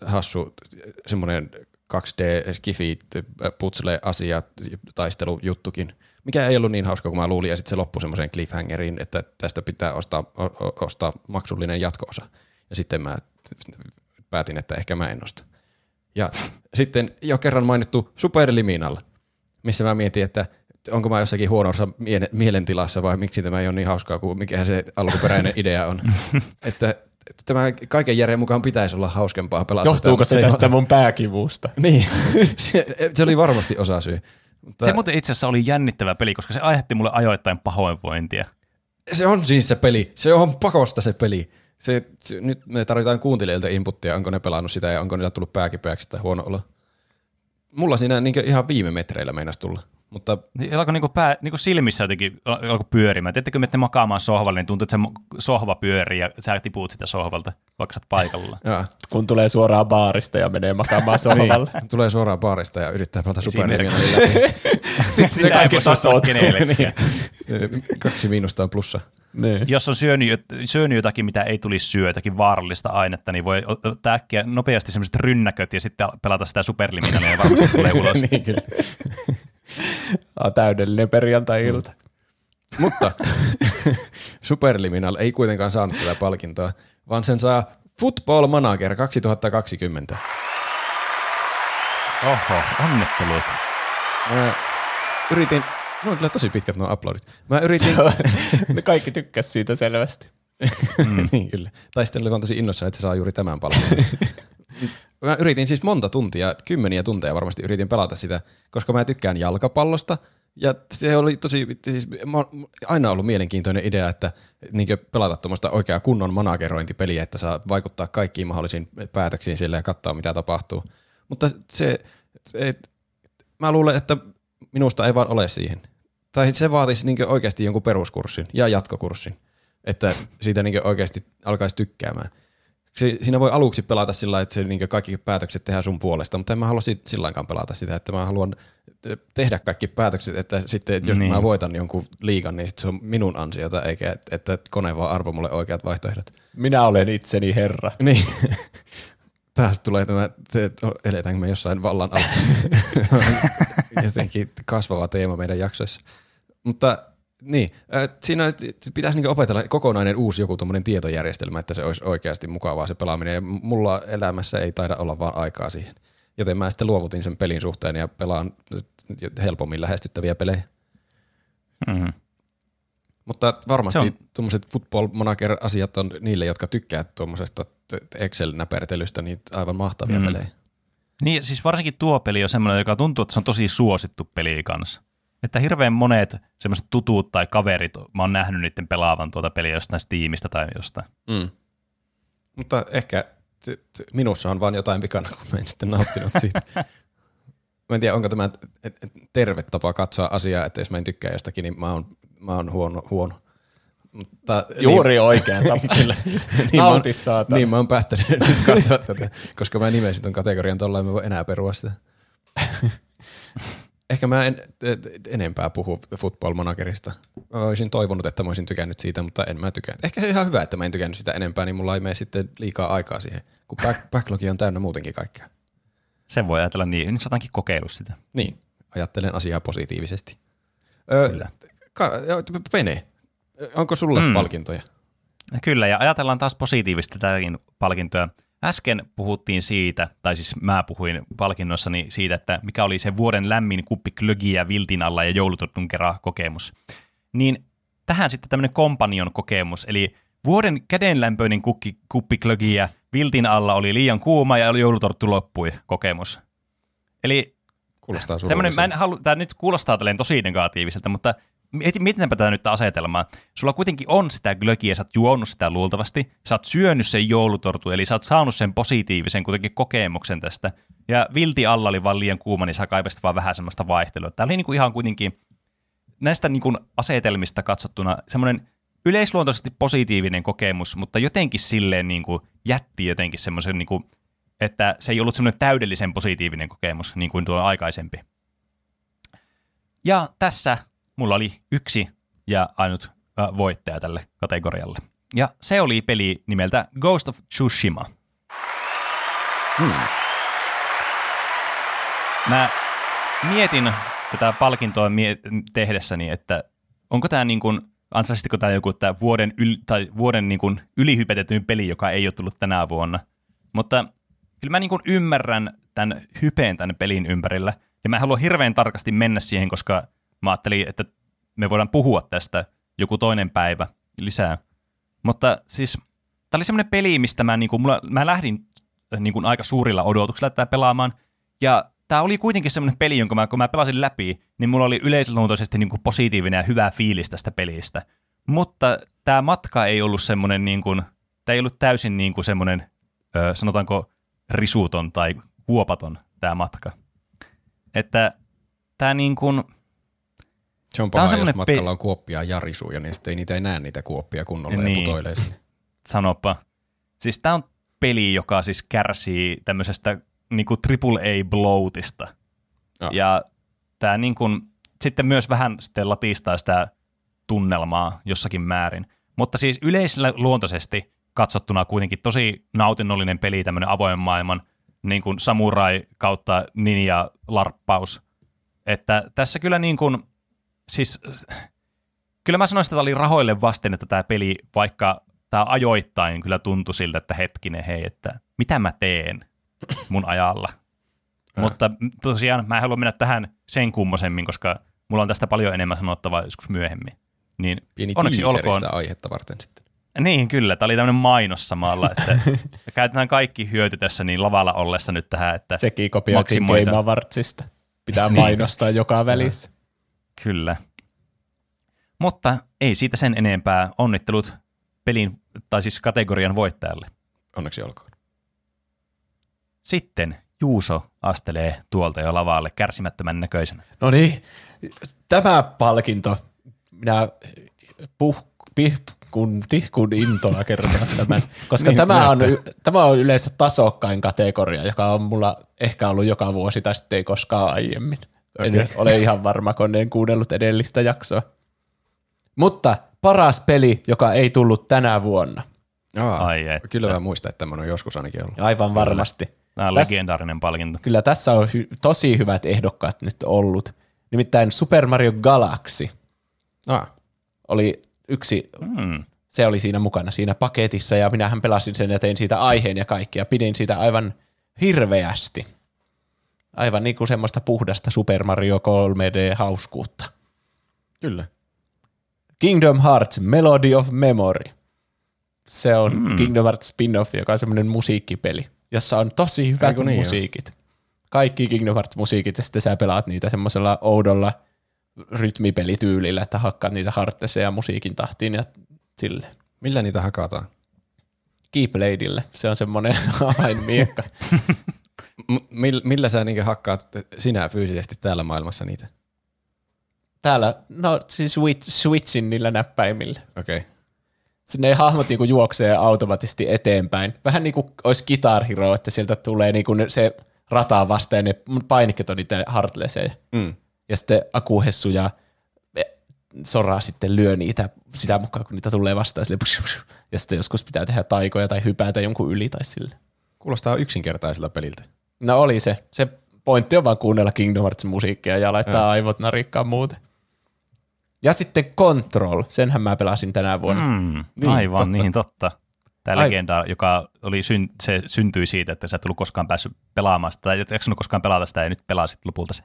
hassu, semmoinen 2D skifi putsle asia taistelujuttukin, mikä ei ollut niin hauska kuin mä luulin, ja sitten se loppui semmoiseen cliffhangeriin, että tästä pitää ostaa, ostaa maksullinen jatkoosa. Ja sitten mä päätin, että ehkä mä en osta. Ja sitten jo kerran mainittu Superliminal, missä mä mietin, että onko mä jossakin huonossa mielentilassa vai miksi tämä ei ole niin hauskaa kuin mikä se alkuperäinen [laughs] idea on. että tämä kaiken järjen mukaan pitäisi olla hauskempaa pelata. Johtuuko se, tästä mun pääkivusta? [laughs] Niin, se, se oli varmasti osa syy. Mutta... Se muuten itse asiassa oli jännittävä peli, koska se aiheutti mulle ajoittain pahoinvointia. Se on siis se peli. Se on pakosta se peli. Se, se, nyt me tarvitaan kuuntelijoilta inputtia, onko ne pelannut sitä ja onko niillä tullut pääkipeäksi tai huono olo. Mulla siinä niin ihan viime metreillä meinas tulla. Mutta... Niin, alkoi niinku pää, niinku silmissä jotenkin alkoi pyörimään. Tiedättekö, menette makaamaan sohvalle, niin tuntuu, että se sohva pyörii ja sä tipuut sitä sohvalta, vaikka sä paikalla. [laughs] ja. Kun tulee suoraan baarista ja menee makaamaan [laughs] sohvalle. niin, tulee suoraan baarista ja yrittää pelata superliigaa [laughs] Sitten se kaikki niin. Kaksi miinusta on plussa. Niin. Jos on syönyt, syönyt jotakin, mitä ei tulisi syödä, jotakin vaarallista ainetta, niin voi ottaa äkkiä nopeasti semmoiset rynnäköt ja sitten pelata sitä superliminalia ja varmasti tulee ulos. niin, kyllä. Täydellinen perjantai-ilta. Mm. Mutta [laughs] Superliminal ei kuitenkaan saanut tätä palkintoa, vaan sen saa Football Manager 2020. Oho, onnittelut. Mä yritin, no on kyllä tosi pitkät nuo uploadit. Mä yritin... [laughs] ne kaikki tykkäs siitä selvästi. mm. [laughs] niin kyllä. Taistelijat on tosi innossa, että se saa juuri tämän palkinnon. Mä yritin siis monta tuntia, kymmeniä tunteja varmasti yritin pelata sitä, koska mä tykkään jalkapallosta. Ja se oli tosi, siis aina ollut mielenkiintoinen idea, että niin pelata tuommoista oikeaa kunnon managerointipeliä, että saa vaikuttaa kaikkiin mahdollisiin päätöksiin sille ja katsoa mitä tapahtuu. Mutta se, se mä luulen, että minusta ei vaan ole siihen. Tai se vaatisi niin oikeasti jonkun peruskurssin ja jatkokurssin, että siitä niin oikeasti alkaisi tykkäämään si- siinä voi aluksi pelata sillä että se, niin kaikki päätökset tehdään sun puolesta, mutta en mä halua sit, sillä lailla pelata sitä, että mä haluan te- tehdä kaikki päätökset, että sitten jos Niin. mä voitan jonkun liigan, niin sit se on minun ansiota, eikä et- että kone vaan arvo mulle oikeat vaihtoehdot. Minä olen itseni herra. Niin. [laughs] Taas tulee tämä, se, että eletäänkö me jossain vallan alla. [laughs] [laughs] Jotenkin kasvava teema meidän jaksoissa. Mutta niin, siinä pitäisi niinku opetella kokonainen uusi joku tuommoinen tietojärjestelmä, että se olisi oikeasti mukavaa se pelaaminen. Ja mulla elämässä ei taida olla vaan aikaa siihen. Joten mä sitten luovutin sen pelin suhteen ja pelaan helpommin lähestyttäviä pelejä. Mm-hmm. Mutta varmasti tuommoiset football manager-asiat on niille, jotka tykkää tuommoisesta Excel-näpertelystä, niin aivan mahtavia mm. pelejä. Niin, siis varsinkin tuo peli on semmoinen, joka tuntuu, että se on tosi suosittu peli kanssa. Että hirveän monet semmoiset tutut tai kaverit, mä oon nähnyt niiden pelaavan tuota peliä jostain Steamista tai jostain. Mm. Mutta ehkä t- t- minussa on vaan jotain vikana, kun mä en sitten nauttinut siitä. [laughs] mä en tiedä, onko tämä terve tapa katsoa asiaa, että jos mä en tykkää jostakin, niin mä oon, mä oon huono. huono. Mutta, Juuri oikea tapa. [laughs] Kyllä. niin, mä oon, Nauti saatana. niin mä oon päättänyt [laughs] nyt katsoa tätä, koska mä nimesin ton kategorian tolla, en mä voi enää perua sitä. Ehkä mä en et- et- enempää puhu football managerista. Mä olisin toivonut, että mä olisin tykännyt siitä, mutta en mä tykännyt. Ehkä ihan hyvä, että mä en tykännyt sitä enempää, niin mulla ei mene sitten liikaa aikaa siihen, kun back- [laughs] backlogi on täynnä muutenkin kaikkea. Sen voi ajatella niin. Nyt sä otankin kokeillut sitä. Niin, ajattelen asiaa positiivisesti. Öö, Kyllä. Ka- Pene, onko sulle Mm. mm. palkintoja? Kyllä, ja ajatellaan taas positiivisesti tätäkin palkintoa. Äsken puhuttiin siitä, tai siis mä puhuin palkinnossani siitä, että mikä oli se vuoden lämmin kuppi klögiä viltin alla ja joulutortun kerran kokemus. Niin tähän sitten tämmöinen kompanion kokemus, eli vuoden kädenlämpöinen kukki, kuppi klögiä viltin alla oli liian kuuma ja joulutorttu loppui kokemus. Eli Kuulostaa mä en halu, tämä nyt kuulostaa tosi negatiiviselta, mutta mietitäänpä tätä nyt asetelmaa. Sulla kuitenkin on sitä glögiä, sä oot juonut sitä luultavasti, sä oot syönyt sen joulutortu, eli sä oot saanut sen positiivisen kuitenkin kokemuksen tästä. Ja vilti alla oli vaan liian kuuma, niin sä kaipasit vaan vähän semmoista vaihtelua. Tämä oli niinku ihan kuitenkin näistä niinku asetelmista katsottuna semmoinen yleisluontoisesti positiivinen kokemus, mutta jotenkin silleen niinku jätti jotenkin semmoisen, niinku, että se ei ollut semmoinen täydellisen positiivinen kokemus, niin kuin tuo aikaisempi. Ja tässä mulla oli yksi ja ainut äh, voittaja tälle kategorialle. Ja se oli peli nimeltä Ghost of Tsushima. Hmm. Mä mietin tätä palkintoa mie- tehdessäni, että onko tämä niin kuin, ansaisitko tämä joku tämä vuoden, yl- tai vuoden niin kuin ylihypetetyn peli, joka ei ole tullut tänä vuonna. Mutta kyllä mä niin kuin ymmärrän tämän hypeen tämän pelin ympärillä, ja mä haluan hirveän tarkasti mennä siihen, koska mä ajattelin, että me voidaan puhua tästä joku toinen päivä lisää. Mutta siis tämä oli semmoinen peli, mistä mä, niin kuin, mulla, mä lähdin niin kuin aika suurilla odotuksilla tätä pelaamaan, ja tämä oli kuitenkin semmoinen peli, jonka mä, kun mä pelasin läpi, niin mulla oli yleisluontoisesti niin positiivinen ja hyvä fiilis tästä pelistä. Mutta tämä matka ei ollut semmoinen, niin kuin, tämä ei ollut täysin niin kuin semmoinen, ö, sanotaanko risuton tai huopaton tämä matka. Että tämä niin kuin, Se on Tää on paha, jos matkalla on kuoppia ja risuja, niin sitten ei niitä ei näe niitä kuoppia kunnolla Niin. ja putoilee sinne. sanopa. Siis tämä on peli, joka siis kärsii tämmöisestä niinku AAA-bloatista. Joo. Ja tämä niinku, sitten myös vähän sitten latistaa sitä tunnelmaa jossakin määrin. Mutta siis yleisluontoisesti katsottuna kuitenkin tosi nautinnollinen peli, tämmöinen avoimen maailman niin kuin samurai kautta ninja larppaus. Että tässä kyllä niin kuin, siis kyllä mä sanoisin, että tämä oli rahoille vasten, että tämä peli, vaikka tämä ajoittain kyllä tuntui siltä, että hetkinen, hei, että mitä mä teen mun ajalla. Mutta tosiaan mä en halua mennä tähän sen kummosemmin, koska mulla on tästä paljon enemmän sanottavaa joskus myöhemmin. Niin Pieni onneksi olkoon. sitä aihetta varten sitten. Niin, kyllä. Tämä oli tämmöinen mainos samalla, että [laughs] käytetään kaikki hyöty tässä niin lavalla ollessa nyt tähän, että Sekin kopioitiin. Game Awardsista. Pitää mainostaa joka välissä. Kyllä. Mutta ei siitä sen enempää. Onnittelut pelin, tai siis kategorian voittajalle. Onneksi olkoon. Sitten Juuso astelee tuolta jo lavalle kärsimättömän näköisenä. No niin, tämä palkinto, minä puh, pihkun, tihkun intoa kertoa tämän, koska Niin, tämä, on, tämä on yleensä tasokkain kategoria, joka on mulla ehkä ollut joka vuosi tai sitten ei koskaan aiemmin. En Okei. ole ihan varma, kun en kuunnellut edellistä jaksoa. Mutta paras peli, joka ei tullut tänä vuonna. Aa, Ai että. Kyllä mä muistan, että tämmöinen on joskus ainakin ollut. Aivan varmasti. Tämä on Täs- legendaarinen palkinto. Kyllä tässä on hy- tosi hyvät ehdokkaat nyt ollut. Nimittäin Super Mario Galaxy Ah, oli yksi, Hmm. se oli siinä mukana siinä paketissa ja minähän pelasin sen ja tein siitä aiheen ja kaikki ja pidin siitä aivan hirveästi. Aivan niin kuin semmoista puhdasta Super Mario 3D-hauskuutta. kyllä. Kingdom Hearts Melody of Memory. Se on mm. Kingdom Hearts spin-off, joka on semmoinen musiikkipeli, jossa on tosi hyvät Eiku niin, musiikit. Kaikki Kingdom Hearts musiikit, ja sitten sä pelaat niitä semmoisella oudolla rytmipelityylillä, että hakkaat niitä hartteseja musiikin tahtiin ja sille. Millä niitä hakataan? Keybladeille, se on semmoinen [laughs] avainmiekka. [laughs] Mill- millä sä niinku hakkaat sinä fyysisesti täällä maailmassa niitä? Täällä, no siis switch, switchin niillä näppäimillä. Okei. Okay. Sinne ne hahmot niinku juoksee automaattisesti eteenpäin. Vähän niin kuin olisi Guitar Hero, että sieltä tulee niinku se rata vastaan ja ne painikkeet on niitä hartlesseja. Mm. Ja sitten Akuhessu ja Sora sitten lyö niitä sitä mukaan, kun niitä tulee vastaan. Sille, push, push. ja sitten joskus pitää tehdä taikoja tai hypätä jonkun yli tai sille. Kuulostaa yksinkertaiselta peliltä. No oli se. Se pointti on vaan kuunnella Kingdom Hearts musiikkia ja laittaa Joo. aivot narikkaan muuten. Ja sitten Control, senhän mä pelasin tänä vuonna. Mm. Niin, Aivan, totta. niin totta. Tämä Ai- legenda, joka oli syn, se syntyi siitä, että sä et ollut koskaan päässyt pelaamaan sitä, tai et jaksanut koskaan pelata sitä, ja nyt pelasit lopulta sen.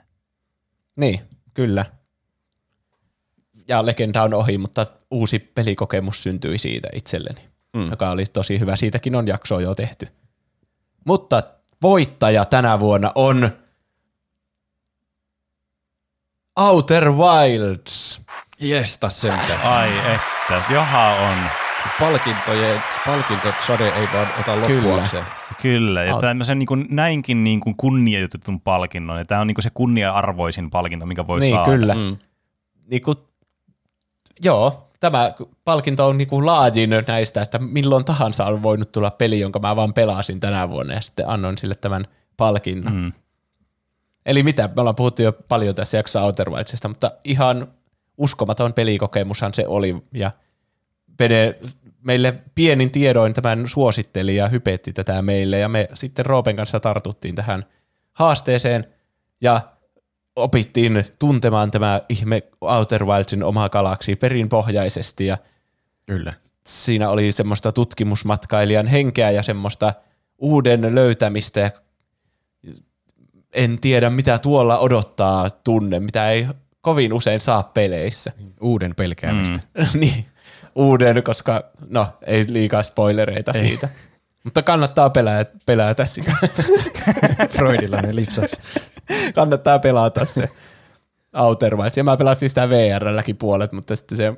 Niin, kyllä. Ja legenda on ohi, mutta uusi pelikokemus syntyi siitä itselleni, Mm. joka oli tosi hyvä. Siitäkin on jakso jo tehty. Mutta voittaja tänä vuonna on Outer Wilds. Jestas sentään. Ai että, joha on. Siis palkintojen, palkintot Sade ei vaan ota loppuakseen. Kyllä, ja Aut- tämmöisen niin kuin, näinkin niin kuin kunnioitetun palkinnon, ja tämä on niin kuin se kunnia-arvoisin palkinto, mikä voi niin, saada. kyllä. Mm. Niin kuin, joo, tämä palkinto on niin kuin laajin näistä, että milloin tahansa on voinut tulla peli, jonka mä vaan pelasin tänä vuonna, ja sitten annoin sille tämän palkinnon. Mm. Eli mitä, me ollaan puhuttu jo paljon tässä jaksossa Outer Wildsista, mutta ihan uskomaton pelikokemushan se oli, ja Pene meille pienin tiedoin tämän suositteli ja hypetti tätä meille, ja me sitten Roopen kanssa tartuttiin tähän haasteeseen, ja opittiin tuntemaan tämä ihme Outer Wildsin oma galaksi perinpohjaisesti, ja Kyllä. siinä oli semmoista tutkimusmatkailijan henkeä ja semmoista uuden löytämistä ja en tiedä mitä tuolla odottaa tunne, mitä ei kovin usein saa peleissä. Uuden pelkäämistä. Mm. [laughs] niin, uuden, koska no ei liikaa spoilereita ei. siitä. [laughs] Mutta kannattaa pelää, pelätä sitä. [laughs] Freudilainen lipsaus. kannattaa pelata se Outer Wilds. Ja mä pelasin sitä VR-lläkin puolet, mutta sitten se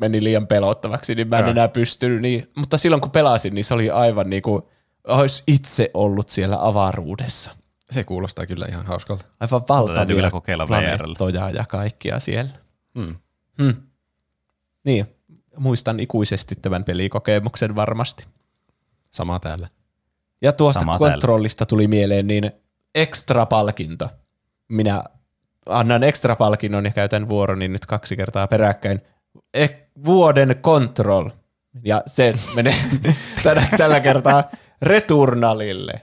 meni liian pelottavaksi, niin mä en Joo. enää pystynyt. Niin, mutta silloin kun pelasin, niin se oli aivan niin kuin olisi itse ollut siellä avaruudessa. Se kuulostaa kyllä ihan hauskalta. Aivan valtavia kyllä kokeilla planeettoja ja kaikkia siellä. Mm. Hmm. Niin, muistan ikuisesti tämän pelikokemuksen varmasti. Sama täällä. Ja tuosta Sama kontrollista tuli mieleen niin extra palkinto. Minä annan extra palkinnon ja käytän vuoroni nyt kaksi kertaa peräkkäin. E- vuoden control. Ja se menee [laughs] tällä, tällä kertaa Returnalille.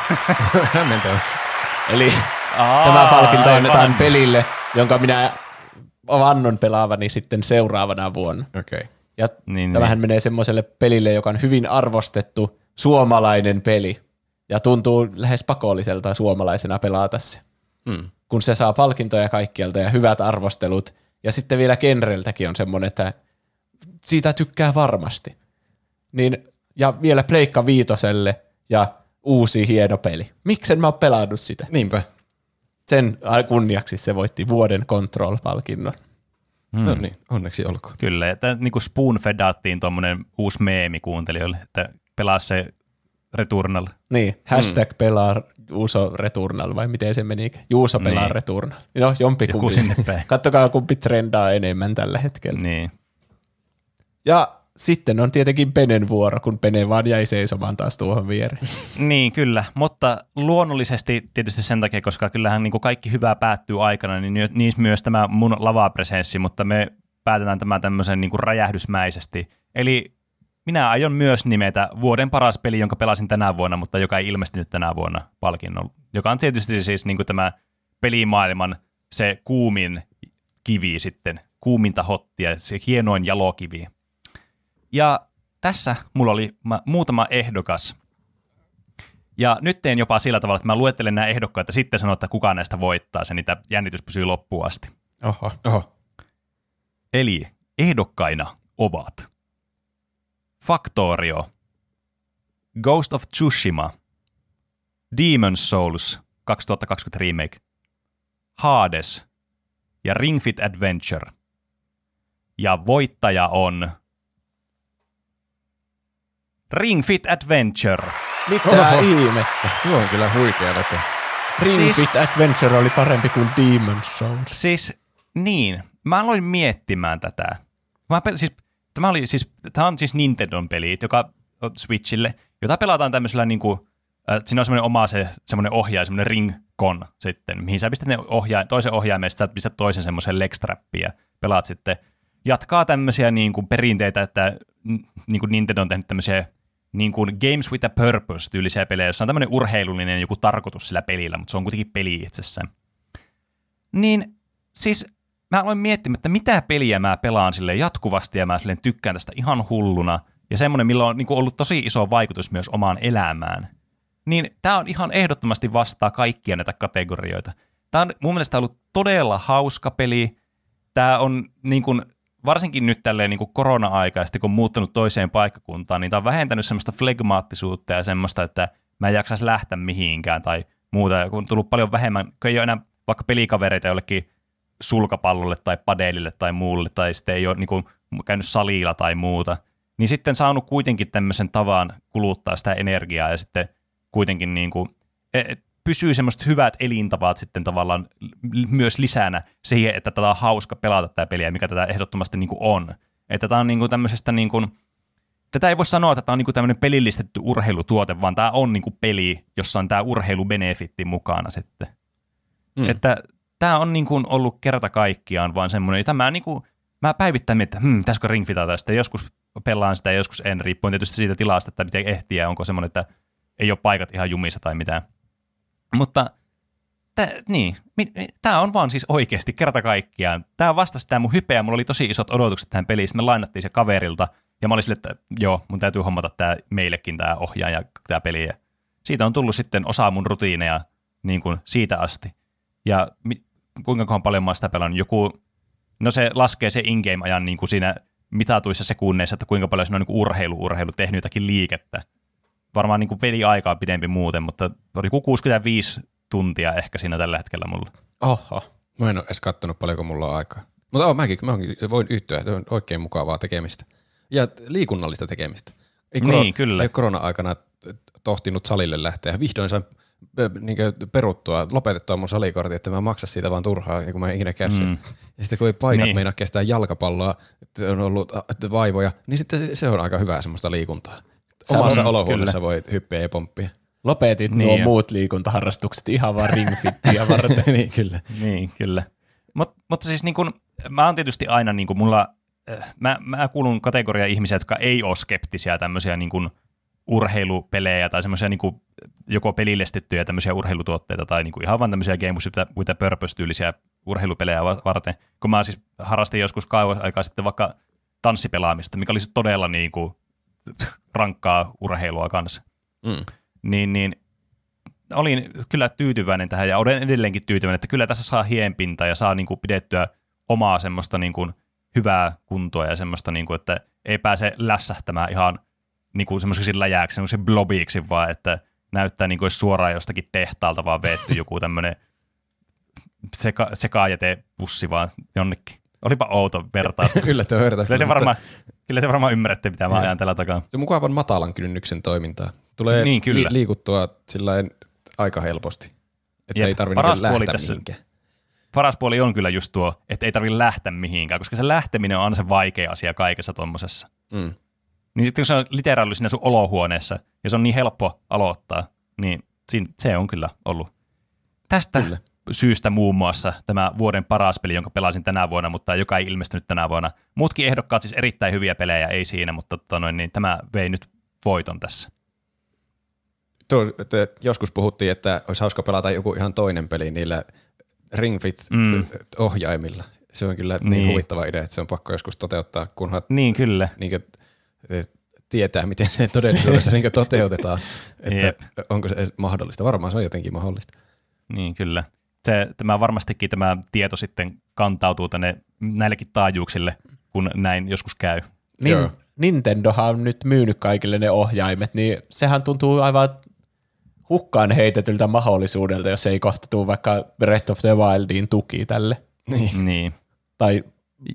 [laughs] Hämmentävä. Eli Aa, tämä palkinto annetaan aivan. pelille, jonka minä vannon pelaavani sitten seuraavana vuonna. Okei. Okay. Ja Niin, tämähän menee semmoiselle pelille, joka on hyvin arvostettu suomalainen peli. Ja tuntuu lähes pakolliselta suomalaisena pelata se. Mm. Kun se saa palkintoja kaikkialta ja hyvät arvostelut. Ja sitten vielä genreltäkin on semmoinen, että siitä tykkää varmasti. Niin, ja vielä Pleikka Viitoselle ja uusi hieno peli. Miksen mä oon pelannut sitä? Niinpä. Sen kunniaksi se voitti vuoden Control-palkinnon. Mm. No niin, onneksi olkoon. Kyllä, että niin kuin spoon-fedattiin tuommoinen uusi meemi kuuntelijoille, että pelaa se Returnal. Niin, hashtag mm. pelaa Juuso Returnal, vai miten se meni? Juuso pelaa Niin. Returnal. No, jompikumpi. Joku sinne päin. [laughs] Kattokaa, kumpi trendaa enemmän tällä hetkellä. Niin. Ja sitten on tietenkin Penen vuoro, kun Pene vaan jäi seisomaan taas tuohon viereen. Niin, kyllä. Mutta luonnollisesti tietysti sen takia, koska kyllähän niin kuin kaikki hyvää päättyy aikana, niin niin myös tämä mun lavapresenssi, mutta me päätetään tämä tämmöisen niin kuin räjähdysmäisesti. Eli minä aion myös nimetä vuoden paras peli, jonka pelasin tänä vuonna, mutta joka ei ilmestynyt tänä vuonna palkinnon, joka on tietysti siis niin kuin tämä pelimaailman se kuumin kivi sitten, kuuminta hottia, se hienoin jalokivi. Ja tässä mulla oli muutama ehdokas. Ja nyt teen jopa sillä tavalla, että mä luettelen nämä ehdokkaita ja sitten sanon, että kuka näistä voittaa se, niitä jännitys pysyy loppuun asti. Oho. Oho. Eli ehdokkaina ovat Factorio, Ghost of Tsushima, Demon's Souls 2020 remake, Hades ja Ring Fit Adventure. Ja voittaja on Ring Fit Adventure. Mitä Oho. ihmettä? Tuo on kyllä huikea veto. Ring Siis- Fit Adventure oli parempi kuin Demon's Souls. Siis niin, mä aloin miettimään tätä. Mä pel- siis, tämä, oli, siis, tämä on siis Nintendon peli, joka on Switchille, jota pelataan tämmöisellä niin kuin, äh, siinä on semmoinen oma se, semmoinen ohjaaja, semmoinen ring-con sitten, mihin sä pistät ne ohjaa, toisen ohjaimen, sitten sä pistät toisen semmoisen legstrappiin ja pelaat sitten. Jatkaa tämmöisiä niin kuin perinteitä, että n- niin kuin Nintendo on tehnyt tämmöisiä niin kuin Games with a Purpose-tyylisiä pelejä, jossa on tämmöinen urheilullinen joku tarkoitus sillä pelillä, mutta se on kuitenkin peli itsessään. Niin siis mä aloin miettimään, että mitä peliä mä pelaan sille jatkuvasti ja mä silleen tykkään tästä ihan hulluna. Ja semmoinen, millä on niin kuin ollut tosi iso vaikutus myös omaan elämään. Niin tämä on ihan ehdottomasti vastaa kaikkia näitä kategorioita. Tämä on mun mielestä ollut todella hauska peli. Tämä on niin kuin, varsinkin nyt tälleen niin kuin korona-aika, ja sitten kun on muuttanut toiseen paikkakuntaan, niin tämä on vähentänyt semmoista flegmaattisuutta ja semmoista, että mä en jaksaisi lähteä mihinkään tai muuta. Kun on tullut paljon vähemmän, kun ei ole enää vaikka pelikavereita jollekin sulkapallolle tai padelille tai muulle, tai sitten ei ole niin kuin, käynyt salilla tai muuta, niin sitten saanut kuitenkin tämmöisen tavan kuluttaa sitä energiaa ja sitten kuitenkin niin kuin, e- e- pysyy semmoiset hyvät elintavat sitten tavallaan myös lisänä siihen, että tätä on hauska pelata tätä peliä, mikä tätä ehdottomasti niin kuin on. Että tämä on niin kuin tämmöisestä niin kuin, tätä ei voi sanoa, että tämä on niin kuin tämmöinen pelillistetty urheilutuote, vaan tämä on niin kuin peli, jossa on tämä urheilubenefitti mukana sitten. Mm. Että tämä on niin kuin ollut kerta kaikkiaan vaan semmoinen, että mä, niin kuin, mä päivittäin mietin, että hmm, pitäisikö ringfitata sitä, joskus pelaan sitä ja joskus en, riippuen tietysti siitä tilasta, että miten ehtii ja onko semmoinen, että ei ole paikat ihan jumissa tai mitään. Mutta tää, niin, tämä on vaan siis oikeasti kerta kaikkiaan. Tämä vastasi sitä mun hypeä, mulla oli tosi isot odotukset tähän peliin, sitten me lainattiin se kaverilta, ja mä olin sille, että joo, mun täytyy hommata tämä meillekin tämä ohjaaja, tämä peli. Ja siitä on tullut sitten osa mun rutiineja niin kuin siitä asti. Ja mi, kuinka paljon mä oon sitä pelannut? Joku, no se laskee se in-game-ajan niin kuin siinä mitatuissa sekunneissa, että kuinka paljon siinä on niin kuin urheilu-urheilu tehnyt jotakin liikettä. Varmaan niin kuin peliaikaa pidempi muuten, mutta oli joku 65 tuntia ehkä siinä tällä hetkellä mulla. Oho. Mä en ole edes kattonut paljonko mulla on aikaa. Mutta oh, mäkin, mäkin voin yhtyä, että on oikein mukavaa tekemistä. Ja liikunnallista tekemistä. Ei, Niin, kyllä. ei korona-aikana tohtinut salille lähteä. Vihdoin sain niin peruttua, lopetettua mun salikortin, että mä maksa siitä vaan turhaa, kun mä en ikinä käy mm. Ja sitten kun ei paikat niin. Meinaa kestää jalkapalloa, että on ollut vaivoja, niin sitten se on aika hyvää semmoista liikuntaa. Sä Omassa voit- olohuoneessa voi hyppiä ja pomppia. Lopetit Niin nuo jo. muut liikuntaharrastukset ihan vaan ringfittiä varten. [laughs] niin, kyllä. Niin, kyllä. Mut, mutta siis niin kun, mä oon tietysti aina, niin kun mulla, äh, mä, mä kuulun kategoria ihmisiä, jotka ei ole skeptisiä tämmöisiä niin kun urheilupelejä tai semmoisia niin joko pelillistettyjä tämmöisiä urheilutuotteita tai niin kuin ihan vaan tämmöisiä Games with a, Purpose-tyylisiä urheilupelejä va- varten. Kun mä siis harrastin joskus kauas aikaa sitten vaikka tanssipelaamista, mikä oli siis todella niin kuin rankkaa urheilua kanssa. Mm. Niin, niin olin kyllä tyytyväinen tähän ja olen edelleenkin tyytyväinen, että kyllä tässä saa hienpinta ja saa niin kuin pidettyä omaa semmoista niin kuin hyvää kuntoa ja semmoista, niin kuin, että ei pääse lässähtämään ihan niin kuin semmoiseksi läjääksi, semmoiseksi blobiksi, vaan että näyttää niin kuin suoraan jostakin tehtaalta vaan veetty joku tämmöinen seka, sekaajätepussi vaan jonnekin. Olipa outo vertaus. [laughs] Yllättävän vertaus. Kyllä te, varmaan, kyllä te varmaan ymmärrätte, mitä mä ajan tällä takaa. Se on mukavan matalan kynnyksen toimintaa. Tulee Niin, kyllä. li- liikuttua sillain aika helposti. Että Jep. ei tarvitse Paras niinku puoli lähteä tässä- mihinkään. paras puoli on kyllä just tuo, että ei tarvitse lähteä mihinkään, koska se lähteminen on aina se vaikea asia kaikessa tuommoisessa. Mm. Niin sitten kun se on literaali siinä sun olohuoneessa, ja se on niin helppo aloittaa, niin siinä, se on kyllä ollut. Tästä Kyllä. Syystä muun muassa tämä vuoden paras peli, jonka pelasin tänä vuonna, mutta joka ei ilmestynyt tänä vuonna. Muutkin ehdokkaat siis erittäin hyviä pelejä, ei siinä, mutta tota noin, niin tämä vei nyt voiton tässä. Tuo, että joskus puhuttiin, että olisi hauska pelata joku ihan toinen peli niillä Ring Fit-ohjaimilla. Se on kyllä niin. niin huvittava idea, että se on pakko joskus toteuttaa, kunhan Niin kyllä. niin kuin, tietää, miten se todellisuudessa [laughs] niin toteutetaan. Että Jep. onko se mahdollista. Varmaan se on jotenkin mahdollista. Niin kyllä. Se, tämä varmastikin tämä tieto sitten kantautuu tänne näillekin taajuuksille, kun näin joskus käy. Nin, Joo. Nintendohan on nyt myynyt kaikille ne ohjaimet, niin sehän tuntuu aivan hukkaan heitetyltä mahdollisuudelta, jos ei kohta tule vaikka Breath of the Wildiin tuki tälle. Niin. [laughs] Niin. Tai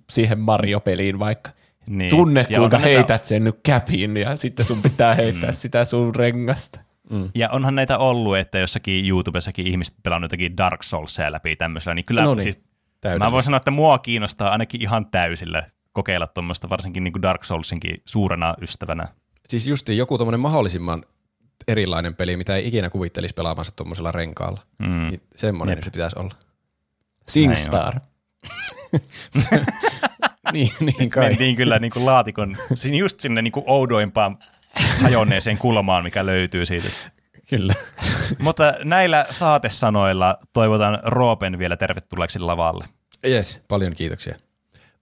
siihen Mario-peliin vaikka. niin. Tunne, Ja kuinka heität sen nyt käpiin ja sitten sun pitää [laughs] heittää sitä sun rengasta. Ja onhan näitä ollut, että jossakin YouTubessakin ihmiset pelannut jotakin Dark Soulsia läpi tämmöisellä, niin kyllä No niin, siis, mä voin sanoa, että mua kiinnostaa ainakin ihan täysillä kokeilla tuommoista, varsinkin niin kuin Dark Soulsinkin suurena ystävänä. Siis justiin joku tommonen mahdollisimman erilainen peli, mitä ei ikinä kuvittelisi pelaamansa tuommoisella renkaalla. Mm. Niin semmoinen Jep. se pitäisi olla. SingStar. [laughs] niin, niin kai. Mentiin kyllä niin kuin laatikon, siinä just sinne niin kuin oudoimpaan hajonneeseen kulmaan, mikä löytyy siitä. Kyllä. Mutta näillä saatesanoilla toivotan Roopen vielä tervetulleeksi lavalle. Yes, paljon kiitoksia.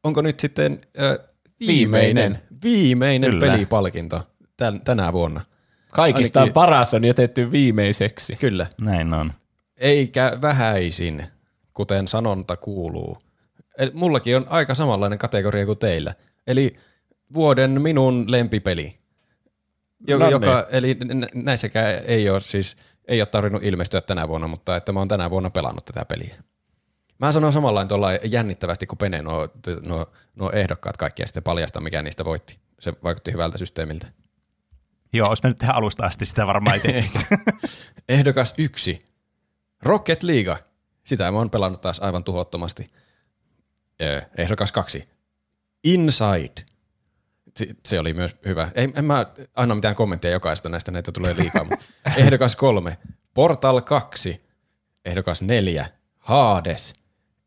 Onko nyt sitten äh, Viimeinen. viimeinen, viimeinen Kyllä. pelipalkinto tän, tänä vuonna? Kaikista Ainakin- paras on jätetty viimeiseksi. Kyllä. Näin on. Eikä vähäisin, kuten sanonta kuuluu. Eli mullakin on aika samanlainen kategoria kuin teillä. Eli vuoden minun lempipeli. Joka, No joka, eli nä- näissäkään ei ole siis ei ole tarvinnut ilmestyä tänä vuonna, mutta että mä oon tänä vuonna pelannut tätä peliä. Mä sanon samalla tuolla jännittävästi kuin Pene nuo, nuo, nuo ehdokkaat kaikki ja sitten paljasta, mikä niistä voitti. Se vaikutti hyvältä systeemiltä. Joo, olisi mennyt tehdä alusta asti sitä varmaan itse. [laughs] Ehdokas yksi. Rocket League. Sitä mä oon pelannut taas aivan tuhottomasti. Ehdokas kaksi. Inside. Se, oli myös hyvä. Ei, en mä anna mitään kommenttia jokaista näistä, näitä tulee liikaa. mutta [laughs] Ehdokas kolme. Portal 2. Ehdokas neljä. Hades.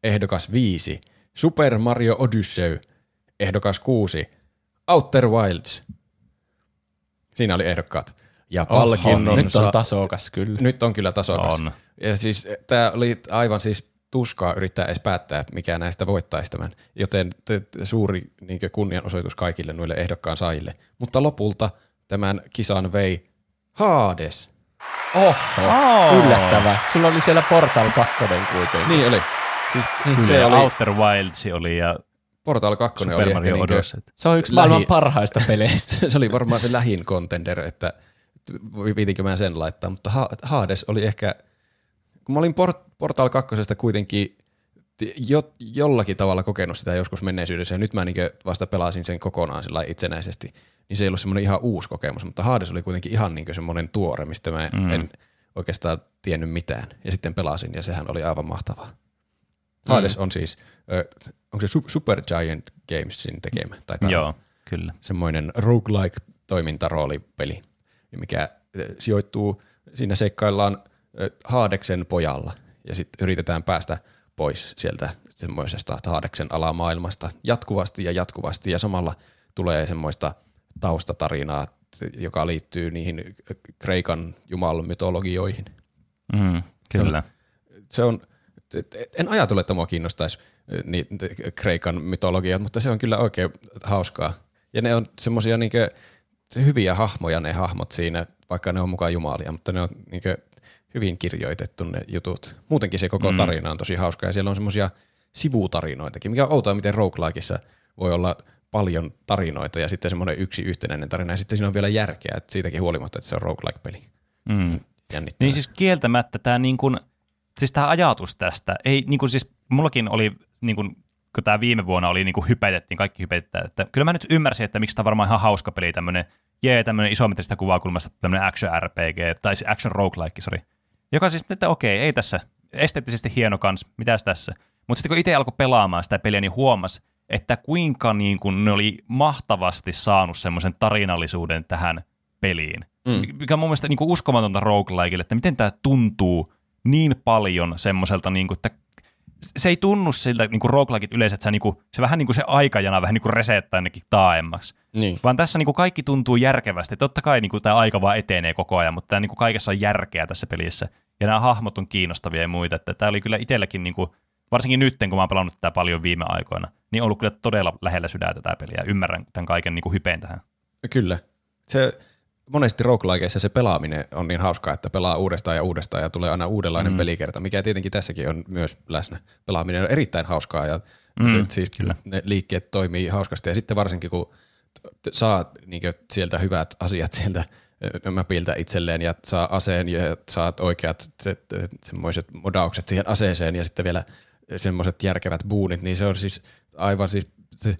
Ehdokas viisi. Super Mario Odyssey. Ehdokas kuusi. Outer Wilds. Siinä oli ehdokkaat. Ja palkinnon Nyt sa- on tasokas kyllä. nyt on kyllä tasokas. On. Ja siis tämä oli aivan siis tuskaa yrittää edes päättää, että mikä näistä voittaisi tämän. Joten suuri niin kunnianosoitus kaikille noille ehdokkaan saajille. Mutta lopulta tämän kisan vei Hades. Oho, Oh. yllättävää. Sulla oli siellä Portal 2 kuitenkin. Niin oli. Siis Kyllä, se oli, Outer Wilds oli ja Portal 2 oli Super ehkä Mario niinkö, Odyssey. Se on yksi Lähi- maailman parhaista [laughs] peleistä. se oli varmaan se lähin contender, että pitinkö mä sen laittaa, mutta Ha- Hades oli ehkä, kun mä olin Port- Portal 2 kuitenkin jo, jollakin tavalla kokenut sitä joskus menneisyydessä, ja nyt mä niinkö vasta pelasin sen kokonaan sillä itsenäisesti, niin se ei ollut semmoinen ihan uusi kokemus, mutta Hades oli kuitenkin ihan niinkö semmoinen tuore, mistä mä mm. en oikeastaan tiennyt mitään, ja sitten pelasin, ja sehän oli aivan mahtavaa. Hades on siis, ö, onko se Su- Super Giant Gamesin tekemä? Taitaa olla joo, kyllä. semmoinen roguelike toimintaroolipeli, mikä sijoittuu, siinä seikkaillaan Haadeksen pojalla ja sitten yritetään päästä pois sieltä semmoisesta Haadeksen alamaailmasta jatkuvasti ja jatkuvasti ja samalla tulee semmoista taustatarinaa, joka liittyy niihin Kreikan jumalmytologioihin. Mm, kyllä. Se on, en ajatellut, että mua kiinnostaisi niin, Kreikan mytologiat, mutta se on kyllä oikein hauskaa. Ja ne on semmoisia niinkö, hyviä hahmoja ne hahmot siinä, vaikka ne on mukaan jumalia, mutta ne on niinkö hyvin kirjoitettu ne jutut. Muutenkin se koko tarina on tosi hauska ja siellä on semmoisia sivutarinoitakin, mikä on outoa, miten roguelikeissa voi olla paljon tarinoita ja sitten semmoinen yksi yhtenäinen tarina ja sitten siinä on vielä järkeä, että siitäkin huolimatta, että se on roguelike-peli. Mm. Jännittävää. Niin siis kieltämättä tämä niin kuin, siis tämä ajatus tästä, ei niin kuin siis, mullakin oli niin kuin, kun tämä viime vuonna oli niin kuin hypetettiin, kaikki hypetetään, että kyllä mä nyt ymmärsin, että miksi tämä on varmaan ihan hauska peli, tämmöinen, jee, tämmöinen isometristä kuvakulmasta, tämmöinen action RPG, tai siis action roguelike, sorry. Joka siis, että okei, ei tässä, esteettisesti hieno kans, mitäs tässä. Mutta sitten kun itse alkoi pelaamaan sitä peliä, niin huomasi, että kuinka niin kuin ne oli mahtavasti saanut semmoisen tarinallisuuden tähän peliin. Mm. Mikä on mun mielestä niin kuin uskomatonta roguelikeille, että miten tämä tuntuu niin paljon semmoiselta, niin kuin, että se ei tunnu siltä niin kuin roguelikeit yleensä, että se, niin kuin, se vähän niin kuin se aikajana vähän niin kuin resettää ainakin taaemmaksi. Niin. Vaan tässä niin kuin kaikki tuntuu järkevästi. Totta kai niin kuin tämä aika vaan etenee koko ajan, mutta tämä niin kuin kaikessa on järkeä tässä pelissä. Ja nämä hahmot on kiinnostavia ja muita. Että tämä oli kyllä itselläkin, niin kuin, varsinkin nyt, kun mä oon pelannut tätä paljon viime aikoina, niin on ollut kyllä todella lähellä sydäntä tämä peli ja ymmärrän tämän kaiken niin kuin hypeen tähän. Kyllä. Se, monesti roguelikeissa se pelaaminen on niin hauskaa, että pelaa uudestaan ja uudestaan ja tulee aina uudenlainen mm. pelikerta, mikä tietenkin tässäkin on myös läsnä. Pelaaminen on erittäin hauskaa ja mm, siis kyllä. ne liikkeet toimii hauskasti ja sitten varsinkin kun saa niin sieltä hyvät asiat sieltä mapilta itselleen ja saa aseen ja saat oikeat se, semmoiset modaukset siihen aseeseen ja sitten vielä semmoiset järkevät buunit, niin se on siis aivan siis se,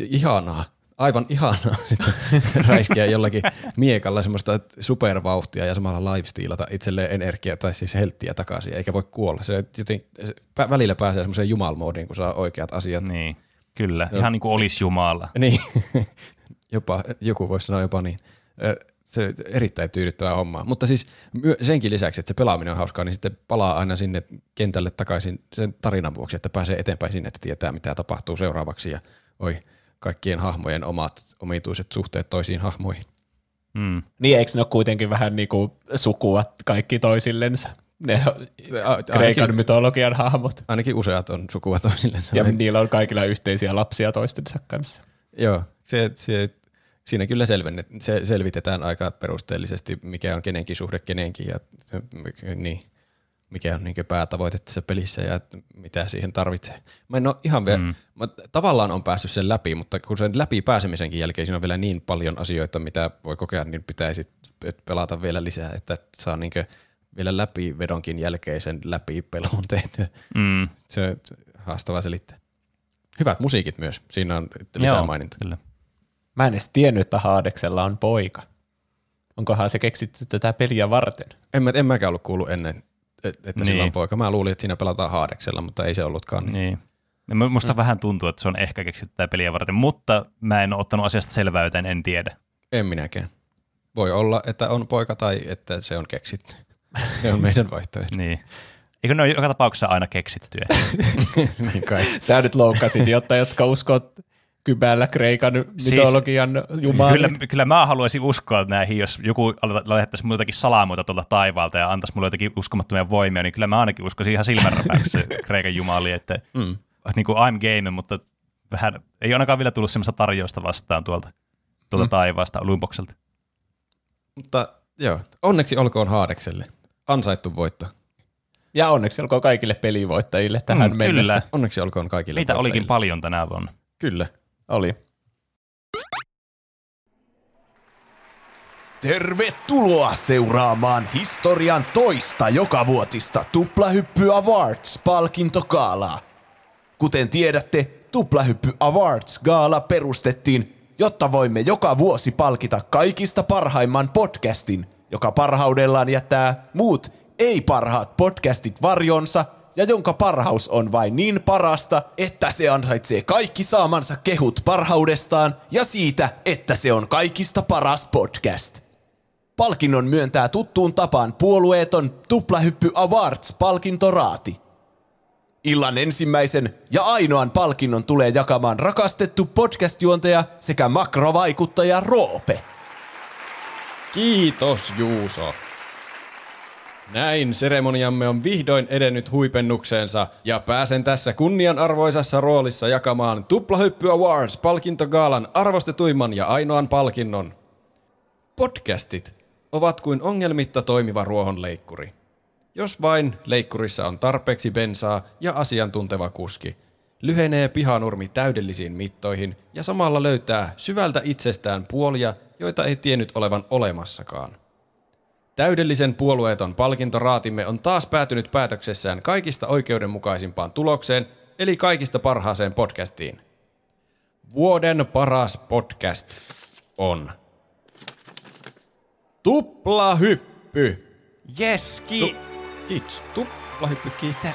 ihanaa aivan ihanaa [laughs] räiskeä jollakin miekalla semmoista supervauhtia ja samalla lifestealata itselleen energiaa tai siis helttiä takaisin, eikä voi kuolla. Se joten, välillä pääsee semmoiseen jumalmoodiin, kun saa oikeat asiat. Niin, kyllä. Se, Ihan niin kuin olisi jumala. Niin, [laughs] jopa, joku voisi sanoa jopa niin. Se on erittäin tyydyttävää hommaa. Mutta siis senkin lisäksi, että se pelaaminen on hauskaa, niin sitten palaa aina sinne kentälle takaisin sen tarinan vuoksi, että pääsee eteenpäin sinne, että tietää mitä tapahtuu seuraavaksi ja oi, kaikkien hahmojen omat omituiset suhteet toisiin hahmoihin. Mm. Niin eikö ne ole kuitenkin vähän niin kuin sukua kaikki toisillensa? Ne Kreikan mytologian hahmot. Ainakin useat on sukua toisillensa. Ja niillä on kaikilla yhteisiä lapsia toistensa kanssa. Joo, se, se, siinä kyllä selvennet, se selvitetään aika perusteellisesti, mikä on kenenkin suhde kenenkin. Ja, niin mikä on niin päätavoite tässä pelissä ja mitä siihen tarvitsee. Mä en ole ihan vielä, mm. mä tavallaan on päässyt sen läpi, mutta kun sen läpi pääsemisenkin jälkeen siinä on vielä niin paljon asioita, mitä voi kokea, niin pitäisi pelata vielä lisää, että saa niin vielä läpi vedonkin jälkeisen läpi pelon [laughs] tehtyä. Mm. Se on haastava selittää. Hyvät musiikit myös, siinä on lisää Joo, maininta. Kyllä. Mä en edes tiennyt, että Haadeksella on poika. Onkohan se keksitty tätä peliä varten? En, mä, en mäkään ollut kuullut ennen että niin. sillä on poika. Mä luulin, että siinä pelataan Haadeksella, mutta ei se ollutkaan niin. niin. Musta mm. vähän tuntuu, että se on ehkä keksitty tämä peliä varten, mutta mä en ole ottanut asiasta selvää, joten en tiedä. En minäkään. Voi olla, että on poika tai että se on keksitty. [laughs] Ne on meidän vaihtoehto. niin. Eikö ne ole joka tapauksessa aina keksittyä? [laughs] [laughs] niin kai. Sä nyt loukkasit, jotta jotka uskot kybällä Kreikan siis, mytologian jumalan. Kyllä, kyllä mä haluaisin uskoa näihin, jos joku lähettäisi mulle jotakin salamoita tuolta taivaalta ja antaisi mulle jotakin uskomattomia voimia, niin kyllä mä ainakin uskoisin ihan silmänräpäyksessä [laughs] Kreikan jumali, että mm. niin kuin I'm game, mutta vähän, ei ainakaan vielä tullut semmoista tarjousta vastaan tuolta, tuolta mm. taivaasta Olympokselta. Mutta joo, onneksi olkoon Haadekselle. Ansaittu voitto. Ja onneksi olkoon kaikille pelivoittajille tähän mm, mennessä. Kyllä. Onneksi olkoon kaikille Niitä olikin paljon tänä vuonna. Kyllä. Oli. Tervetuloa seuraamaan historian toista jokavuotista Tuplahyppy Awards palkintokaalaa. Kuten tiedätte, Tuplahyppy Awards gaala perustettiin, jotta voimme joka vuosi palkita kaikista parhaimman podcastin, joka parhaudellaan jättää muut ei-parhaat podcastit varjonsa ja jonka parhaus on vain niin parasta, että se ansaitsee kaikki saamansa kehut parhaudestaan ja siitä, että se on kaikista paras podcast. Palkinnon myöntää tuttuun tapaan puolueeton Tuplahyppy Awards-palkintoraati. Illan ensimmäisen ja ainoan palkinnon tulee jakamaan rakastettu podcast-juontaja sekä makrovaikuttaja Roope. Kiitos Juuso. Näin seremoniamme on vihdoin edennyt huipennukseensa ja pääsen tässä kunnianarvoisessa roolissa jakamaan Tuplahyppy Awards palkintogaalan arvostetuimman ja ainoan palkinnon. Podcastit ovat kuin ongelmitta toimiva ruohonleikkuri. Jos vain leikkurissa on tarpeeksi bensaa ja asiantunteva kuski, lyhenee pihanurmi täydellisiin mittoihin ja samalla löytää syvältä itsestään puolia, joita ei tiennyt olevan olemassakaan. Täydellisen puolueeton palkintoraatimme on taas päätynyt päätöksessään kaikista oikeudenmukaisimpaan tulokseen, eli kaikista parhaaseen podcastiin. Vuoden paras podcast on Tuplahyppy. Yes, ki... Tu- kiitos. Tuplahyppy, kiitos.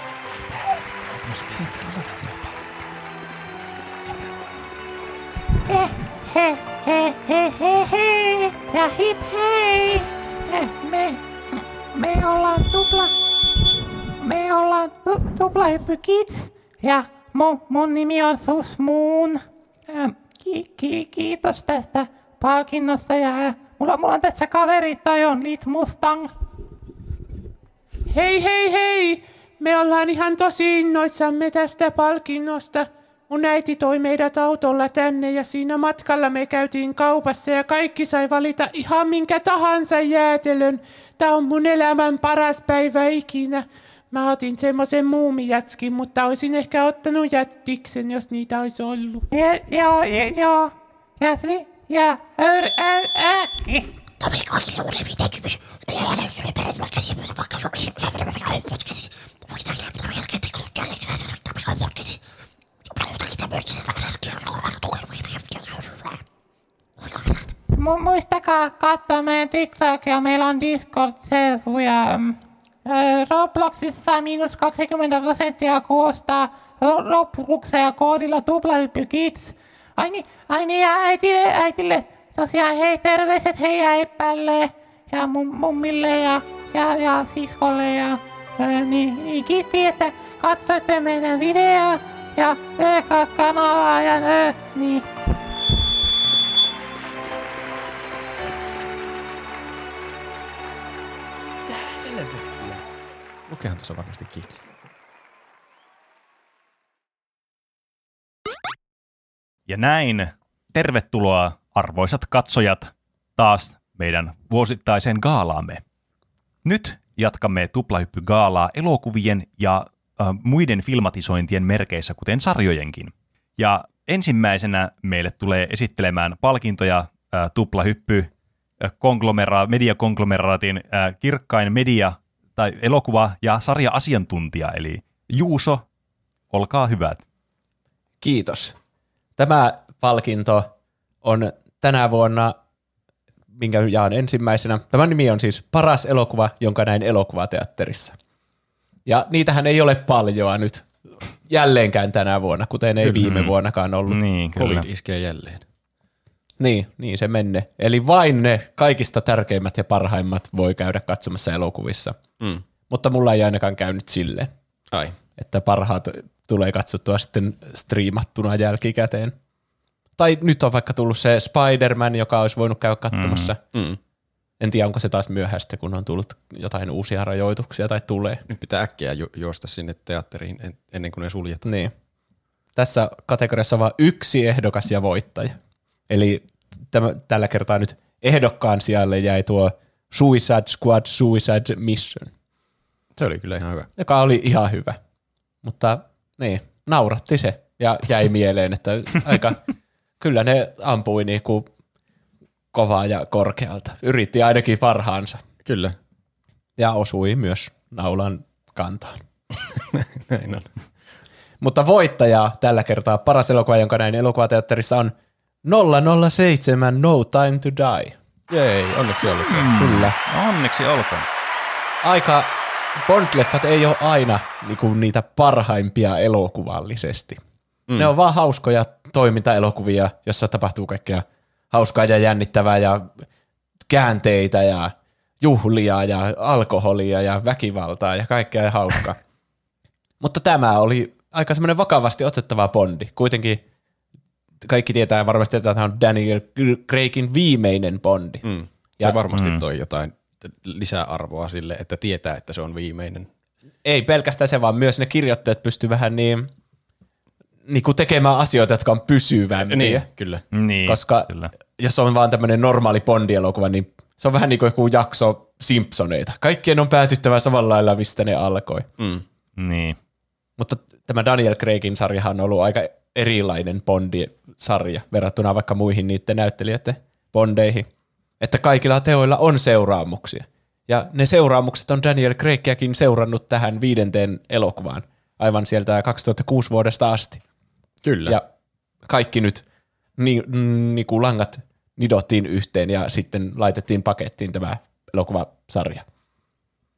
he, he, he, he, he, he, ja hip hei. Eh, Me, me ollaan tupla, me ollaan tu, tuplahyppy kids ja mun, mun nimi on Sus Moon. Ähm, ki, ki, kiitos tästä palkinnosta ja äh, mulla, mulla on tässä kaveri, toi on Lit Mustang. Hei hei hei! Me ollaan ihan tosi innoissamme tästä palkinnosta. Mun äiti toi meidät autolla tänne ja siinä matkalla me käytiin kaupassa ja kaikki sai valita ihan minkä tahansa jäätelön. Tää on mun elämän paras päivä ikinä. Mä otin semmosen muumijätskin, mutta olisin ehkä ottanut jättiksen, jos niitä olisi ollut. Joo, ja, joo. Ja si, ja, ör, ör, äkki. Mu- muistakaa katsoa meidän TikTokia, meillä on Discord-servu ja mm, Robloxissa miinus 20 prosenttia Ro- Robloxia koodilla tuplahyppy kids. Ai niin, ai niin ja äitille, äitille. Tosiaan hei terveiset hei äipälle ja mum, mummille ja, ja, ja siskolle ja ö, niin, niin kiitti, että katsoitte meidän videoa ja ö, ka- kanavaa ja ö, niin. Lukehan tuossa varmasti kids. Ja näin, tervetuloa arvoisat katsojat taas meidän vuosittaiseen gaalaamme. Nyt jatkamme tuplahyppy-gaalaa elokuvien ja muiden filmatisointien merkeissä, kuten sarjojenkin. Ja ensimmäisenä meille tulee esittelemään palkintoja äh, tuplahyppy äh, konglomera, mediakonglomeratin äh, kirkkain media- tai elokuva- ja sarja-asiantuntija, eli Juuso, olkaa hyvät. Kiitos. Tämä palkinto on tänä vuonna, minkä jaan ensimmäisenä. Tämä nimi on siis paras elokuva, jonka näin elokuvateatterissa. Ja niitähän ei ole paljoa nyt jälleenkään tänä vuonna, kuten ei viime vuonnakaan ollut. Niin, kyllä. Covid iskee jälleen. Niin, niin se menne. Eli vain ne kaikista tärkeimmät ja parhaimmat voi käydä katsomassa elokuvissa. Mm. Mutta mulla ei ainakaan käynyt silleen, Ai. että parhaat tulee katsottua sitten striimattuna jälkikäteen. Tai nyt on vaikka tullut se Spider-Man, joka olisi voinut käydä katsomassa. Mm. En tiedä, onko se taas myöhäistä, kun on tullut jotain uusia rajoituksia tai tulee. Nyt pitää äkkiä ju- juosta sinne teatteriin en- ennen kuin ne suljetaan. Niin. Tässä kategoriassa on vain yksi ehdokas ja voittaja. Eli tämä, tällä kertaa nyt ehdokkaan sijalle jäi tuo Suicide Squad Suicide Mission, Se oli kyllä ihan hyvä. joka oli ihan hyvä. Mutta niin, nauratti se ja jäi [laughs] mieleen, että aika, kyllä ne ampui niinku kovaa ja korkealta. Yritti ainakin parhaansa Kyllä. ja osui myös naulan kantaan. [laughs] Näin on. Mutta voittaja tällä kertaa paras elokuva, jonka näin elokuvateatterissa on 007 No Time to Die. Jei, onneksi olkoon. Mm. Kyllä. Onneksi olkoon. Aika Bond-leffat ei ole aina niinku niitä parhaimpia elokuvallisesti. Mm. Ne on vaan hauskoja toimintaelokuvia, jossa tapahtuu kaikkea hauskaa ja jännittävää ja käänteitä ja juhlia ja alkoholia ja väkivaltaa ja kaikkea hauskaa. [laughs] Mutta tämä oli aika semmoinen vakavasti otettava Bondi. Kuitenkin kaikki tietää varmasti, että tämä on Daniel Craigin viimeinen Bondi. Mm. Se Ja- varmasti toi jotain lisäarvoa sille, että tietää, että se on viimeinen. Ei pelkästään se, vaan myös ne kirjoittajat pystyy vähän niin, niin kuin tekemään asioita, jotka on pysyvämpiä. Niin, kyllä. Niin, Koska kyllä. jos on vaan tämmöinen normaali Bondi-elokuva, niin se on vähän niin kuin joku jakso Simpsoneita. Kaikkien on päätyttävä samalla lailla, mistä ne alkoi. Mm. Niin. Mutta tämä Daniel Craigin sarjahan on ollut aika erilainen Bondi-sarja verrattuna vaikka muihin niiden näyttelijöiden Bondeihin. Että kaikilla teoilla on seuraamuksia. Ja ne seuraamukset on Daniel Craigiakin seurannut tähän viidenteen elokuvaan aivan sieltä 2006 vuodesta asti. Kyllä. Ja kaikki nyt ni, niin kuin langat nidottiin yhteen ja sitten laitettiin pakettiin tämä elokuvasarja.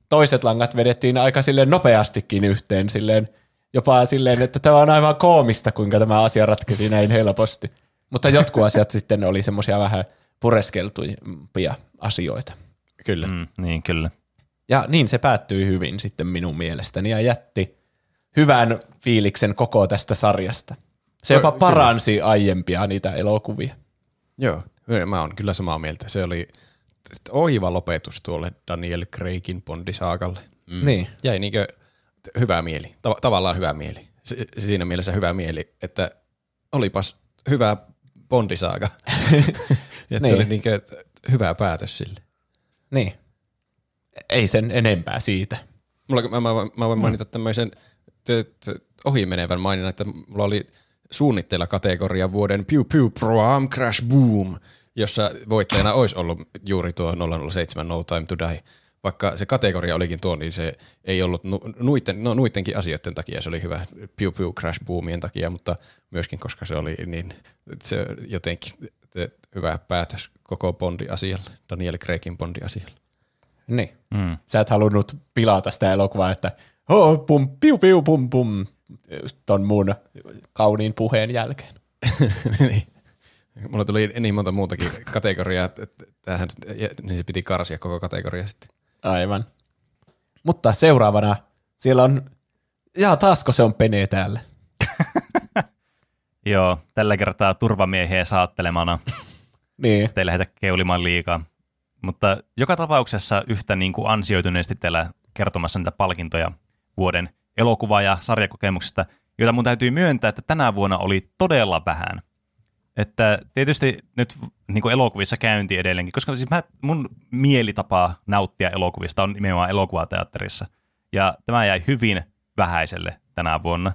Toiset langat vedettiin aika silleen nopeastikin yhteen, silleen, jopa silleen, että tämä on aivan koomista, kuinka tämä asia ratkesi näin helposti. Mutta jotkut [laughs] asiat sitten oli semmoisia vähän pureskeltuimpia asioita. Kyllä. Mm, niin, kyllä. Ja niin se päättyi hyvin sitten minun mielestäni ja jätti hyvän fiiliksen koko tästä sarjasta. Se jopa Kyllä. paransi aiempia niitä elokuvia. Joo, mä oon kyllä samaa mieltä. Se oli oiva lopetus tuolle Daniel Craigin Bondisaakalle. Mm. Niin. Jäi niinkö hyvä mieli, Tav- tavallaan hyvä mieli. Si- siinä mielessä hyvä mieli, että olipas hyvä Bondisaaka. [laughs] että Niin. Se oli niinkö hyvä päätös sille. Niin. Ei sen enempää siitä. Mulla, mä, mä, mä voin mainita tämmöisen ohimenevän maininnan, että mulla oli suunnitteilla kategoria vuoden Pew Pew Prom Crash Boom, jossa voittajana olisi ollut juuri tuo 007 No Time to Die. Vaikka se kategoria olikin tuo, niin se ei ollut nu, nuitten, no, nuittenkin asioiden takia, se oli hyvä Pew Pew Crash Boomien takia, mutta myöskin koska se oli niin se jotenkin se hyvä päätös koko Bondi-asialle, Daniel Craigin Bondi-asialle. Niin. Mm. Sä et halunnut pilata sitä elokuvaa, että oh, pum, piu, piu, pum, pum, ton mun kauniin puheen jälkeen. [laughs] niin. Mulla tuli niin monta muutakin kategoriaa, että tämähän, niin se piti karsia koko kategoria sitten. Aivan. Mutta seuraavana siellä on, jaa taasko se on Pene täällä? [laughs] Joo, tällä kertaa turvamiehiä saattelemana. [laughs] Niin. Te ei lähdetä keulimaan liikaa. Mutta joka tapauksessa yhtä niin kuin ansioituneesti teillä kertomassa niitä palkintoja vuoden elokuva- ja sarjakokemuksista, joita mun täytyy myöntää, että tänä vuonna oli todella vähän. Että tietysti nyt niin elokuvissa käynti edelleenkin, koska siis mä, mun mielitapa nauttia elokuvista on nimenomaan elokuvateatterissa. Ja tämä jäi hyvin vähäiselle tänä vuonna.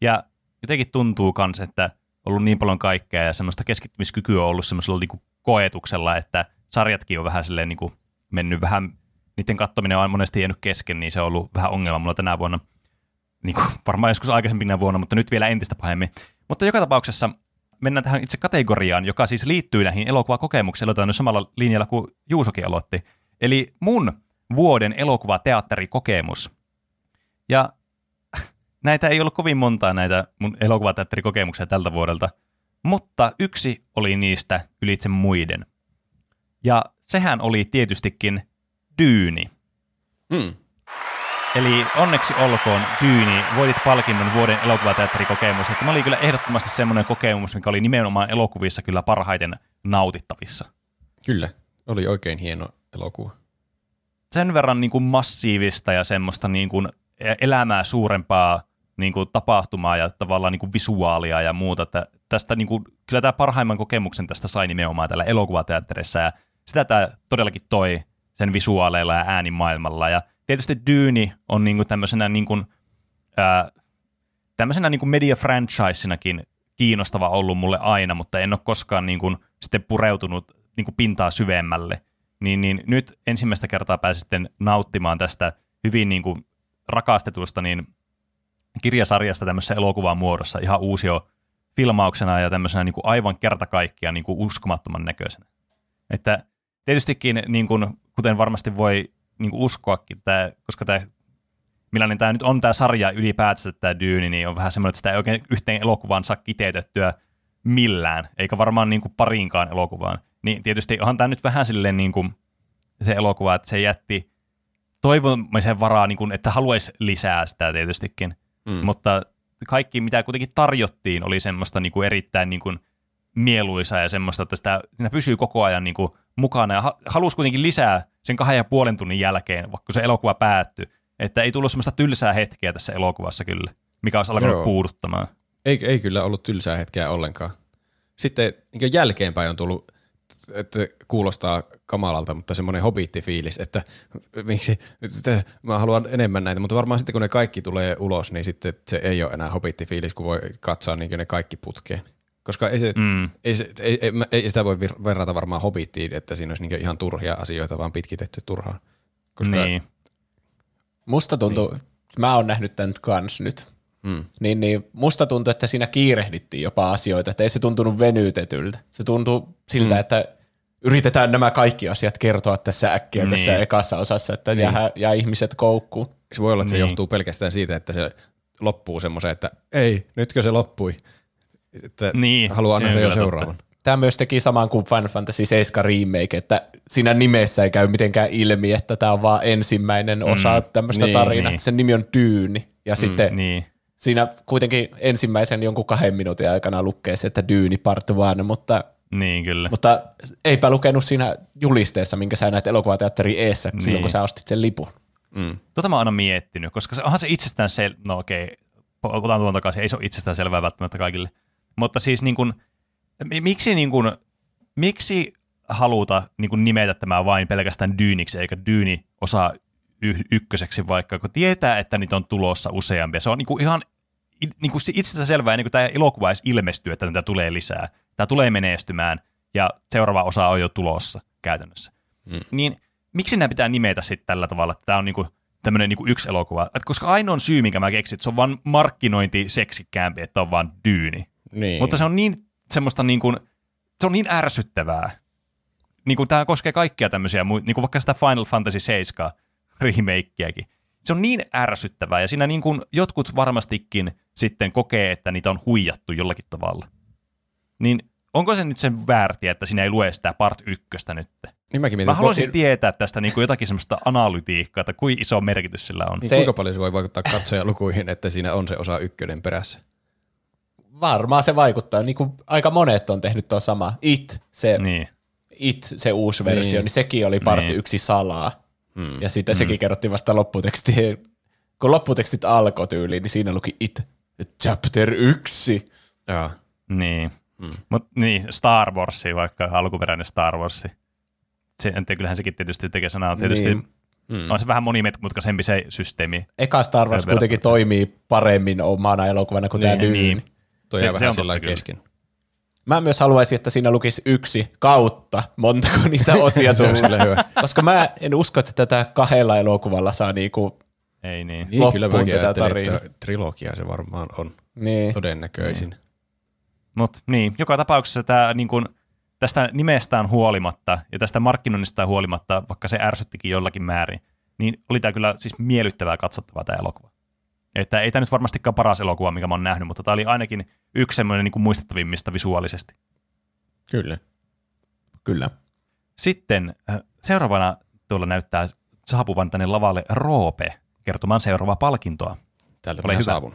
Ja jotenkin tuntuu kans, että ollut niin paljon kaikkea ja semmoista keskittymiskykyä on ollut semmoisella niin koetuksella, että sarjatkin on vähän silleen niin mennyt vähän, niiden kattominen on monesti jäänyt kesken, niin se on ollut vähän ongelma mulla tänä vuonna. Niin kuin varmaan joskus aikaisempina vuonna, mutta nyt vielä entistä pahemmin. Mutta joka tapauksessa mennään tähän itse kategoriaan, joka siis liittyy näihin elokuvakokemuksiin. Aloitetaan nyt samalla linjalla kuin Juusokin aloitti. Eli mun vuoden elokuvateatterikokemus. Ja [laughs] näitä ei ollut kovin montaa näitä mun elokuvateatterikokemuksia tältä vuodelta, mutta yksi oli niistä ylitse muiden. Ja sehän oli tietystikin Dyyni. Hmm. Eli onneksi olkoon Dyyni, voitit palkinnon vuoden elokuvateatterikokemus. Että mä oli kyllä ehdottomasti semmoinen kokemus, mikä oli nimenomaan elokuvissa kyllä parhaiten nautittavissa. Kyllä, oli oikein hieno elokuva. Sen verran niin kuin massiivista ja semmoista niin kuin elämää suurempaa niin kuin tapahtumaa ja tavallaan niin kuin visuaalia ja muuta. Että tästä niin kuin, kyllä tämä parhaimman kokemuksen tästä sai nimenomaan tällä elokuvateatterissa ja sitä tämä todellakin toi sen visuaaleilla ja äänimaailmalla. Ja tietysti Dyyni on niin kuin tämmöisenä, niin kuin, ää, tämmöisenä niin kuin media-franchisenakin kiinnostava ollut mulle aina, mutta en ole koskaan niin kuin, sitten pureutunut niin kuin pintaa syvemmälle. Niin, niin nyt ensimmäistä kertaa pääsin sitten nauttimaan tästä hyvin niin kuin rakastetusta niin kirjasarjasta tämmöisessä elokuvan muodossa ihan uusio filmauksena ja tämmöisenä niin kuin aivan kertakaikkiaan niin kuin uskomattoman näköisenä. Että tietystikin, niin kuin, kuten varmasti voi niin uskoakin, tämä, koska tämä, millainen tämä nyt on tämä sarja ylipäätänsä, tämä Dyyni, niin on vähän semmoinen, että sitä ei oikein yhteen elokuvaan saa kiteytettyä millään, eikä varmaan niin kuin pariinkaan elokuvaan. Niin tietysti onhan tämä nyt vähän silleen niin kuin se elokuva, että se jätti toivomisen varaa, niin kuin, että haluaisi lisää sitä tietystikin. Mm. Mutta kaikki, mitä kuitenkin tarjottiin, oli semmoista niin kuin erittäin niin kuin mieluisaa ja semmoista, että sitä, siinä pysyy koko ajan niin kuin mukana ja ha- halusi kuitenkin lisää sen kahden ja puolen tunnin jälkeen, vaikka se elokuva päättyi. Että ei tullut semmoista tylsää hetkeä tässä elokuvassa kyllä, mikä olisi alkanut Joo. puuduttamaan. Ei, ei kyllä ollut tylsää hetkeä ollenkaan. Sitten niin jälkeenpäin on tullut, että kuulostaa kamalalta, mutta semmoinen hobitti-fiilis, että miksi että mä haluan enemmän näitä, mutta varmaan sitten kun ne kaikki tulee ulos, niin sitten se ei ole enää hobitti-fiilis, kun voi katsoa niin ne kaikki putkeen. Koska ei, se, Mm. ei, se, ei, ei, ei sitä voi verrata varmaan hobittiin, että siinä olisi niin ihan turhia asioita, vaan pitkitetty turhaan. Koska, Niin. Musta tuntuu, niin. mä oon nähnyt tämän kans nyt, Mm. niin, niin musta tuntuu, että siinä kiirehdittiin jopa asioita, että ei se tuntunut venytetyltä. Se tuntuu siltä, mm. että yritetään nämä kaikki asiat kertoa tässä äkkiä niin. tässä ekassa osassa, että niin. jää, jää ihmiset koukkuun. Se voi olla, että se Niin. johtuu pelkästään siitä, että se loppuu semmoiseen, että ei, nytkö se loppui. Että Niin, haluaa se nähdä jo kyllä totta. seuraavan. Tämä myös teki saman kuin Final Fantasy 7 Remake, että siinä nimessä ei käy mitenkään ilmi, että tämä on vaan ensimmäinen osa Mm, tämmöistä niin, tarinaa. niin. Sen nimi on Dyyni. Ja sitten Niin. siinä kuitenkin ensimmäisen jonkun kahden minuutin aikana lukee se, että Dyyni part one, mutta, Niin, kyllä. mutta eipä lukenut siinä julisteessa, minkä sä näet elokuvateatteri eessä niin. silloin, kun sä ostit sen lipun. Mm. Tota mä oon aina miettinyt, koska se, onhan se itsestään sel... No okei, otan tuon takaisin, ei se ole itsestään selvää välttämättä kaikille. Mutta siis niin mi- miksi, niin kun, miksi haluta niin kun nimetä tämä vain pelkästään Dyyniksi, eikä Dyyni osa y- ykköseksi vaikka, kun tietää, että niitä on tulossa useampia. Se on niin kuin ihan niin kuin itsestään selvää, niin kuin tämä elokuva edes ilmestyy, että tätä tulee lisää. Tämä tulee menestymään, ja seuraava osa on jo tulossa käytännössä. Mm. Niin miksi nämä pitää nimetä sitten tällä tavalla, että tämä on niinku tämmöinen niinku yksi elokuva? Et koska ainoa syy, minkä mä keksin, että se on vaan markkinointi seksikkäämpi, että on vaan dyyni. Niin. Mutta se on niin semmoista niinku, se on niin ärsyttävää. Niinku tämä koskee kaikkia tämmöisiä, mui- niinku vaikka sitä Final Fantasy 7 remakeäkin. Se on niin ärsyttävää ja siinä niinku jotkut varmastikin sitten kokee, että niitä on huijattu jollakin tavalla. Niin onko se nyt sen väärti, että siinä ei lue sitä part ykköstä nyt? niin mäkin mietin, Mä haluaisin voisi- tietää tästä niin kuin jotakin semmoista analytiikkaa, että kuinka iso merkitys sillä on. niin Se- kuinka paljon se voi vaikuttaa katsojalukuihin, että siinä on se osa ykkönen perässä. Varmaan se vaikuttaa, niin kuin aika monet on tehnyt tuo sama. It, se, Niin. It, se uusi versio, Niin. niin, sekin oli parti Niin. yksi salaa. Mm. Ja sitten sekin kerrottiin vasta lopputeksti. [laughs] Kun lopputekstit alkoi tyyliin, niin siinä luki It, chapter yksi. Jaa. Niin. Mm. Mut niin, Star Wars, vaikka alkuperäinen Star Wars. Se, en tiedä, kyllähän sekin tietysti tekee sanaa. Tietysti Niin. niin. on se vähän monimutkaisempi se systeemi. Eka Star Wars kuitenkin toimii paremmin omana elokuvana kuin tämä Niin, Dune. niin. Toi Se- jää se vähän sillä kesken. Mä myös haluaisin, että siinä lukisi yksi kautta, montako [laughs] niitä osia tulee. hyvä. Koska mä en usko, että tätä kahdella elokuvalla saa niinku, Ei niin. Niin, kyllä mäkin tätä tarinaa. että trilogia se varmaan on niin. todennäköisin. Mutta niin, joka tapauksessa tämä niin kun, tästä nimestään huolimatta ja tästä markkinoinnistaan huolimatta, vaikka se ärsyttikin jollakin määrin, niin oli tämä kyllä siis miellyttävää katsottavaa tämä elokuva. Että ei tämä nyt varmastikaan paras elokuva, mikä mä oon nähnyt, mutta tämä oli ainakin yksi semmoinen niin kuin muistettavimmista visuaalisesti. Kyllä. Kyllä. Sitten äh, seuraavana tuolla näyttää saapuvan tänne lavalle Roope kertomaan seuraavaa palkintoa. Täältä Ole hyvä. saavun.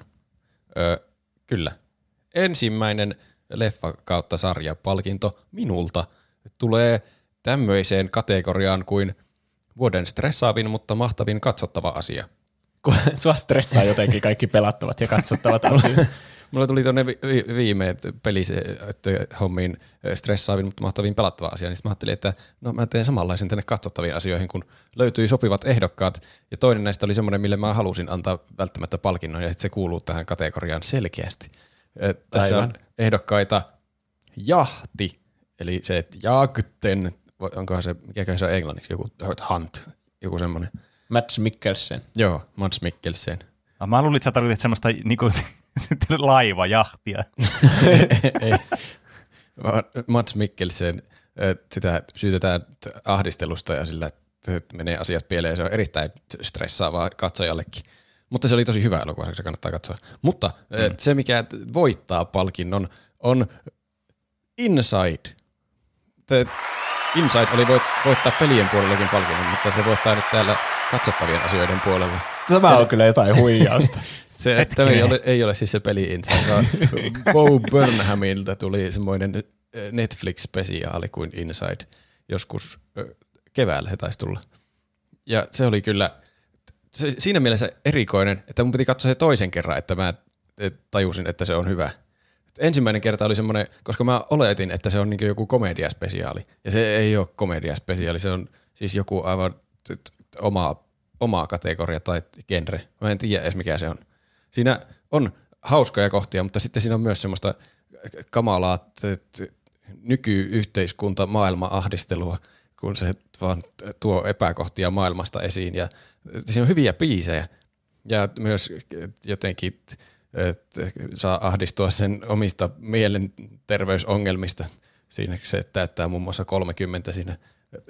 Öö, kyllä. Ensimmäinen leffa kautta sarja palkinto minulta tulee tämmöiseen kategoriaan kuin vuoden stressaavin, mutta mahtavin katsottava asia. Kun [laughs] sua stressaa jotenkin kaikki pelattavat ja katsottavat asiat. [laughs] Mulla tuli tuonne vi- vi- viime pelihommiin stressaavin, mutta mahtavin pelattava asia, niin mä ajattelin, että no mä teen samanlaisen tänne katsottaviin asioihin, kun löytyi sopivat ehdokkaat, ja toinen näistä oli semmoinen, mille mä halusin antaa välttämättä palkinnon, ja sitten se kuuluu tähän kategoriaan selkeästi. Tässä Aivan. on ehdokkaita jahti, eli se, että jagten, onkohan se, mikäköhän se on englanniksi, joku hunt, joku semmoinen. Mats Mikkelsen. Joo, Mads Mikkelsen. Ah, Mä luulin, että sä tarkoitit semmoista niin kuin, [laughs] laivajahtia. Ei. Mats Mikkelsen, sitä syytetään ahdistelusta ja sillä että menee asiat pieleen. Se on erittäin stressaavaa katsojallekin. Mutta se oli tosi hyvä elokuva, se kannattaa katsoa. Mutta mm. se, mikä voittaa palkinnon, on Inside. Te, Inside oli voit, voittaa pelien puolellakin palkinnon, mutta se voittaa nyt täällä katsottavien asioiden puolella. Tämä on kyllä jotain huijausta. [laughs] Se että ei ole, ei ole siis se peli Inside, vaan [laughs] Bo Burnhamilta tuli semmoinen eh, Netflix-spesiaali kuin Inside. Joskus keväällä se taisi tulla. Ja se oli kyllä se, siinä mielessä erikoinen, että mun piti katsoa se toisen kerran, että mä eh, tajusin, että se on hyvä. Ensimmäinen kerta oli semmoinen, koska mä oletin, että se on niin joku komediaspesiaali. Ja se ei ole komediaspesiaali, se on siis joku aivan oma, oma kategoria tai genre. Mä en tiedä edes mikä se on. Siinä on hauskoja kohtia, mutta sitten siinä on myös semmoista kamalaa nykyyhteiskunta maailma ahdistelua, kun se vaan tuo epäkohtia maailmasta esiin. Ja siinä on hyviä biisejä ja myös jotenkin saa ahdistua sen omista mielenterveysongelmista. Siinä se täyttää muun muassa 30 siinä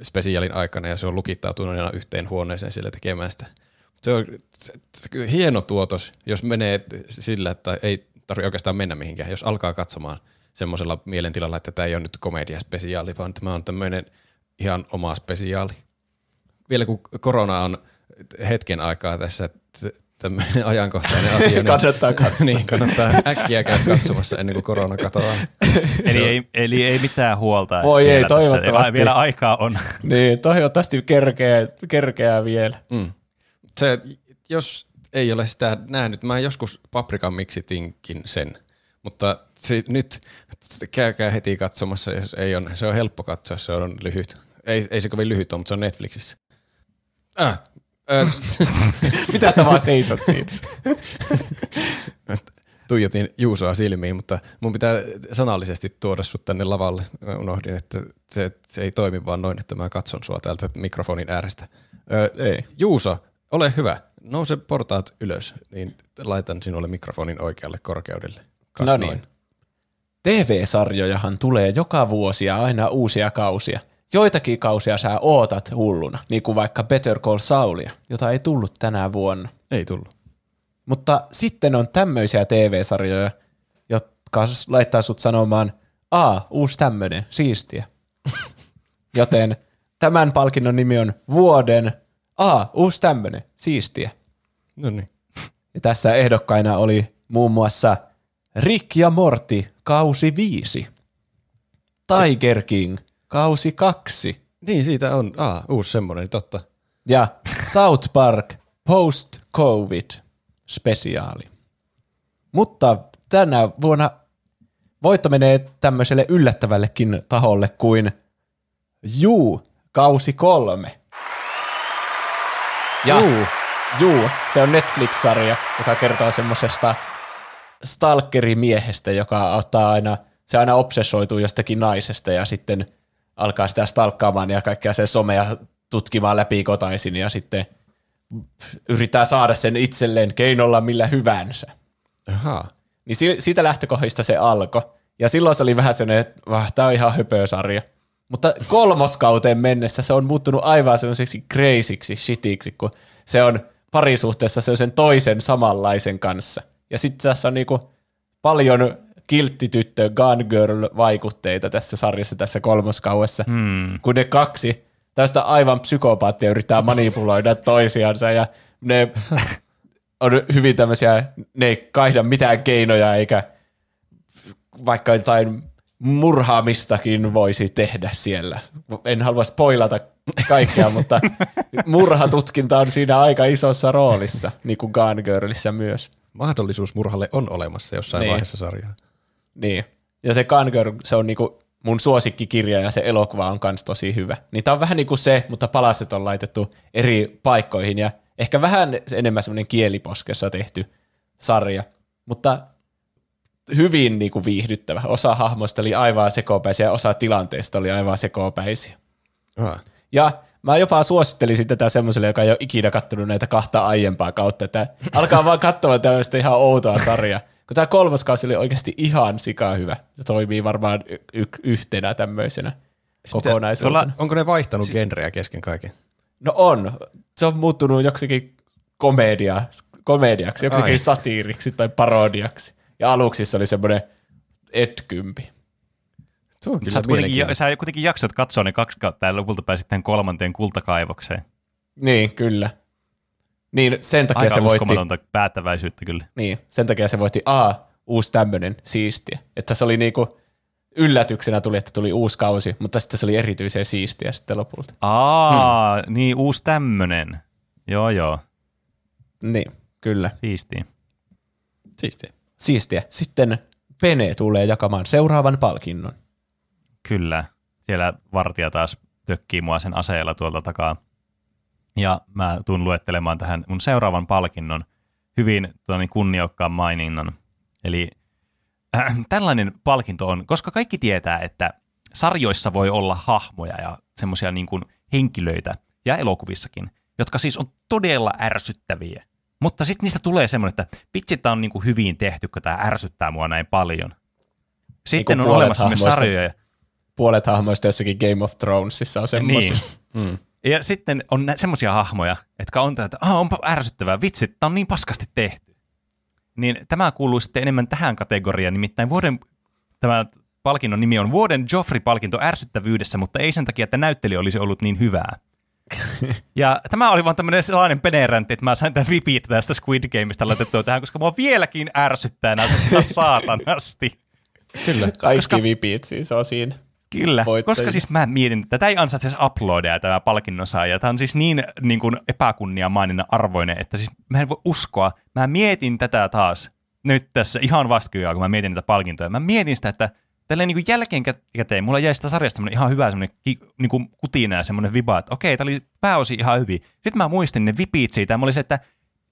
spesiaalin aikana ja se on lukittautunut aina yhteen huoneeseen sillä tekemään sitä. Se on hieno tuotos, jos menee sillä, että ei tarvitse oikeastaan mennä mihinkään, jos alkaa katsomaan semmoisella mielentilalla, että tämä ei ole nyt komediaspesiaali, vaan tämä on tämmöinen ihan oma spesiaali. Vielä kun korona on hetken aikaa tässä tämmöinen ajankohtainen asia, niin, [laughs] Kannattaa katsoa. [laughs] niin kannattaa äkkiä käydä katsomassa ennen kuin korona katoaa. Eli ei, eli ei mitään huolta. Voi ei, vielä tässä. toivottavasti. Vielä aikaa on. [laughs] Niin, toivottavasti kerkeää, kerkeää vielä. Mm. Se, jos ei ole sitä nähnyt, mä joskus paprikan miksitinkin sen, mutta se, nyt käykää heti katsomassa, jos ei ole. Se on helppo katsoa, se on lyhyt. Ei, ei se kovin lyhyt ole, mutta se on Netflixissä. Äh, [laughs] Mitä sä vaan seisot siinä? [laughs] tuijotin Juusoa silmiin, mutta mun pitää sanallisesti tuoda sut tänne lavalle. Mä unohdin, että se, se ei toimi vaan noin, että mä katson sua täältä mikrofonin äärestä. Ö, Ei. Juuso, ole hyvä. Nouse portaat ylös, niin laitan sinulle mikrofonin oikealle korkeudelle. Kas No niin. TV-sarjojahan tulee joka vuosi ja aina uusia kausia. Joitakin kausia sä ootat hulluna, niin kuin vaikka Better Call Saulia, jota ei tullut tänä vuonna. Ei tullut. Mutta sitten on tämmöisiä TV-sarjoja, jotka laittaa sut sanomaan, aa, uusi tämmönen, siistiä. [laughs] Joten tämän palkinnon nimi on vuoden, aa, uusi tämmönen, siistiä. No niin. Ja tässä ehdokkaina oli muun muassa Rick ja Morty, kausi viisi. Tiger King, kausi kaksi. Niin, siitä on. Ah, uusi semmoinen, totta. Ja South Park, post-covid, spesiaali. Mutta tänä vuonna voitto menee tämmöiselle yllättävällekin taholle kuin Juu, kausi kolme. Ja Juu, Juu se on Netflix-sarja, joka kertoo semmoisesta stalkerimiehestä, joka ottaa aina, se aina obsessoituu jostakin naisesta ja sitten alkaa sitä stalkkaamaan ja kaikkea sen somea tutkimaan läpi kotaisin ja sitten yrittää saada sen itselleen keinolla millä hyvänsä. Ahaa. Niin si- siitä lähtökohdista se alkoi. Ja silloin se oli vähän sellainen, että vah, tää on ihan höpösarja. Mutta kolmoskauteen mennessä se on muuttunut aivan semmoiseksi crazyksi, shitiksi, kun se on parisuhteessa se on sen toisen samanlaisen kanssa. Ja sitten tässä on niinku paljon kilttityttö, gun girl vaikutteita tässä sarjassa tässä kolmoskauessa, Hmm. kun ne kaksi tästä aivan psykopaattia yrittää manipuloida toisiansa ja ne on hyvin tämmöisiä, ne ei kaihda mitään keinoja eikä vaikka jotain murhaamistakin voisi tehdä siellä. En halua spoilata kaikkea, mutta murhatutkinta on siinä aika isossa roolissa, niin kuin Gone Girlissä myös. Mahdollisuus murhalle on olemassa jossain Niin. vaiheessa sarjaa. Niin. Ja se Gone Girl, se on niinku mun suosikkikirja ja se elokuva on kans tosi hyvä. Niin tää on vähän niin kuin se, mutta palaset on laitettu eri paikkoihin ja ehkä vähän enemmän semmoinen kieliposkessa tehty sarja. Mutta hyvin niinku viihdyttävä. Osa hahmoista oli aivan sekopäisiä ja osa tilanteista oli aivan sekopäisiä. Ah. Ja mä jopa suosittelisin tätä semmoiselle, joka ei ole ikinä kattonut näitä kahta aiempaa kautta, että alkaa vaan katsoa tämmöistä ihan outoa sarjaa. Kun tämä kolmas kausi oli oikeasti ihan sika hyvä ja toimii varmaan y- y- yhtenä tämmöisenä kokonaisuutena. tuolla- Onko ne vaihtanut genreä kesken kaiken? No on. Se on muuttunut joksikin komedia, komediaksi, joksikin Ai. satiiriksi tai parodiaksi. Ja aluksi se oli semmoinen etkympi. Tuo on kyllä Sä, kuitenkin, mielenkiintoista. sä kuitenkin jaksot katsoa ne kaksi kautta ja lopulta pääsit tähän kolmanteen kultakaivokseen. Niin, kyllä. Niin, sen takia Aika se voitti. päättäväisyyttä kyllä. Niin, sen takia se voitti A, uusi tämmönen, siistiä. Että se oli niinku, yllätyksenä tuli, että tuli uusi kausi, mutta sitten se oli erityisen siistiä sitten lopulta. Aa, hmm. niin uusi tämmönen. Joo, joo. Niin, kyllä. Siistiä. Siistiä. Siistiä. Sitten Pene tulee jakamaan seuraavan palkinnon. Kyllä. Siellä vartija taas tökkii mua sen aseella tuolta takaa. Ja mä tuun luettelemaan tähän mun seuraavan palkinnon hyvin tuonne kunniokkaan maininnan. Eli äh, tällainen palkinto on, koska kaikki tietää, että sarjoissa voi olla hahmoja ja semmoisia niin kuin henkilöitä ja elokuvissakin, jotka siis on todella ärsyttäviä. Mutta sitten niistä tulee semmoinen, että vitsi, tämä on niin kuin hyvin tehty, kun tämä ärsyttää mua näin paljon. Sitten on puolet olemassa myös sarjoja, Puolet hahmoista jossakin Game of Thronesissa on semmoisia. niin. Mm. Ja sitten on semmoisia hahmoja, jotka on tätä, että ah, onpa ärsyttävää, vitsi, tämä on niin paskasti tehty. niin tämä kuuluu sitten enemmän tähän kategoriaan, nimittäin vuoden, tämä palkinnon nimi on vuoden Joffrey-palkinto ärsyttävyydessä, mutta ei sen takia, että näyttely olisi ollut niin hyvää. [laughs] Ja tämä oli vaan tämmöinen sellainen peneräntti, että mä sain tämän vipit tästä Squid Gameista laitettua tähän, koska mua vieläkin ärsyttää nämä saatanasti. Kyllä. Kaikki Koska- vipit siis on siinä. Kyllä, voittajia. koska siis mä mietin, että tätä ei ansaitse edes uploadia tämä palkinnon saaja. Tämä on siis niin, niin kuin epäkunniamainen arvoinen, että siis mä en voi uskoa. Mä mietin tätä taas nyt tässä ihan vastuujaa, kun mä mietin näitä palkintoja. Mä mietin sitä, että tälleen niin jälkeenkäteen mulla jäi sitä sarjasta ihan hyvä semmoinen niin kuin kutina ja semmoinen viba, että okei, tämä oli pääosin ihan hyvin. Sitten mä muistin ne vipit siitä ja mä olin se, että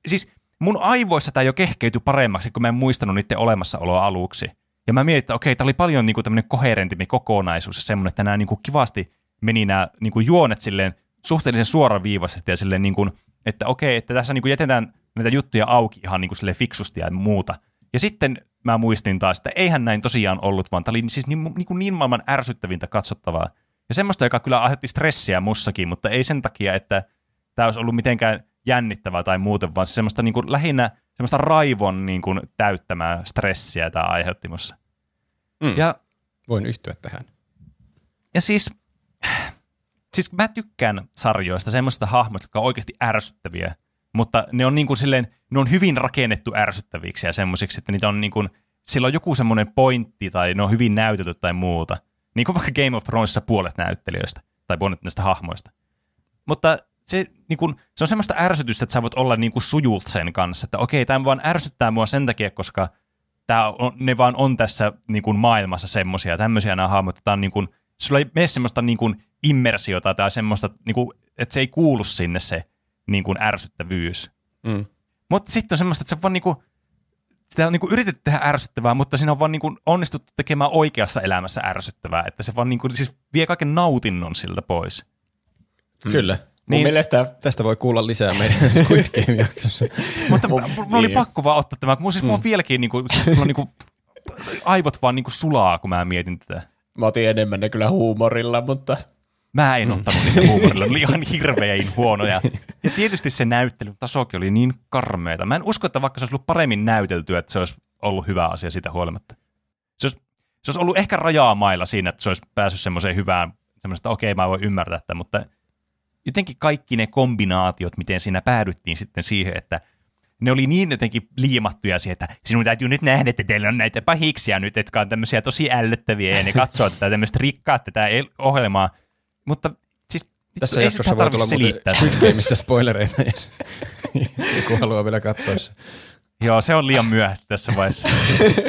siis mun aivoissa tämä jo kehkeytyi paremmaksi, kun mä en muistanut niiden olemassaoloa aluksi. Ja mä mietin, että okei, tämä oli paljon niin kuin tämmöinen koherentimpi kokonaisuus ja semmoinen, että nämä niin kuin kivasti meni nämä niin kuin juonet silleen suhteellisen suoraviivaisesti ja silleen niin kuin, että okei, että tässä niin kuin jätetään näitä juttuja auki ihan niin kuin fiksusti ja muuta. Ja sitten mä muistin taas, että eihän näin tosiaan ollut, vaan tämä oli siis niin, niin, kuin niin maailman ärsyttävintä katsottavaa. Ja semmoista, joka kyllä aiheutti stressiä mussakin, mutta ei sen takia, että tämä olisi ollut mitenkään jännittävää tai muuten, vaan se semmoista niin kuin lähinnä semmoista raivon niin kuin täyttämää stressiä tämä aiheutti. Mm. Ja, Voin yhtyä tähän. ja siis, siis mä tykkään sarjoista, semmoista hahmoista, jotka on oikeasti ärsyttäviä, mutta ne on niin kuin silleen, ne on hyvin rakennettu ärsyttäviksi ja semmoisiksi, että niitä on niin kuin, sillä on joku semmoinen pointti tai ne on hyvin näytetty tai muuta. Niin kuin vaikka Game of Thronesissa puolet näyttelijöistä tai puolet näistä hahmoista. Mutta se, niin kun, se on semmoista ärsytystä, että sä voit olla niin kuin sujut sen kanssa, että okei, tämä vaan ärsyttää mua sen takia, koska tää on, ne vaan on tässä niin kuin maailmassa semmoisia, tämmöisiä nämä hahmot, että on niin kuin, sulla ei mene semmoista niin kuin immersiota tai semmoista, niin kuin, että se ei kuulu sinne se niin kuin ärsyttävyys. Mm. Mutta sitten on semmoista, että se vaan niinku, sitä on niinku yritetty tehdä ärsyttävää, mutta siinä on vaan niinku onnistuttu tekemään oikeassa elämässä ärsyttävää, että se vaan niinku, siis vie kaiken nautinnon siltä pois. Kyllä. Mun Niin. mielestä Tästä voi kuulla lisää meidän [laughs] Squid Game-jaksossa. Mutta mulla oli niin. pakko vaan ottaa tämä, kun mulla siis mulla on vieläkin niinku, siis on niinku, aivot vaan niinku sulaa, kun mä mietin tätä. mä otin enemmän ne kyllä huumorilla, mutta Mä en ottanut niitä huumorilla, ne oli ihan hirvein huonoja. Ja tietysti se näyttelyn tasokin oli niin karmeita. Mä en usko, että vaikka se olisi ollut paremmin näyteltyä, että se olisi ollut hyvä asia siitä huolimatta. Se olisi, se olisi ollut ehkä rajaamailla siinä, että se olisi päässyt semmoiseen hyvään, semmoista, että okei, mä voin ymmärtää että, mutta jotenkin kaikki ne kombinaatiot, miten siinä päädyttiin sitten siihen, että ne oli niin jotenkin liimattuja siihen, että sinun täytyy nyt nähdä, että teillä on näitä pahiksia nyt, jotka on tämmöisiä tosi ällöttäviä, ja ne [laughs] katsoo tätä tämmöistä rikkaat tätä el- ohjelmaa. Mutta siis Tässä ei jaksossa voi tulla muuten selittää. Gameista spoilereita, jos [laughs] joku haluaa vielä katsoa se. Joo, se on liian myöhäistä tässä vaiheessa.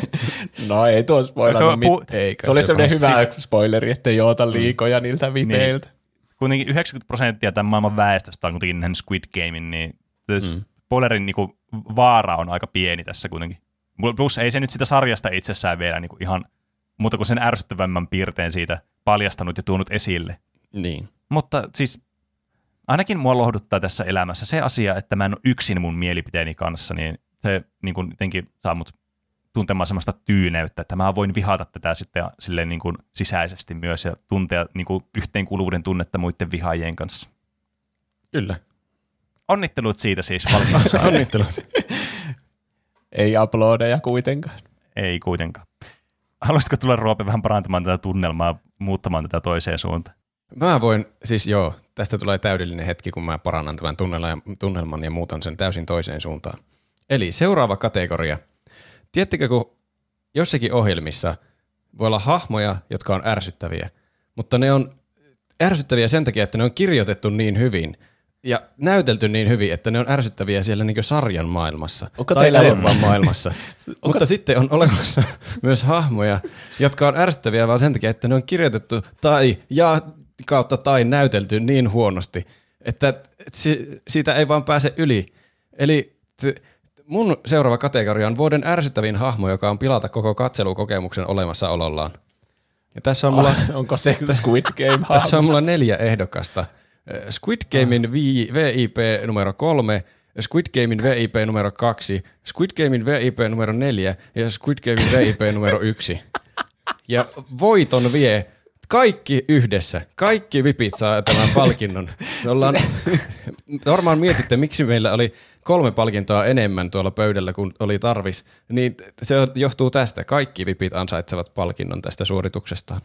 [laughs] no ei tuo spoilannut mitään. Kai Tuo oli se semmoinen hyvä spoileri, ettei oota liikoja niiltä vipeiltä. Kuitenkin 90 prosenttia tämän maailman väestöstä on kuitenkin nähnyt Squid Gamein, niin mm. spoilerin niinku vaara on aika pieni tässä kuitenkin. Plus ei se nyt sitä sarjasta itsessään vielä niinku ihan muuta kuin sen ärsyttävämmän piirteen siitä paljastanut ja tuonut esille. Niin. Mutta siis ainakin mua lohduttaa tässä elämässä se asia, että mä en ole yksin mun mielipiteeni kanssa, niin se niin kuin jotenkin saa mut tuntemaan semmoista tyyneyttä, että mä voin vihata tätä sitten silleen niin kuin sisäisesti myös ja tuntea niin kuin yhteenkuuluvuuden tunnetta muiden vihaajien kanssa. Kyllä. Onnittelut siitä siis [laughs] Onnittelut. Ei uploadeja kuitenkaan. Ei kuitenkaan. Haluaisitko tulla Roope vähän parantamaan tätä tunnelmaa, muuttamaan tätä toiseen suuntaan? Mä voin, siis joo, tästä tulee täydellinen hetki, kun mä parannan tämän tunnelman ja muutan sen täysin toiseen suuntaan. Eli seuraava kategoria. Tiedättekö, kun jossakin ohjelmissa voi olla hahmoja, jotka on ärsyttäviä, mutta ne on ärsyttäviä sen takia, että ne on kirjoitettu niin hyvin ja näytelty niin hyvin, että ne on ärsyttäviä siellä niin sarjan maailmassa Onko tai elokuvan maailmassa. [laughs] Mutta sitten on olemassa [laughs] myös hahmoja, jotka on ärsyttäviä vaan sen takia, että ne on kirjoitettu tai ja kautta tai näytelty niin huonosti, että si- siitä ei vaan pääse yli. Eli t- mun seuraava kategoria on vuoden ärsyttävin hahmo, joka on pilata koko katselukokemuksen olemassaolollaan. Ja tässä on mulla... [laughs] Onko se Squid Game [laughs] Tässä on mulla neljä ehdokasta. Eh, Squid Gamein vi- VIP numero kolme, Squid Gamein VIP numero kaksi, Squid Gamein VIP numero neljä ja Squid Gamein VIP numero yksi. Ja voiton vie kaikki yhdessä, kaikki vipit saa tämän palkinnon. Me ollaan, varmaan mietitte, miksi meillä oli kolme palkintoa enemmän tuolla pöydällä kuin oli tarvis, niin se johtuu tästä. Kaikki vipit ansaitsevat palkinnon tästä suorituksestaan.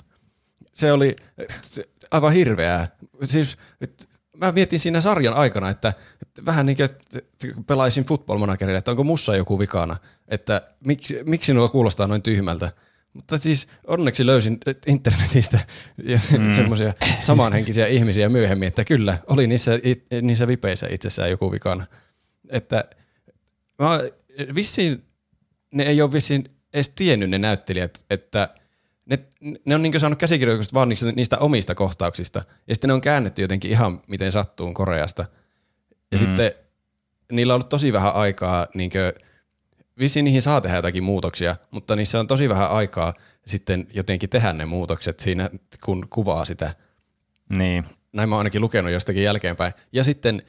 Se oli se, aivan hirveää. Siis, et, mä mietin siinä sarjan aikana, että, että vähän niin kuin pelaisin football managerille, että onko mussa joku vikana, että miksi, miksi nuo kuulostaa noin tyhmältä. Mutta siis onneksi löysin internetistä mm. semmoisia samanhenkisiä ihmisiä myöhemmin, että kyllä, oli niissä, niissä vipeissä itsessään joku vikana. Että mä, vissiin, ne ei ole vissiin edes tiennyt ne näyttelijät, että ne, ne on niin saanut käsikirjoituksesta vaan niistä, niistä omista kohtauksista, ja sitten ne on käännetty jotenkin ihan miten sattuu Koreasta. Ja mm. sitten niillä on ollut tosi vähän aikaa, niin kuin, vissiin niihin saa tehdä jotakin muutoksia, mutta niissä on tosi vähän aikaa sitten jotenkin tehdä ne muutokset siinä, kun kuvaa sitä. Niin. Näin mä oon ainakin lukenut jostakin jälkeenpäin. Ja sitten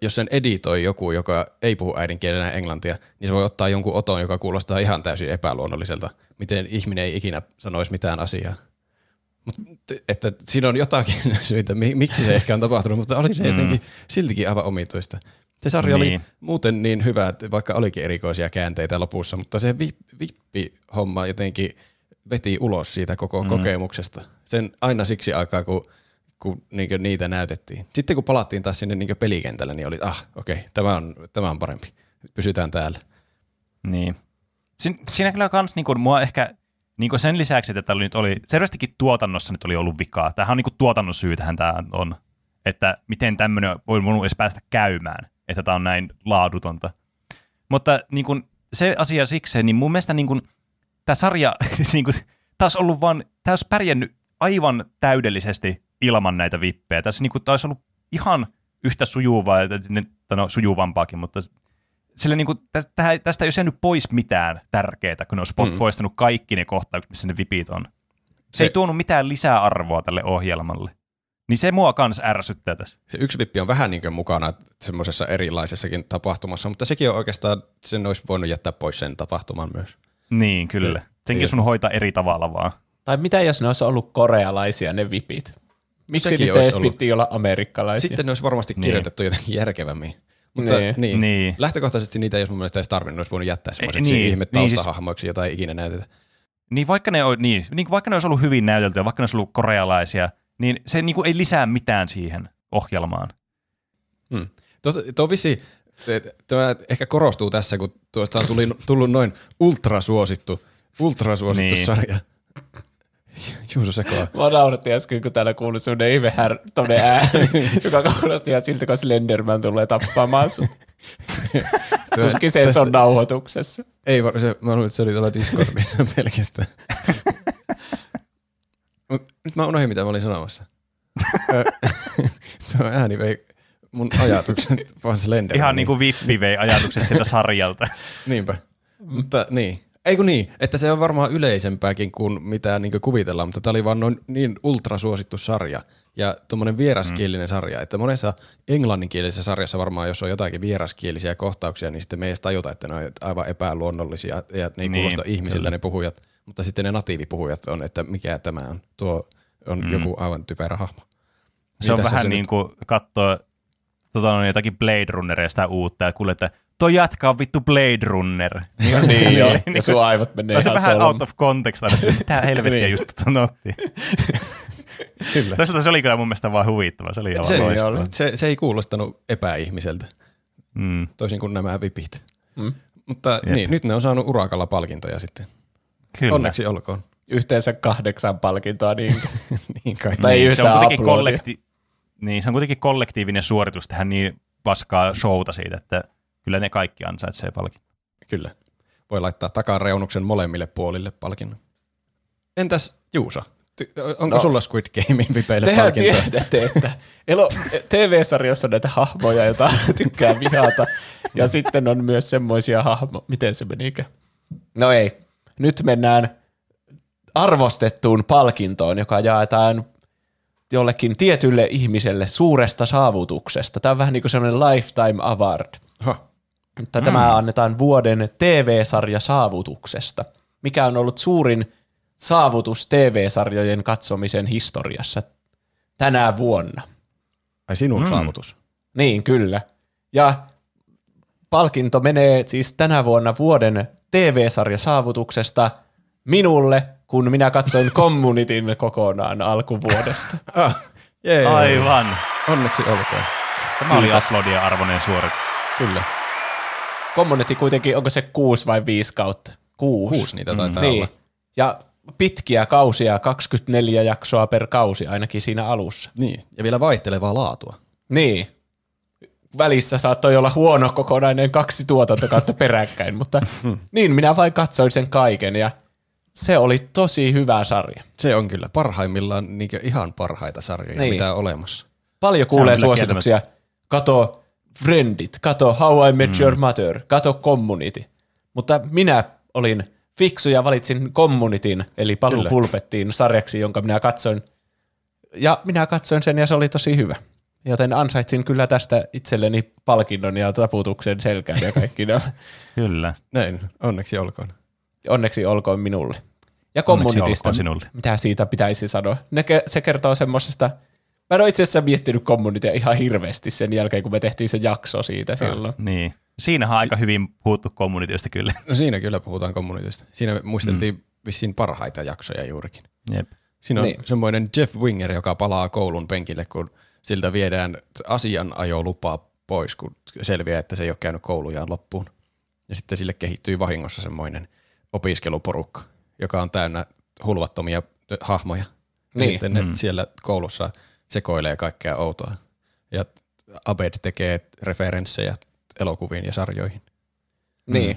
jos sen editoi joku, joka ei puhu äidinkielenä englantia, niin se voi ottaa jonkun oton, joka kuulostaa ihan täysin epäluonnolliselta. Miten ihminen ei ikinä sanoisi mitään asiaa. Mut, että siinä on jotakin [laughs] syitä, miksi se ehkä on tapahtunut, mutta oli se mm. jotenkin siltikin aivan omituista. Se sarja niin. oli muuten niin hyvä, että vaikka olikin erikoisia käänteitä lopussa, mutta se vippi-homma jotenkin veti ulos siitä koko mm. kokemuksesta. Sen aina siksi aikaa, kun kun niin niitä näytettiin. Sitten kun palattiin taas sinne niin pelikentälle, niin oli, ah, okei, okay, tämä, on, tämä on parempi. Pysytään täällä. Niin. Sin, siinä kyllä kans niin kuin, mua ehkä niin kuin sen lisäksi, että täällä nyt oli, selvästikin tuotannossa nyt oli ollut vikaa. Tämähän on niin kuin tuotannon syytähän tämä on. Että miten tämmöinen voi voinut edes päästä käymään, että tämä on näin laadutonta. Mutta niin kuin, se asia siksi, niin mun mielestä niin kuin, tämä sarja [laughs] niin taas ollut vaan, tämä olisi pärjännyt aivan täydellisesti ilman näitä vippejä. Tässä niin kuin, olisi ollut ihan yhtä sujuvaa, no sujuvampaakin, mutta sille niin kuin, tästä, tästä ei olisi jäänyt pois mitään tärkeää, kun ne olisi mm. poistanut kaikki ne kohtaukset, missä ne vipit on. Se, se ei tuonut mitään lisäarvoa tälle ohjelmalle. Niin se mua kans ärsyttää tässä. Se yksi vippi on vähän niin kuin mukana semmoisessa erilaisessakin tapahtumassa, mutta sekin on oikeastaan, sen olisi voinut jättää pois sen tapahtuman myös. Niin, kyllä. Se, Senkin sun hoitaa eri tavalla vaan. Tai mitä jos ne olisi ollut korealaisia ne vipit? Miksi Sekin niitä edes piti olla amerikkalaisia? Sitten ne olisi varmasti niin. kirjoitettu niin. jotenkin järkevämmin. Mutta niin. Niin, niin. lähtökohtaisesti niitä ei olisi mun mielestä edes tarvinnut, olisi voinut jättää semmoiseksi niin. ihme taustahahmoiksi, niin, jota ei ikinä näytetä. Niin vaikka ne, on, niin, niin vaikka ne olisi ollut hyvin näyteltyä, vaikka ne olisi ollut korealaisia, niin se niin kuin ei lisää mitään siihen ohjelmaan. Hmm. Tuo, vissi, tämä ehkä korostuu tässä, kun tuosta on tuli, tullut noin ultrasuosittu, ultrasuosittu niin. sarja. Juuso sekoa. Mä naurattiin äsken, kun täällä kuului semmoinen ihme här, ääni, [laughs] joka kuulosti ihan siltä, kun Slenderman tulee tappamaan sun. Tuskin se, se on nauhoituksessa. Ei, se, mä luulen, että se oli tuolla Discordissa [laughs] pelkästään. Mut nyt mä unohdin, mitä mä olin sanomassa. [laughs] se on ääni vei mun ajatukset [laughs] vaan Slenderman. Ihan niin kuin Vippi vei ajatukset sieltä [laughs] sarjalta. Niinpä. Mutta niin, ei kun niin, että se on varmaan yleisempääkin kuin mitä niin kuvitellaan, mutta tämä oli vaan noin niin ultrasuosittu sarja ja tuommoinen vieraskielinen mm. sarja, että monessa englanninkielisessä sarjassa varmaan, jos on jotakin vieraskielisiä kohtauksia, niin sitten me ei edes tajuta, että ne on aivan epäluonnollisia ja ne ei niin, kuulosta ihmisiltä kyllä. ne puhujat, mutta sitten ne natiivipuhujat on, että mikä tämä on, tuo on mm. joku aivan typerä hahmo. Se niin on vähän se niin kuin katsoa tota, on jotakin Blade Runneria sitä uutta ja kuulee, että toi jätkä on vittu Blade Runner. [laughs] Niin, niin joo, ja sun aivot menee ihan vähän out of context aina, mitä [laughs] helvettiä niin. just sanottiin. [laughs] kyllä. Toisaalta se oli kyllä mun mielestä vaan huvittava, se oli aivan se, loistava. Se, se ei kuulostanut epäihmiseltä, mm. toisin kuin nämä vipit. Mm. Mutta niin, nyt ne on saanut urakalla palkintoja sitten. Kyllä. Onneksi olkoon. Yhteensä kahdeksan palkintoa, niin, [laughs] niin kai. Tai niin, se on kuitenkin kollekti- niin, se on kuitenkin kollektiivinen suoritus tehdä niin paskaa showta siitä, että kyllä ne kaikki ansaitsee palkinnon. Kyllä. Voi laittaa takareunuksen molemmille puolille palkinnon. Entäs Juuso? onko no, sulla Squid Gamein vipeille Tehän tiedätte, että elo, TV-sarjassa on näitä hahmoja, joita [laughs] tykkää vihata. Ja sitten on myös semmoisia hahmoja. Miten se menikö? No ei. Nyt mennään arvostettuun palkintoon, joka jaetaan jollekin tietylle ihmiselle suuresta saavutuksesta. Tämä on vähän niin kuin sellainen lifetime award. Ha. Mutta mm. tämä annetaan vuoden TV-sarja saavutuksesta. Mikä on ollut suurin saavutus TV-sarjojen katsomisen historiassa tänä vuonna. Ai sinun Mm. saavutus. Niin, kyllä. Ja palkinto menee siis tänä vuonna vuoden TV-sarja saavutuksesta minulle, kun minä katsoin Communityn kokonaan alkuvuodesta. [laughs] Ah, jee. Aivan. Onneksi olkoon. Tämä oli aplodien arvoinen suoritus. Kyllä. Community kuitenkin, onko se kuusi vai viisi kautta? Kuusi. Kuusi niitä taitaa niin. olla. Ja pitkiä kausia, 24 jaksoa per kausi ainakin siinä alussa. Niin. Ja vielä vaihtelevaa laatua. Niin. Välissä saattoi olla huono kokonainen kaksi tuotantokautta peräkkäin, mutta niin minä vain katsoin sen kaiken ja se oli tosi hyvä sarja. Se on kyllä parhaimmillaan niin ihan parhaita sarjoja, Niin. mitä on olemassa. Paljon kuulee suosituksia. Kato Friendit, kato How I Met Your Mother, kato Community. Mutta minä olin fiksu ja valitsin Communityn, eli Paluu pulpettiin sarjaksi, jonka minä katsoin. Ja minä katsoin sen ja se oli tosi hyvä. Joten ansaitsin kyllä tästä itselleni palkinnon ja taputuksen selkään ja kaikki. [laughs] Kyllä. Näin, onneksi olkoon. Onneksi olkoon minulle. Ja olkoon sinulle. mitä siitä pitäisi sanoa? Ne, se kertoo semmosesta, mä en ole itse asiassa miettinyt Communitya ihan hirveästi sen jälkeen, kun me tehtiin se jakso siitä silloin. Niin. Siinähän on aika hyvin puhuttu kommunitiosta kyllä. No siinä kyllä puhutaan kommunitista. Siinä muisteltiin mm. vissiin parhaita jaksoja juurikin. Jep. Siinä on niin. semmoinen Jeff Winger, joka palaa koulun penkille, kun siltä viedään asianajolupa pois, kun selviää, että se ei ole käynyt koulujaan loppuun. Ja sitten sille kehittyy vahingossa semmoinen opiskeluporukka, joka on täynnä hulvattomia hahmoja. Ja Niin. sitten ne siellä koulussa sekoilee kaikkea outoa. Ja Abed tekee referenssejä elokuviin ja sarjoihin. Niin.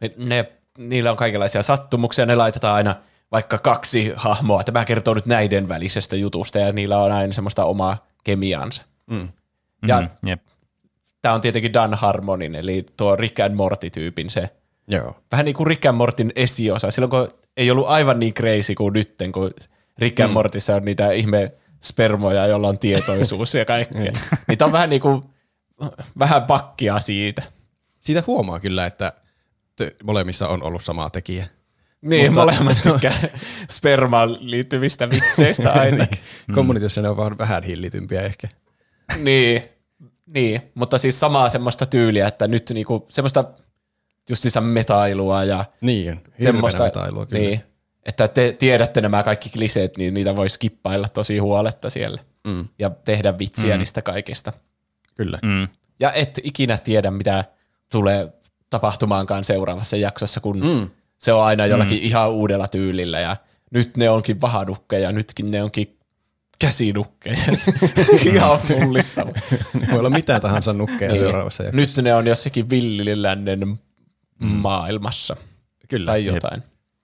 Ne, ne, niillä on kaikenlaisia sattumuksia, ne laitetaan aina vaikka kaksi hahmoa. Tämä kertoo nyt näiden välisestä jutusta ja niillä on aina semmoista omaa kemiaansa. Mm. Ja Mhm, Jep. tämä on tietenkin Dan Harmonin, eli tuo Rick and Morty-tyypin se. Joo. Vähän niin kuin Rick and Mortin esiosa. Silloin kun ei ollut aivan niin crazy kuin nytten, kun Rick and Mortissa on niitä ihme spermoja, joilla on tietoisuus ja kaikkea. [laughs] Niitä on vähän niin kuin, vähän pakkia siitä. Siitä huomaa kyllä, että molemmissa on ollut sama tekijä. Niin, Mutta- molemmat tykkää spermaan liittyvistä vitseistä [laughs] ainakin. Mm. Kommunitiossa ne on vaan vähän hillitympiä ehkä. niin, niin, mutta siis samaa semmoista tyyliä, että nyt niinku semmoista justiinsa metailua ja Niin, semmoista, metailua kyllä. niin, että te tiedätte nämä kaikki kliseet, niin niitä voi skippailla tosi huoletta siellä Mm, ja tehdä vitsiä mm. niistä kaikista. kyllä. Mm. Ja et ikinä tiedä, mitä tulee tapahtumaankaan seuraavassa jaksossa, kun mm. Se on aina jollakin mm. ihan uudella tyylillä ja nyt ne onkin vahadukkeja, nytkin ne onkin käsinukkeja. [laughs] ihan pullistava. Ne voi olla mitä tahansa nukkeja Niin. seuraavassa jaksossa. Nyt ne on jossakin villilännen maailmassa Kyllä. tai jotain.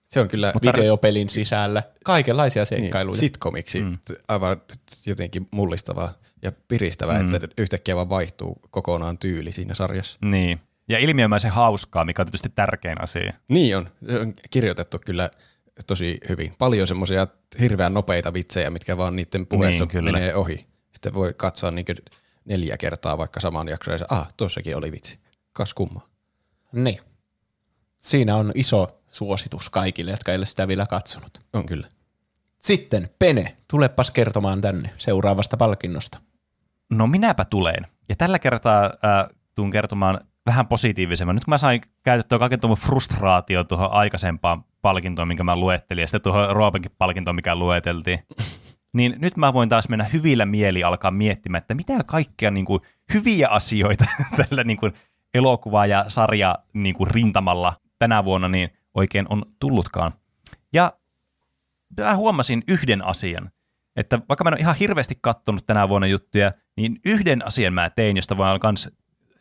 Se on kyllä Videopelin sisällä. Kaikenlaisia niin, seikkailuja. sitcomiksi mm. aivan jotenkin mullistavaa ja piristävää, mm. että yhtäkkiä vaan vaihtuu kokonaan tyyli siinä sarjassa. Niin. Ja ilmiömäisen hauskaa, mikä on tietysti tärkein asia. Niin on. Se on kirjoitettu kyllä tosi hyvin. Paljon semmoisia hirveän nopeita vitsejä, mitkä vaan niiden puheessa Niin, kyllä. menee ohi. Sitten voi katsoa niin neljä kertaa vaikka saman jakson ja se, ah, tuossakin oli vitsi. Kas kumma. Niin. Siinä on iso suositus kaikille, jotka ei ole sitä vielä katsonut. On kyllä. Sitten Pene, tulepas kertomaan tänne seuraavasta palkinnosta. No minäpä tulen. Ja tällä kertaa äh, tuun kertomaan vähän positiivisemman. Nyt kun mä sain käytettyä kaiken tuon frustraatio tuohon aikaisempaan palkintoon, minkä mä luettelin, ja sitten tuohon Roopenkin palkintoon, mikä lueteltiin, [laughs] niin nyt mä voin taas mennä hyvillä mieli alkaa miettimään, että mitä kaikkea niin kuin, hyviä asioita [laughs] tällä niin kuin, elokuva- ja sarja niin kuin, rintamalla tänä vuonna niin oikein on tullutkaan. Ja mä huomasin yhden asian, että vaikka mä en ole ihan hirveästi kattonut tänä vuonna juttuja, niin yhden asian mä tein, josta voin kans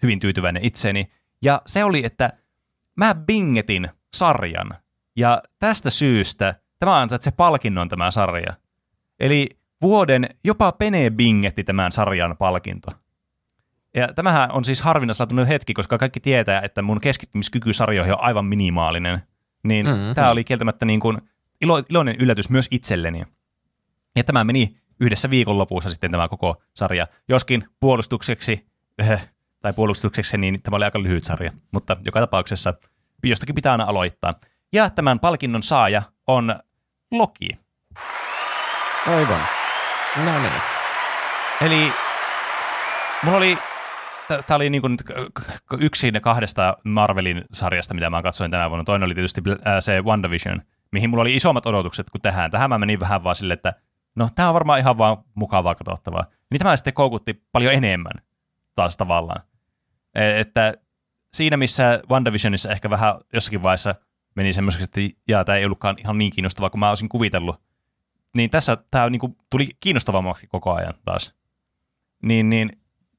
hyvin tyytyväinen itseni. Ja se oli, että mä bingetin sarjan. Ja tästä syystä tämä ansaitsee palkinnon tämä sarja. Eli vuoden jopa Pene bingetti tämän sarjan palkinto. Ja tämähän on siis harvinaislaatuinen hetki, koska kaikki tietää, että mun keskittymiskyky sarjoihin on aivan minimaalinen. Niin mm-hmm. tämä oli kieltämättä niin kuin ilo, iloinen yllätys myös itselleni. Ja tämä meni yhdessä viikonlopussa sitten tämä koko sarja. Joskin puolustukseksi, äh, tai puolustukseksi, niin tämä oli aika lyhyt sarja. Mutta joka tapauksessa jostakin pitää aina aloittaa. Ja tämän palkinnon saaja on Loki. Aivan. No niin. Eli mulla oli, tämä oli niin yksi kahdesta Marvelin sarjasta, mitä mä katsoin tänä vuonna. Toinen oli tietysti ää, se WandaVision, mihin mulla oli isommat odotukset kuin tähän. Tähän mä menin vähän vaan silleen, että no tämä on varmaan ihan vaan mukavaa katsottavaa. Niin tämä sitten koukutti paljon enemmän taas tavallaan. E- että siinä missä WandaVisionissa ehkä vähän jossakin vaiheessa meni semmoiseksi, että jaa, tämä ei ollutkaan ihan niin kiinnostavaa kuin mä olisin kuvitellut, niin tässä tämä niinku tuli kiinnostavammaksi koko ajan taas. Niin, niin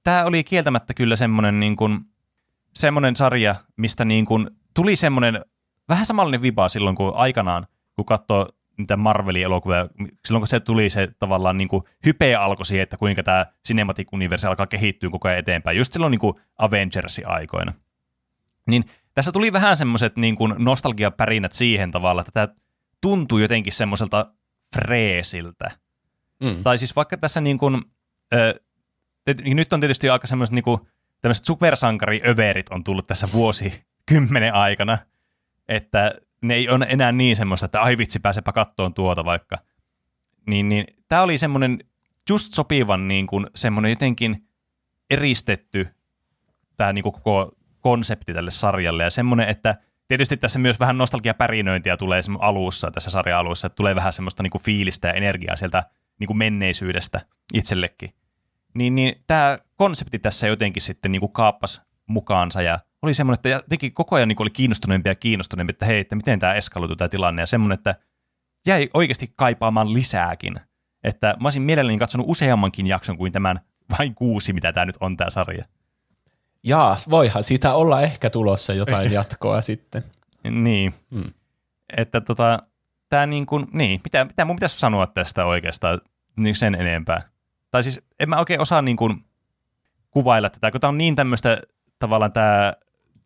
tämä oli kieltämättä kyllä semmoinen, niin kuin, semmoinen sarja, mistä niin kuin, tuli semmoinen vähän samanlainen viba silloin, kun aikanaan, kun katsoo niitä Marvelin elokuvia, silloin kun se tuli se tavallaan niin kuin hype alkoi siihen, että kuinka tämä Cinematic Universe alkaa kehittyä koko ajan eteenpäin, just silloin niin kuin Avengersin aikoina. Niin tässä tuli vähän semmoiset niin kuin nostalgiapärinät siihen tavalla, että tämä tuntuu jotenkin semmoiselta freesiltä. Mm. Tai siis vaikka tässä niin kuin, ö, nyt on tietysti aika semmoiset niin kuin, tämmöiset supersankariöverit on tullut tässä vuosi kymmenen aikana, että ne ei ole enää niin semmoista, että ai vitsi, pääsepä kattoon tuota vaikka. Niin, niin tämä oli semmoinen just sopivan niin kuin, semmoinen jotenkin eristetty tämä niin kuin koko konsepti tälle sarjalle ja semmoinen, että tietysti tässä myös vähän nostalgiapärinöintiä tulee alussa, tässä sarjan alussa, että tulee vähän semmoista niin kuin fiilistä ja energiaa sieltä niin kuin menneisyydestä itsellekin. Niin, niin tämä konsepti tässä jotenkin sitten niin kuin kaappas mukaansa ja oli semmoinen, että jotenkin koko ajan niin oli kiinnostuneempi ja kiinnostuneempi, että hei, että miten tämä eskaloituu tämä tilanne ja semmoinen, että jäi oikeasti kaipaamaan lisääkin. Että mä olisin mielelläni katsonut useammankin jakson kuin tämän [laughs] vain kuusi, mitä tämä nyt on tämä sarja. Jaa, voihan siitä olla ehkä tulossa jotain ehkä. jatkoa sitten. Niin. Hmm. Että tota, tämä niin kuin, niin, mitä, mitä mun pitäisi sanoa tästä oikeastaan niin sen enempää? Tai siis en mä oikein osaa niin kuin kuvailla tätä, kun tämä on niin tämmöistä tavallaan tämä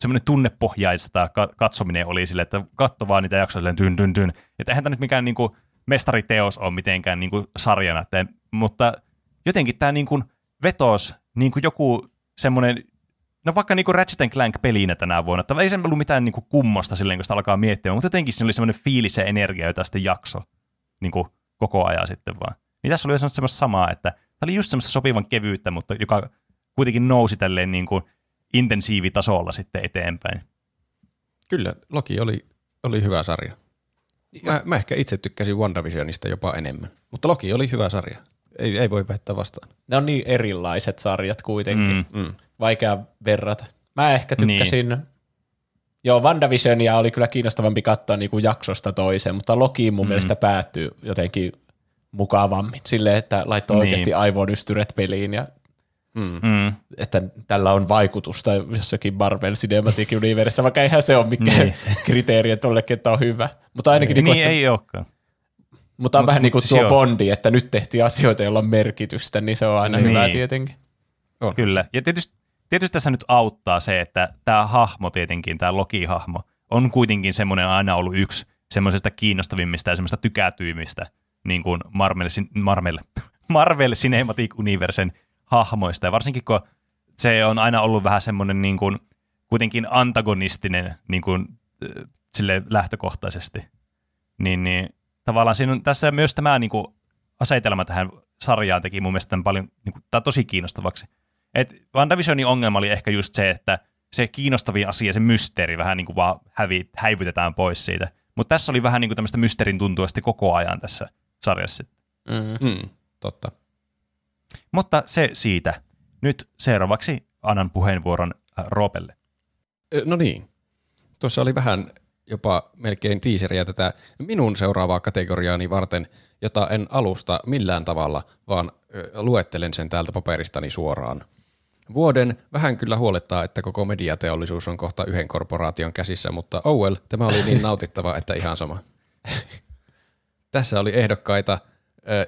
semmoinen tunnepohjaista tämä katsominen oli sille, että katso vaan niitä jaksoja silleen tyn, tyn, tyn. Että eihän tämä nyt mikään niin kuin mestariteos ole mitenkään niin kuin sarjana, että, mutta jotenkin tämä niin kuin vetos niin kuin joku semmoinen No vaikka niinku Ratchet Clank pelinä tänä vuonna, että ei se ollut mitään niinku kummosta silleen, kun sitä alkaa miettiä, mutta jotenkin siinä oli semmoinen fiilis ja energia, jota sitten jakso niinku koko ajan sitten vaan. Niin tässä oli semmoista samaa, että tämä oli just semmoista sopivan kevyyttä, mutta joka kuitenkin nousi tälleen niinku intensiivitasolla sitten eteenpäin. Kyllä, Loki oli, oli hyvä sarja. Mä, mä ehkä itse tykkäsin WandaVisionista jopa enemmän, mutta Loki oli hyvä sarja. Ei, ei voi väittää vastaan. Ne on niin erilaiset sarjat kuitenkin. Mm. Mm. Vaikea verrata. Mä ehkä tykkäsin... Niin. Joo, WandaVisionia oli kyllä kiinnostavampi katsoa niin kuin jaksosta toiseen, mutta Loki mun mm. mielestä päättyy jotenkin mukavammin. Silleen, että laittoi niin. oikeasti aivonystyret peliin ja Mm. Että tällä on vaikutusta jossakin Marvel Cinematic Universe, vaikka eihän se ole mikään niin. [laughs] kriteeri, että tollekin, että on hyvä. Mutta ainakin niin, niin, että, ei olekaan. Mutta on mut, vähän niin kuin siis tuo joo. Bondi, että nyt tehtiin asioita, joilla on merkitystä, niin se on aina niin. hyvä tietenkin. On. Kyllä. Ja tietysti, tietysti tässä nyt auttaa se, että tämä hahmo tietenkin, tämä Loki-hahmo, on kuitenkin semmoinen aina ollut yksi semmoisesta kiinnostavimmista ja semmoista tykätyimmistä niin kuin Marvel, Marvel, [laughs] Marvel Cinematic Universen hahmoista. Ja varsinkin kun se on aina ollut vähän semmoinen niin kuin, kuitenkin antagonistinen niin kuin, sille lähtökohtaisesti. Niin, niin tavallaan siinä on, tässä myös tämä niin kuin, asetelma tähän sarjaan teki mun mielestä tämän paljon, niin kuin, tämä tosi kiinnostavaksi. Et WandaVisionin ongelma oli ehkä just se, että se kiinnostavin asia, se mysteeri vähän niin kuin vaan hävi, häivytetään pois siitä. Mutta tässä oli vähän niin kuin tämmöistä mysteerin tuntua koko ajan tässä sarjassa. Mm. Mm, totta. Mutta se siitä. Nyt seuraavaksi annan puheenvuoron äh, Roopelle. No niin. Tuossa oli vähän jopa melkein tiiseriä tätä minun seuraavaa kategoriaani varten, jota en alusta millään tavalla, vaan luettelen sen täältä paperistani suoraan. Vuoden vähän kyllä huolettaa, että koko mediateollisuus on kohta yhden korporaation käsissä, mutta oh well, tämä oli niin nautittava, että ihan sama. [laughs] Tässä oli ehdokkaita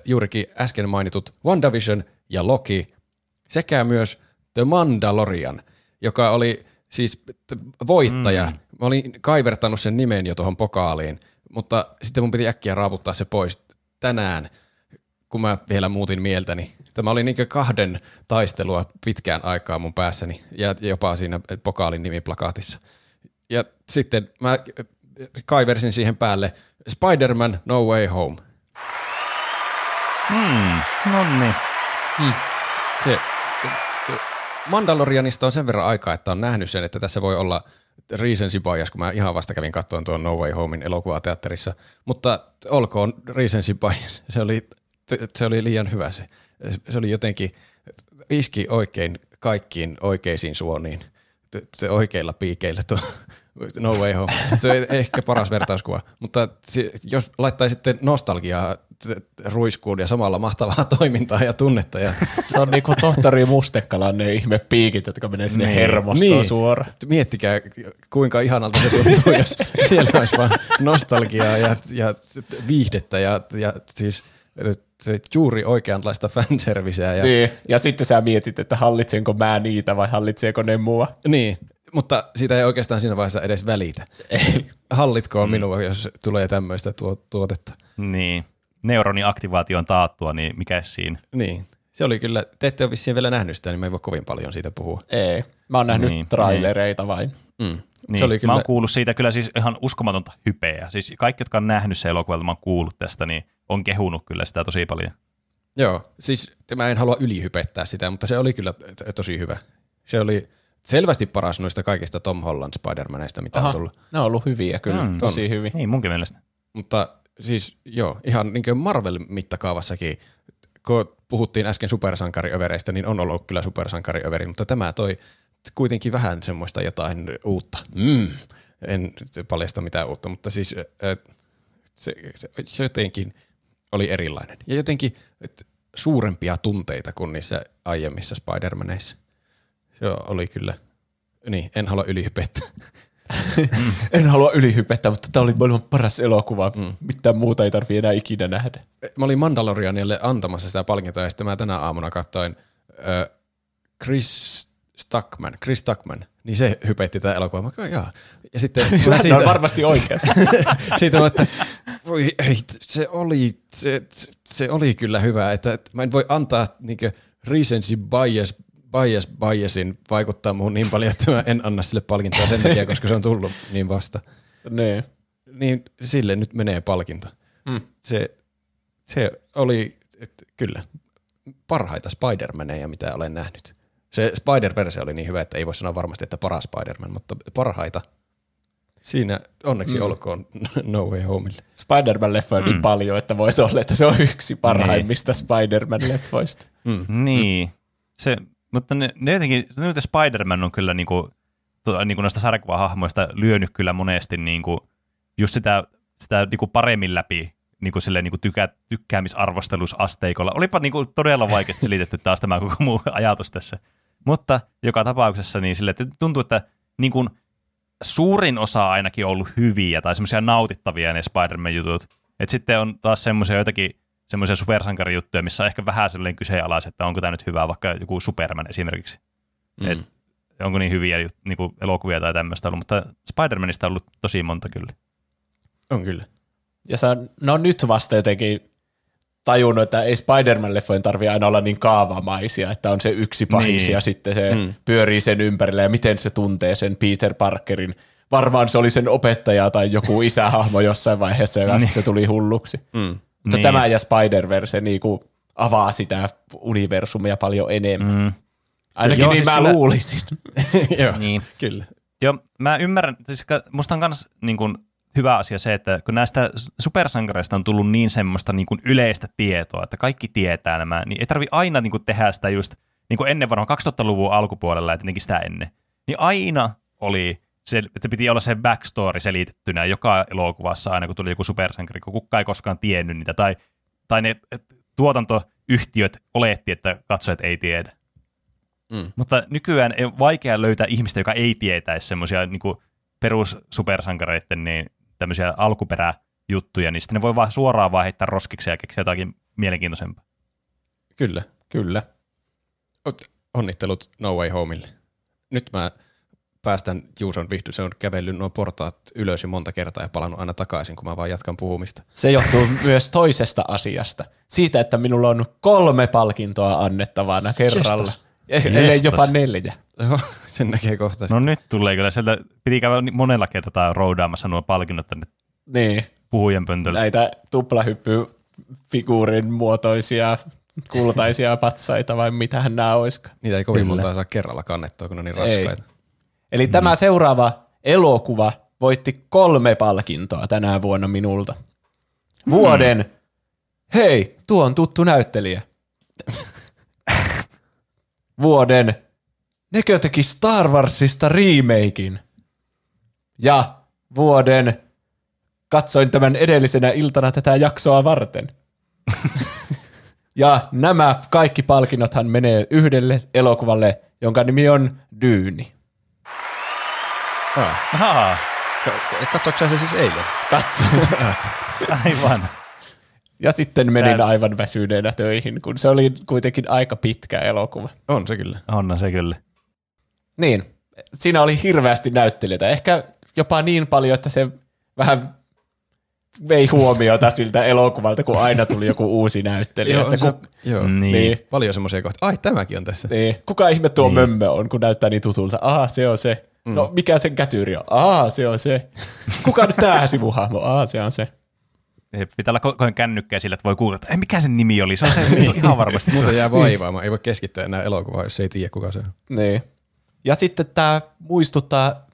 juurikin äsken mainitut WandaVision ja Loki sekä myös The Mandalorian, joka oli siis voittaja. Mm. Mä olin kaivertanut sen nimen jo tuohon pokaaliin, mutta sitten mun piti äkkiä raaputtaa se pois tänään, kun mä vielä muutin mieltäni. Tämä oli niin kahden taistelua pitkään aikaa mun päässäni ja jopa siinä pokaalin nimiplakaatissa. Ja sitten mä kaiversin siihen päälle Spider-Man No Way Home. Hmm, no niin. Se, Mandalorianista on sen verran aikaa, että on nähnyt sen, että tässä voi olla recency bias, kun mä ihan vasta kävin katsomaan tuon No Way Homein elokuvateatterissa. Mutta olkoon recency bias. Se oli, se oli liian hyvä se. Se oli jotenkin, iski oikein kaikkiin oikeisiin suoniin. Se oikeilla piikeillä tuo No Way Home. Se on ehkä paras vertauskuva. Mutta jos laittaisitte nostalgiaa ruiskuun ja samalla mahtavaa [laughs] toimintaa ja tunnetta ja Se on niinku tohtori Mustekalan ne ihme piikit, jotka menee sinne Niin. hermostoon Niin. suoraan. Miettikää, kuinka ihanalta se tuntuu, jos [laughs] siellä olisi vaan nostalgiaa ja, ja viihdettä ja, ja siis juuri oikeanlaista fanserviceä. Ja, Niin. Ja sitten sä mietit, että hallitsenko mä niitä vai hallitseeko ne mua. niin, mutta siitä ei oikeastaan siinä vaiheessa edes välitä. Hallitkoon minua, jos tulee tämmöistä tuo, tuotetta. Niin. Neuroniaktivaation taattua, niin mikä siinä? Niin, se oli kyllä, te ette ole vissiin vielä nähnyt sitä, niin me ei voi kovin paljon siitä puhua. Ei. Mä oon nähnyt Niin, niin, trailereita vain. Mm. Niin, Se oli Mä kyllä, oon kuullut siitä kyllä siis ihan uskomatonta hypeä. Siis kaikki, jotka on nähnyt se elokuva, mä oon kuullut tästä, niin on kehunut kyllä sitä tosi paljon. joo, siis mä en halua ylihypettää sitä, mutta se oli kyllä tosi hyvä. Se oli selvästi paras noista kaikista Tom Holland Spider-Maneista, mitä on tullut. ne on ollut hyviä kyllä, Mm, tosi hyvin. Niin, munkin mielestä. Mutta siis joo, ihan niin kuin Marvel-mittakaavassakin, kun puhuttiin äsken supersankariövereistä, niin on ollut kyllä supersankariöveri, mutta tämä toi kuitenkin vähän semmoista jotain uutta. Mm. En paljasta mitään uutta, mutta siis äh, se, se, se jotenkin oli erilainen. Ja jotenkin et, suurempia tunteita kuin niissä aiemmissa Spider-Maneissa. Se oli kyllä, niin, en halua ylihypettää. [laughs] En halua ylihypettää, mutta tämä oli maailman paras elokuva. Mm. Mitään muuta ei tarvitse enää ikinä nähdä. mä olin Mandalorianille antamassa sitä palkintoa ja sitten mä tänä aamuna katsoin ö, Chris Stuckman, Chris Stuckman, niin se hypetti tätä elokuvaa. Mä katsoin, jaa. Ja sitten [laughs] mä siitä, on varmasti oikeassa. [laughs] siitä mä, että voi ei, se oli, se, se oli kyllä hyvä, että että mä en voi antaa niinkö recency bias, bias biasin vaikuttaa muuhun niin paljon, että mä en anna sille palkintoa sen takia, koska se on tullut niin vasta. niin. Niin sille nyt menee palkinto. Mm. Se, se oli et, kyllä parhaita Spider-Maneja, mitä olen nähnyt. Se Spider-verse oli niin hyvä, että ei voi sanoa varmasti, että paras Spider-Man, mutta parhaita. Siinä onneksi mm. olkoon [laughs] No Way Homeille. Spider-Man-leffoja on niin paljon, että voisi olla, että se on yksi parhaimmista Spider-Man-leffoista. Niin. Se, mutta ne, ne jotenkin, nyt Spider-Man on kyllä niinku, to, niinku noista sarjakuvahahmoista lyönyt kyllä monesti niinku, just sitä, sitä niinku paremmin läpi niinku silleen, niinku tykä, tykkäämisarvostelusasteikolla. Olipa niinku todella vaikeasti selitetty taas tämä koko muu ajatus tässä. Mutta joka tapauksessa niin sille, että tuntuu, että niinku, suurin osa ainakin on ollut hyviä tai semmoisia nautittavia ne Spider-Man-jutut. Et sitten on taas semmoisia joitakin semmoisia supersankarijuttuja, missä on ehkä vähän sellainen kyseenalaiset, että onko tämä nyt hyvä, vaikka joku Superman esimerkiksi. Mm. Et onko niin hyviä jut- niinku elokuvia tai tämmöistä ollut, mutta Spider-Manista on ollut tosi monta kyllä. On kyllä. Ja se on, no nyt vasta jotenkin tajunnut, että ei Spider-Man-leffojen tarvitse aina olla niin kaavamaisia, että on se yksi pahis Niin. ja sitten se mm. pyörii sen ympärillä ja miten se tuntee sen Peter Parkerin. Varmaan se oli sen opettaja tai joku [laughs] isähahmo jossain vaiheessa, joka sitten tuli hulluksi. Mm. Mutta Niin. tämä ja Spider-Verse niinku avaa sitä universumia paljon enemmän. Mm. Ainakin Joo, niin siis mä kyllä- luulisin. [laughs] Joo, Niin. kyllä. Joo, mä ymmärrän, siis musta on myös niin kuin, hyvä asia se, että kun näistä supersankareista on tullut niin semmoista niin kuin yleistä tietoa, että kaikki tietää nämä, niin ei tarvi aina niin kuin tehdä sitä just niin kuin ennen varmaan 2000-luvun alkupuolella ja tietenkin sitä ennen. Niin aina oli se, että piti olla se backstory selitettynä joka elokuvassa aina, kun tuli joku supersankari, kun kukaan ei koskaan tiennyt niitä, tai, tai ne tuotantoyhtiöt oletti, että katsojat ei tiedä. Mm. Mutta nykyään ole vaikea löytää ihmistä, joka ei tietäisi semmoisia niin perussupersankareiden niin tämmöisiä alkuperäjuttuja, niin sitten ne voi vaan suoraan vaan heittää roskiksi ja keksiä jotakin mielenkiintoisempaa. Kyllä. Kyllä. Onnittelut No Way Homeille. Nyt mä päästän Juuson vihdy. Se on kävellyt nuo portaat ylös jo monta kertaa ja palannut aina takaisin, kun mä vaan jatkan puhumista. Se johtuu [laughs] myös toisesta asiasta. Siitä, että minulla on kolme palkintoa annettavana kerralla. Jestas. Ellei jopa neljä. Joo, [laughs] sen näkee kohta. No nyt tulee kyllä. Sieltä piti käydä monella kertaa roudaamassa nuo palkinnot tänne Niin, puhujan pöntölle. näitä tuplahyppyfiguurin muotoisia kultaisia patsaita vai mitähän nämä olisikaan. Niitä ei kovin Kyllä. montaa saa kerralla kannettua, kun ne on niin Ei. Eli mm. tämä seuraava elokuva voitti kolme palkintoa tänä vuonna minulta. Vuoden, mm. hei, tuo on tuttu näyttelijä. Vuoden, nekö teki Star Warsista remakein. Ja vuoden, katsoin tämän edellisenä iltana tätä jaksoa varten. [laughs] ja nämä kaikki palkinnothan menee yhdelle elokuvalle, jonka nimi on Dyyni. Ah. Ahaa, Ka- Katsoitko sä se siis eilen? Katsoin. [laughs] aivan. Ja sitten menin Tää- aivan väsyneenä töihin, kun se oli kuitenkin aika pitkä elokuva. On se kyllä. Onna se kyllä. Niin, siinä oli hirveästi näyttelijöitä. Ehkä jopa niin paljon, että se vähän vei huomiota siltä elokuvalta, kun aina tuli joku uusi näyttelijä. Joo, että se, ku, joo. Niin. niin, Paljon semmoisia kohtia. Ai, tämäkin on tässä. niin, kuka ihme tuo niin. mömmö on, kun näyttää niin tutulta? Aha, se on se. Mm. No, mikä sen kätyri on? Aha, se on se. Kuka nyt tää sivuhahmo? Aha, se on se. Pitää olla koko ajan kännykkää sillä, että voi kuulla, että ei, mikä sen nimi oli. Se on se [laughs] ihan varmasti. Muuten jää vaivaamaan. Ei voi keskittyä enää elokuvaan, jos ei tiedä, kuka se on. Niin. Ja sitten tämä muistuttaa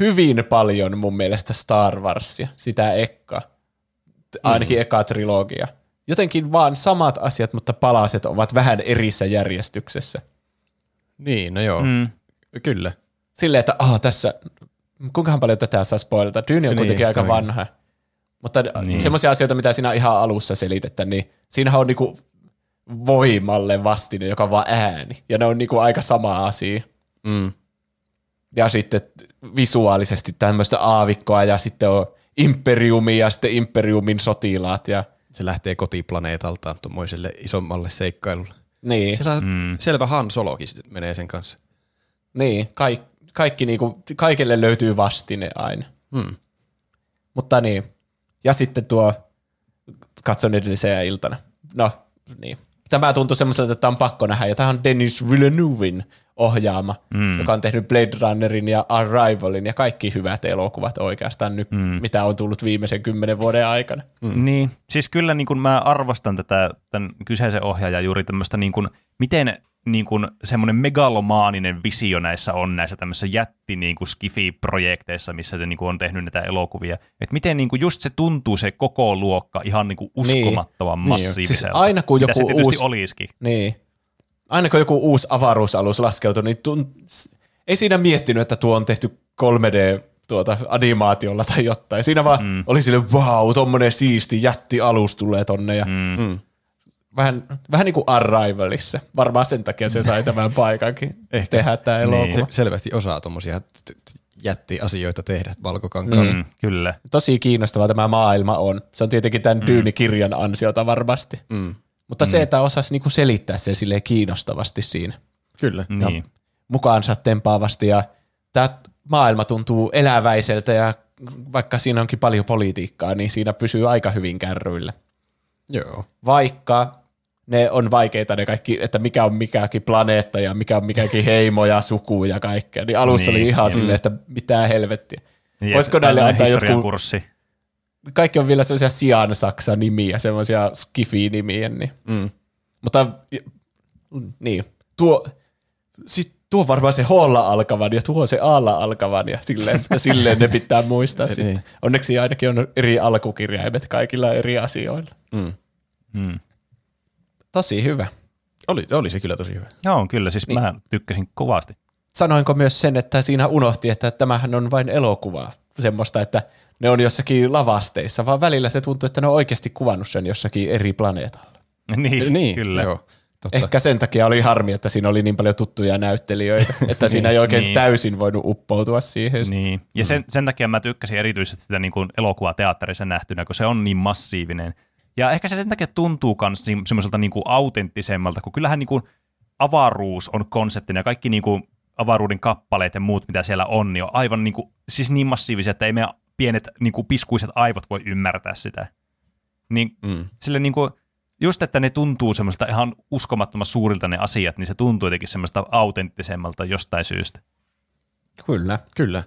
hyvin paljon mun mielestä Star Warsia, sitä ekka, ainakin mm. eka trilogia. Jotenkin vaan samat asiat, mutta palaset ovat vähän erissä järjestyksessä. Niin, no joo. Mm. Kyllä. Silleen, että aha, tässä, kuinkahan paljon tätä saa spoilata. Dyyni on Niin, kuitenkin sitä aika vanha. Mutta Niin. niin. semmoisia asioita, mitä siinä ihan alussa selitetään, niin siinähän on niinku voimalle vastine, joka on vaan ääni. Ja ne on niinku aika sama asia. Mm. ja sitten visuaalisesti tämmöistä aavikkoa ja sitten on Imperiumi ja sitten Imperiumin sotilaat ja Se lähtee kotiplaneetaltaan tuommoiselle isommalle seikkailulle. niin, Siellä on Mm. selvä Han Solokin sit menee sen kanssa. niin kaik, kaikki niinku, kaikille löytyy vastine aina. Hmm. Mutta niin, ja sitten tuo, katson edellisenä iltana. No, niin. Tämä tuntuu semmoiselta, että tämä on pakko nähdä, ja tämä on Dennis Villeneuvein ohjaama, Mm. joka on tehnyt Blade Runnerin ja Arrivalin ja kaikki hyvät elokuvat oikeastaan nyt, mm. mitä on tullut viimeisen kymmenen vuoden aikana. Mm. Niin, siis kyllä niin kuin mä arvostan tätä tämän kyseisen ohjaajan juuri tämmöistä, niin kuin, miten niin kuin semmoinen megalomaaninen visio näissä on näissä tämmöisissä jätti niin kuin skifi-projekteissa, missä se niin kuin on tehnyt näitä elokuvia. Että miten niin kuin just se tuntuu se koko luokka ihan niin kuin uskomattoman Niin, massiiviselta. siis aina kun joku se uusi- olisikin. Niin. Aina kun joku uusi avaruusalus laskeutui, niin tun... ei siinä miettinyt, että tuo on tehty 3D tuota, animaatiolla tai jotain. Siinä vaan mm. oli sille, wow, tommonen siisti jättialus tulee tonne. Ja Mm. Mm. Vähän, vähän niin kuin Arrivalissa. Varmaan sen takia se sai tämän paikankin [laughs] Ehkä. tehdä tämä Niin. elokuva. Se selvästi osaa tuommoisia jätti-asioita tehdä valkokankaalla. Mm, kyllä. Tosi kiinnostava tämä maailma on. Se on tietenkin tämän mm. Dyyni-kirjan ansiota varmasti. Mm. Mutta mm. se, että osasi niinku selittää sen silleen kiinnostavasti siinä. Kyllä. Niin. mukaansa tempaavasti ja tämä maailma tuntuu eläväiseltä ja vaikka siinä onkin paljon politiikkaa, niin siinä pysyy aika hyvin kärryillä. Joo. Vaikka ne on vaikeita ne kaikki, että mikä on mikäkin planeetta ja mikä on mikäkin [laughs] heimo ja suku ja kaikkea. Niin alussa Niin, oli ihan mm. silleen, että mitä helvettiä. Niin, Voisiko näille antaa jotkut, kurssi. kaikki on vielä sellaisia sian saksa nimiä, semmoisia skifi-nimiä. Niin. Mm. Mutta niin, tuo, sit, tuo on varmaan se Hlla alkavan ja tuo on se Alla alkavan ja silleen, ja silleen ne pitää muistaa [laughs] Niin. sitten. Onneksi ainakin on eri alkukirjaimet kaikilla eri asioilla. Mm. Mm. Tosi hyvä. Oli, oli se kyllä tosi hyvä. Joo, kyllä. Siis niin. mä tykkäsin kovasti. Sanoinko myös sen, että siinä unohti, että tämähän on vain elokuvaa. Semmoista, että ne on jossakin lavasteissa, vaan välillä se tuntuu, että ne on oikeasti kuvannut sen jossakin eri planeetalla. [laughs] niin, Niin, kyllä. Joo. Totta. Ehkä sen takia oli harmi, että siinä oli niin paljon tuttuja näyttelijöitä, [laughs] että siinä ei oikein Niin. täysin voinut uppoutua siihen. Niin. Ja sen, sen takia mä tykkäsin erityisesti sitä niin kuin elokuvateatterissa nähtynä, kun se on niin massiivinen. Ja ehkä se sen takia tuntuu myös semmoiselta niin kuin autenttisemmalta, kun kyllähän niin kuin avaruus on konseptina ja kaikki niin kuin avaruuden kappaleet ja muut, mitä siellä on, niin on aivan niin kuin, siis niin massiivisia, että ei meidän pienet niin kuin piskuiset aivot voi ymmärtää sitä. Niin Mm. sille niin kuin, just, että ne tuntuu semmoista ihan uskomattoman suurilta ne asiat, niin se tuntuu jotenkin semmoista autenttisemmalta jostain syystä. Kyllä. Kyllä.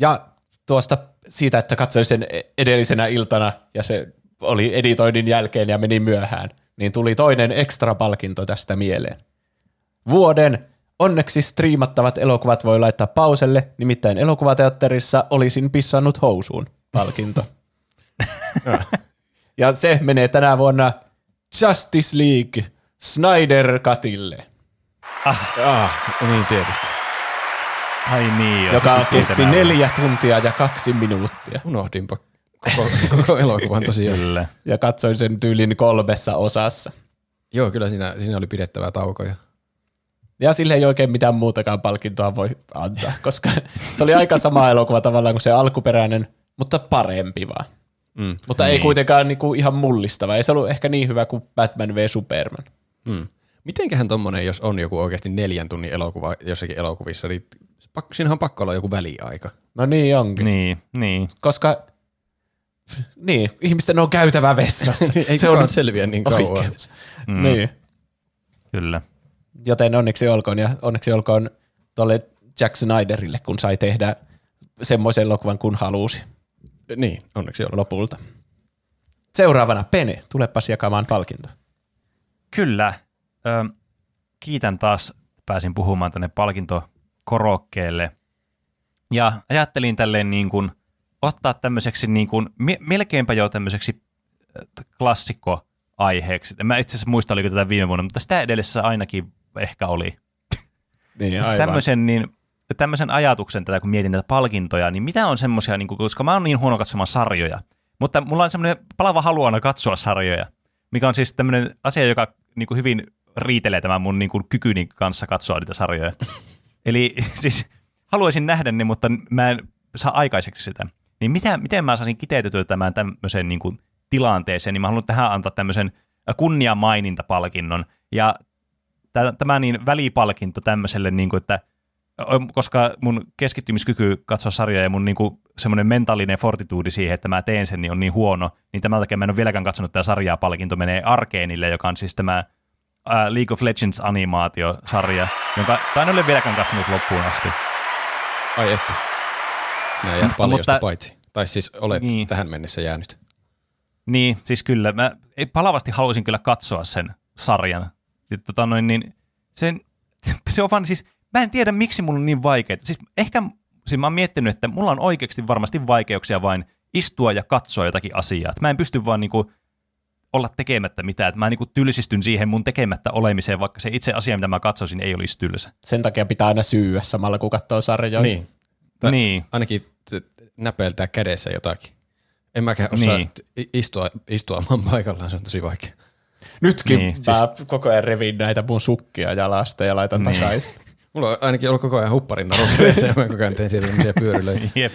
Ja tuosta siitä, että katsoin sen edellisenä iltana ja se oli editoinnin jälkeen ja meni myöhään, niin tuli toinen ekstra palkinto tästä mieleen. Vuoden onneksi striimattavat elokuvat voi laittaa pauselle, nimittäin elokuvateatterissa olisin pissannut housuun palkinto. [laughs] ja se menee tänä vuonna Justice League Snyder Cutille, Ah, niin tietysti. Ai niin. joka kesti neljä tuntia ja kaksi minuuttia. Unohdinpa koko, [laughs] koko elokuvan tosiaan. Kyllä. Ja katsoin sen tyylin kolmessa osassa. Joo, kyllä siinä, siinä oli pidettävää taukoja. Ja sille ei oikein mitään muutakaan palkintoa voi antaa, [laughs] koska se oli aika sama elokuva tavallaan kuin se alkuperäinen, mutta parempi vaan. Mm. Mutta ei Niin. kuitenkaan niinku ihan mullistava. Ei se ollut ehkä niin hyvä kuin Batman v Superman. Mm. Mitenköhän tommonen, jos on joku oikeasti neljän tunnin elokuva jossakin elokuvissa, niin pakko, siinähän on pakko olla joku väliaika. No niin onkin. Niin, niin. Koska [laughs] niin, ihmisten on käytävä vessassa. [laughs] Ei se on selviä niin kauan. oikeus. Mm. Niin. Kyllä. Joten onneksi olkoon ja onneksi olkoon tuolle Jack Snyderille, kun sai tehdä semmoisen elokuvan kuin halusi Niin, onneksi on. lopulta. Seuraavana Pene, tulepas jakamaan palkinto. Kyllä. Ö, kiitän taas, pääsin puhumaan tänne palkintokorokkeelle. Ja ajattelin tälleen niin kuin ottaa tämmöiseksi niin kuin, me- melkeinpä jo tämmöiseksi äh, klassikkoaiheeksi. En mä itse asiassa muista, oliko tätä viime vuonna, mutta sitä edellisessä ainakin ehkä oli. [laughs] Niin, aivan. Tämmöisen, niin, tämmöisen ajatuksen tätä, kun mietin näitä palkintoja, niin mitä on semmoisia, niin kuin, koska mä oon niin huono katsomaan sarjoja, mutta mulla on semmoinen palava halu aina katsoa sarjoja, mikä on siis tämmöinen asia, joka niin kuin hyvin riitelee tämän mun niin kuin kykyni kanssa katsoa niitä sarjoja. [laughs] Eli siis haluaisin nähdä ne, mutta mä en saa aikaiseksi sitä. Niin mitä, miten mä saisin kiteytettyä tämän tämmöiseen niin kuin tilanteeseen, niin mä haluan tähän antaa tämmöisen kunniamainintapalkinnon. Ja tä- tämä niin välipalkinto tämmöiselle, niin kuin, että koska mun keskittymiskyky katsoa sarjoja ja mun niin kuin, semmoinen mentaalinen fortituudi siihen, että mä teen sen, niin on niin huono, niin tämän takia mä en ole vieläkään katsonut tätä sarjaa. Palkinto menee Arkeenille, joka on siis tämä League of Legends animaatiosarja, jonka tai en ole vieläkään katsonut loppuun asti. Ai että. Sinä jäät Mutta- paljosta mutta- paitsi. Tai siis olet Niin. tähän mennessä jäänyt. Niin, siis kyllä. Mä ei- palavasti haluaisin kyllä katsoa sen sarjan. Ja, tota noin, niin sen, se on vaan siis, mä en tiedä miksi mulla on niin vaikeaa. Siis ehkä, siis mä oon miettinyt, että mulla on oikeasti varmasti vaikeuksia vain istua ja katsoa jotakin asiaa. Että mä en pysty vaan niinku olla tekemättä mitään. Että mä niinku tylsistyn siihen mun tekemättä olemiseen, vaikka se itse asia, mitä mä katsoisin, ei olisi tylsä. Sen takia pitää aina syyä samalla, kun katsoo sarjoja. Niin. Tai Niin. Ainakin näpeiltää kädessä jotakin. En mäkään osaa Niin. istua, istua oman paikallaan, se on tosi vaikea. Nytkin Niin, niin, mä siis... koko ajan revin näitä mun sukkia jalasta ja laitan Niin. takaisin. [laughs] Mulla on ainakin ollut koko ajan hupparin narukeissa [laughs] ja mä koko ajan teen sieltä pyörylöitä. Jep.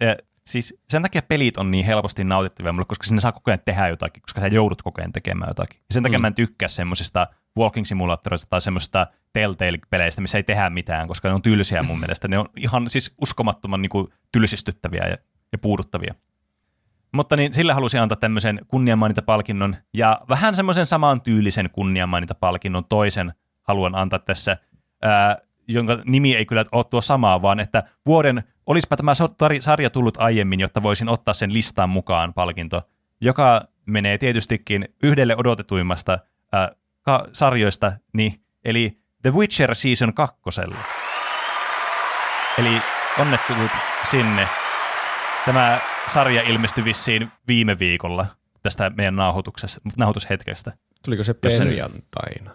Ja, siis sen takia pelit on niin helposti nautittavia mulle, koska sinne saa koko ajan tehdä jotakin, koska sä joudut koko ajan tekemään jotakin. Ja sen takia mm. mä en tykkää semmoisista walking simulaattoreista tai semmoisista Telltale-peleistä, missä ei tehdä mitään, koska ne on tylsiä mun mielestä. Ne on ihan siis uskomattoman niin kuin, tylsistyttäviä ja, ja puuduttavia. Mutta niin, sillä halusin antaa tämmöisen kunnianmainintapalkinnon ja vähän semmoisen saman tyylisen kunnianmainintapalkinnon toisen haluan antaa tässä, ää, jonka nimi ei kyllä ole tuo samaa, vaan että vuoden, olisipa tämä sarja tullut aiemmin, jotta voisin ottaa sen listaan mukaan palkinto, joka menee tietystikin yhdelle odotetuimmasta ää, ka- sarjoista, niin, eli The Witcher Season 2. Eli onnettelut sinne. Tämä sarja ilmestyi vissiin viime viikolla tästä meidän nauhoituksessa, nauhoitushetkestä. Tuliko se perjantaina?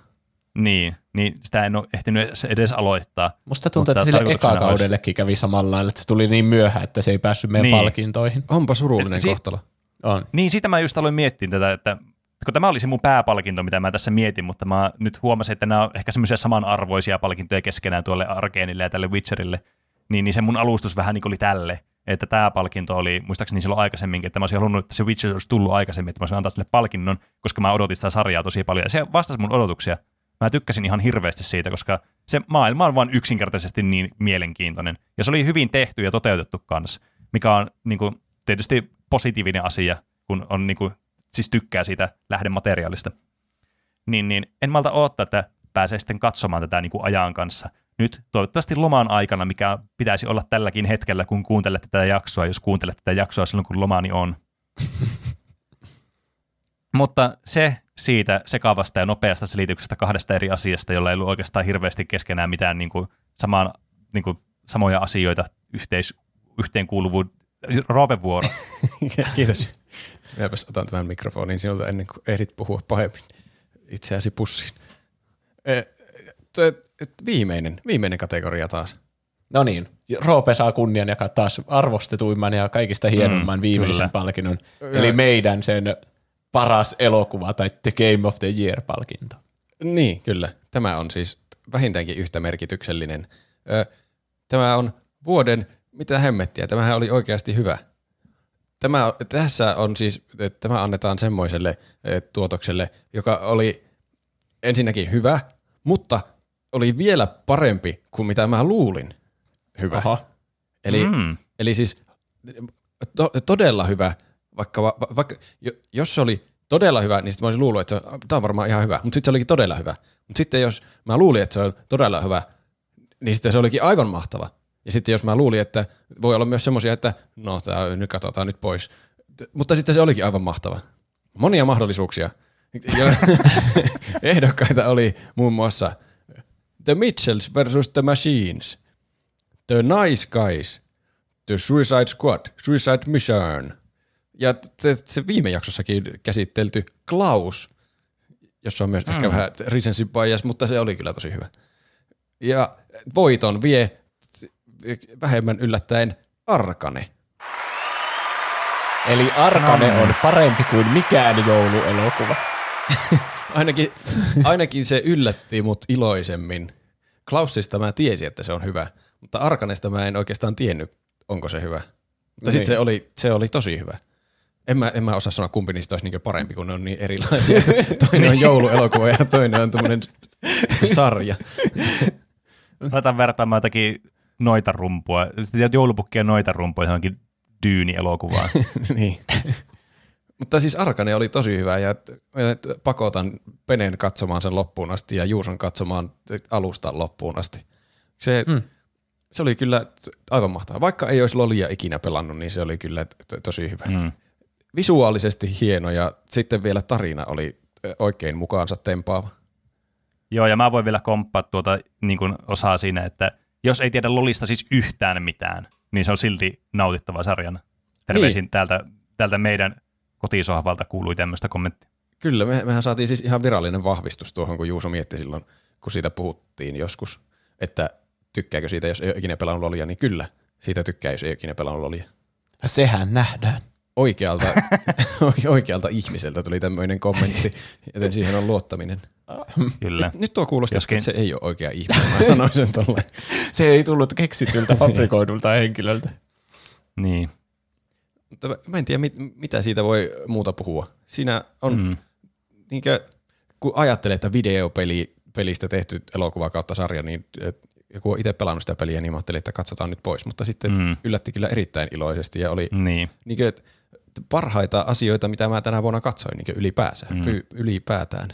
Niin, niin sitä en ole ehtinyt edes- edes aloittaa. Musta tuntuu, että sille eka olisi- kaudellekin kävi samalla lailla, että se tuli niin myöhään, että se ei päässyt meidän Niin. palkintoihin. Onpa surullinen Si- kohtalo. On. Niin, sitä mä just aloin miettiä tätä, että kun tämä oli se mun pääpalkinto, mitä mä tässä mietin, mutta mä nyt huomasin, että nämä on ehkä semmoisia samanarvoisia palkintoja keskenään tuolle Arkeenille ja tälle Witcherille, niin, niin se mun alustus vähän niin kuin oli tälle, että tämä palkinto oli, muistaakseni silloin aikaisemminkin, että mä olisin halunnut, että se Witcher olisi tullut aikaisemmin, että mä olisin antaa sille palkinnon, koska mä odotin sitä sarjaa tosi paljon, ja se vastasi mun odotuksia. Mä tykkäsin ihan hirveästi siitä, koska se maailma on vain yksinkertaisesti niin mielenkiintoinen, ja se oli hyvin tehty ja toteutettu kanssa, mikä on niin kuin, tietysti positiivinen asia, kun on niin kuin, siis tykkää siitä lähdemateriaalista. Niin, niin en malta odottaa, että pääsee sitten katsomaan tätä niin kuin ajan kanssa. Nyt toivottavasti loman aikana, mikä pitäisi olla tälläkin hetkellä, kun kuuntelet tätä jaksoa, jos kuuntelet tätä jaksoa silloin, kun lomani on. [laughs] Mutta se siitä sekavasta ja nopeasta selityksestä kahdesta eri asiasta, jolla ei ollut oikeastaan hirveästi keskenään mitään niin kuin, samaan, niin kuin, samoja asioita yhteis, yhteenkuuluvuuden. Roope vuoro. [laughs] Kiitos. Minäpäs otan tämän mikrofonin sinulta ennen kuin ehdit puhua pahemmin itseäsi pussiin. E, t- viimeinen, viimeinen kategoria taas. No niin, Roope saa kunnian jakaa taas arvostetuimman ja kaikista hienomman mm, viimeisen kyllä. palkinnon. Eli meidän sen paras elokuva tai The Game of the Year-palkinto. Niin, kyllä. Tämä on siis vähintäänkin yhtä merkityksellinen. Ö, Tämä on vuoden, mitä hemmettiä, tämähän oli oikeasti hyvä. Tämä, tässä on siis, että tämä annetaan semmoiselle tuotokselle, joka oli ensinnäkin hyvä, mutta oli vielä parempi kuin mitä mä luulin hyvä. Aha. Eli, mm. eli siis to, todella hyvä, vaikka, va, vaikka jo- jos se oli todella hyvä, niin sitten mä olisin luullut, että tämä on varmaan ihan hyvä, mutta sitten se olikin todella hyvä. Mutta sitten jos mä luulin, että se on todella hyvä, niin sitten se olikin aivan mahtava. Ja sitten jos mä luulin, että voi olla myös semmoisia, että no tää, nyt katsotaan nyt pois. Mutta sitten se olikin aivan mahtava. Monia mahdollisuuksia. [laughs] Ehdokkaita oli muun muassa The Mitchells versus The Machines, The Nice Guys, The Suicide Squad, Suicide Mission ja se, se viime jaksossakin käsitelty Klaus, jossa on myös mm. ehkä vähän recency bias, mutta se oli kyllä tosi hyvä. Ja voiton vie vähemmän yllättäen Arkane. Eli Arkane on parempi kuin mikään jouluelokuva. [laughs] Ainakin, ainakin se yllätti mut iloisemmin. Klausista mä tiesin, että se on hyvä, mutta Arkanesta mä en oikeastaan tiennyt, onko se hyvä. Mutta Niin. sitten se oli, se oli tosi hyvä. En mä, en mä osaa sanoa, kumpi niistä olisi niin parempi, kun ne on niin erilaisia. [laughs] toinen on jouluelokuva ja toinen on tämmöinen sarja. Aletaan vertaamaan jotakin noita rumpua, joulupukkia noita rumpua johonkin Dyyni-elokuvaan. [laughs] niin. Mutta siis Arkane oli tosi hyvä ja pakotan Penen katsomaan sen loppuun asti ja Juuson katsomaan alusta loppuun asti. Se, mm. se oli kyllä aivan mahtavaa. Vaikka ei olisi Lolia ikinä pelannut, niin se oli kyllä tosi hyvä. Mm. Visuaalisesti hieno ja sitten vielä tarina oli oikein mukaansa tempaava. Joo, ja mä voin vielä komppaa tuota niin kuin osaa siinä, että jos ei tiedä Lolista siis yhtään mitään, niin se on silti nautittava sarjana. Terveisin niin. täältä, täältä meidän kotisohvalta kuului tämmöistä kommenttia. Kyllä, me, mehän saatiin siis ihan virallinen vahvistus tuohon, kun Juuso mietti silloin, kun siitä puhuttiin joskus, että tykkääkö siitä, jos ei ole ikinä pelannut Lolia, niin kyllä, siitä tykkää, jos ei ole ikinä pelannut Lolia. Sehän nähdään. Oikealta, [laughs] oikealta ihmiseltä tuli tämmöinen kommentti, joten siihen on luottaminen. Kyllä. Nyt tuo kuulosti, Joskin- että se ei ole oikea ihminen, mä sanoin sen tolleen. [laughs] Se ei tullut keksityltä [laughs] fabrikoidulta henkilöltä. Niin. Mutta mä- en tiedä, mit, mitä siitä voi muuta puhua. Siinä on, mm. niinkö, kun ajattelee, että videopeli pelistä tehty elokuva kautta sarja, niin joku on itse pelannut sitä peliä, niin mä ajattelin, että katsotaan nyt pois. Mutta sitten Mm. yllätti kyllä erittäin iloisesti ja oli Niin. niinkö, parhaita asioita, mitä mä tänä vuonna katsoin niinkö ylipäänsä, Mm. mm. ylipäätään.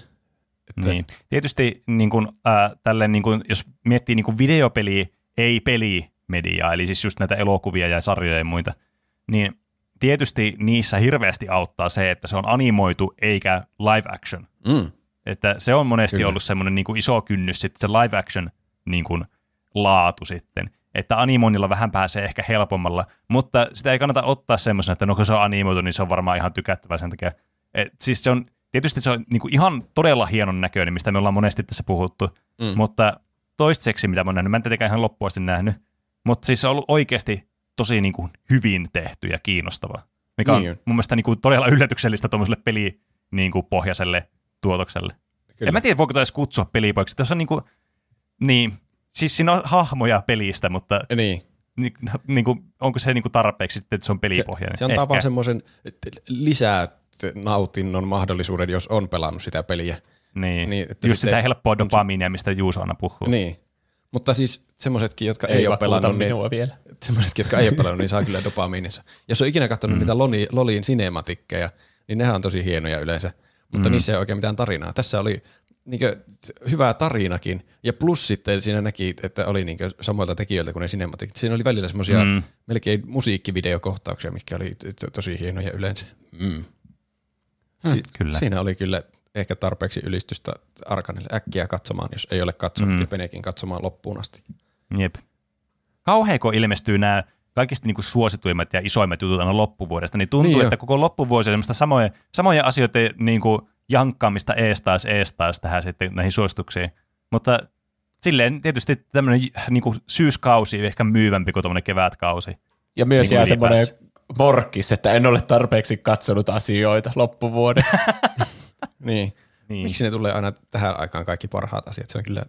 Että, Niin. Tietysti niin kuin, äh, tälleen, niin kuin, jos miettii niin videopeliä, ei pelimediaa, eli siis just näitä elokuvia ja sarjoja ja muita, niin tietysti niissä hirveästi auttaa se, että se on animoitu eikä live action. Mm. Että se on monesti Kyllä. ollut semmoinen niin iso kynnys sitten se live action niin kuin laatu sitten. Että animoinnilla vähän pääsee ehkä helpommalla, mutta sitä ei kannata ottaa semmoisena, että no kun se on animoitu, niin se on varmaan ihan tykättävä sen takia. Et, siis se on, tietysti se on niin kuin ihan todella hienon näköinen, mistä me ollaan monesti tässä puhuttu, mm. mutta toistaiseksi, mitä mä oon nähnyt, mä en tietenkään ihan loppuun asti nähnyt, mutta siis se on ollut oikeasti tosi niin kuin hyvin tehty ja kiinnostava, mikä on Niin on. mun mielestä niin kuin todella yllätyksellistä tuommoiselle peli niin kuin pohjaiselle tuotokselle. Kyllä. En mä tiedä, voiko edes kutsua pelipoiksi. Tässä on niinku, niin, siis siinä on hahmoja pelistä, mutta Niin. ni, niinku, onko se niinku tarpeeksi sitten, että se on pelipohjainen? Se antaa Ehkä. vaan semmoisen lisää nautinnon mahdollisuuden, jos on pelannut sitä peliä. Niin, Niin, niin että just sitä helppoa on se- dopamiinia, mistä Juuso aina puhuu. Niin. Mutta siis semmoisetkin, jotka ei, Ei ole pelannut, niin, minua vielä. semmoisetkin, jotka ei ole pelannut, niin saa kyllä dopamiininsa. Jos on ikinä katsonut mm. niitä Loli, Lolin sinematikkeja, niin nehän on tosi hienoja yleensä, mutta mm. niissä ei ole oikein mitään tarinaa. Tässä oli niinkö, hyvä tarinakin, ja plus sitten siinä näki, että oli niinkö samoilta tekijöiltä kuin ne cinematic. Siinä oli välillä semmoisia mm. melkein musiikkivideokohtauksia, mitkä oli to- tosi hienoja yleensä. Mm. Si- kyllä. Siinä oli kyllä ehkä tarpeeksi ylistystä Arkanille äkkiä katsomaan, jos ei ole katsonut, mm. ja Penekin katsomaan loppuun asti. Jep. Kauhean kun ilmestyy nämä kaikista niin kuin suosituimmat ja isoimmat jutut aina loppuvuodesta, niin tuntuu, Niin niin jo. että koko loppuvuosi on samoja, samoja asioita niin kuin jankkaamista ees taas, ees taas tähän sitten näihin suosituksiin. Mutta silleen tietysti tämmöinen niin kuin syyskausi ehkä myyvämpi kuin tuommoinen kevätkausi. Ja myös Niin jää semmoinen morkkis, että en ole tarpeeksi katsonut asioita loppuvuodeksi. [laughs] Niin. Niin. Miksi ne tulee aina tähän aikaan kaikki parhaat asiat? Se on kyllä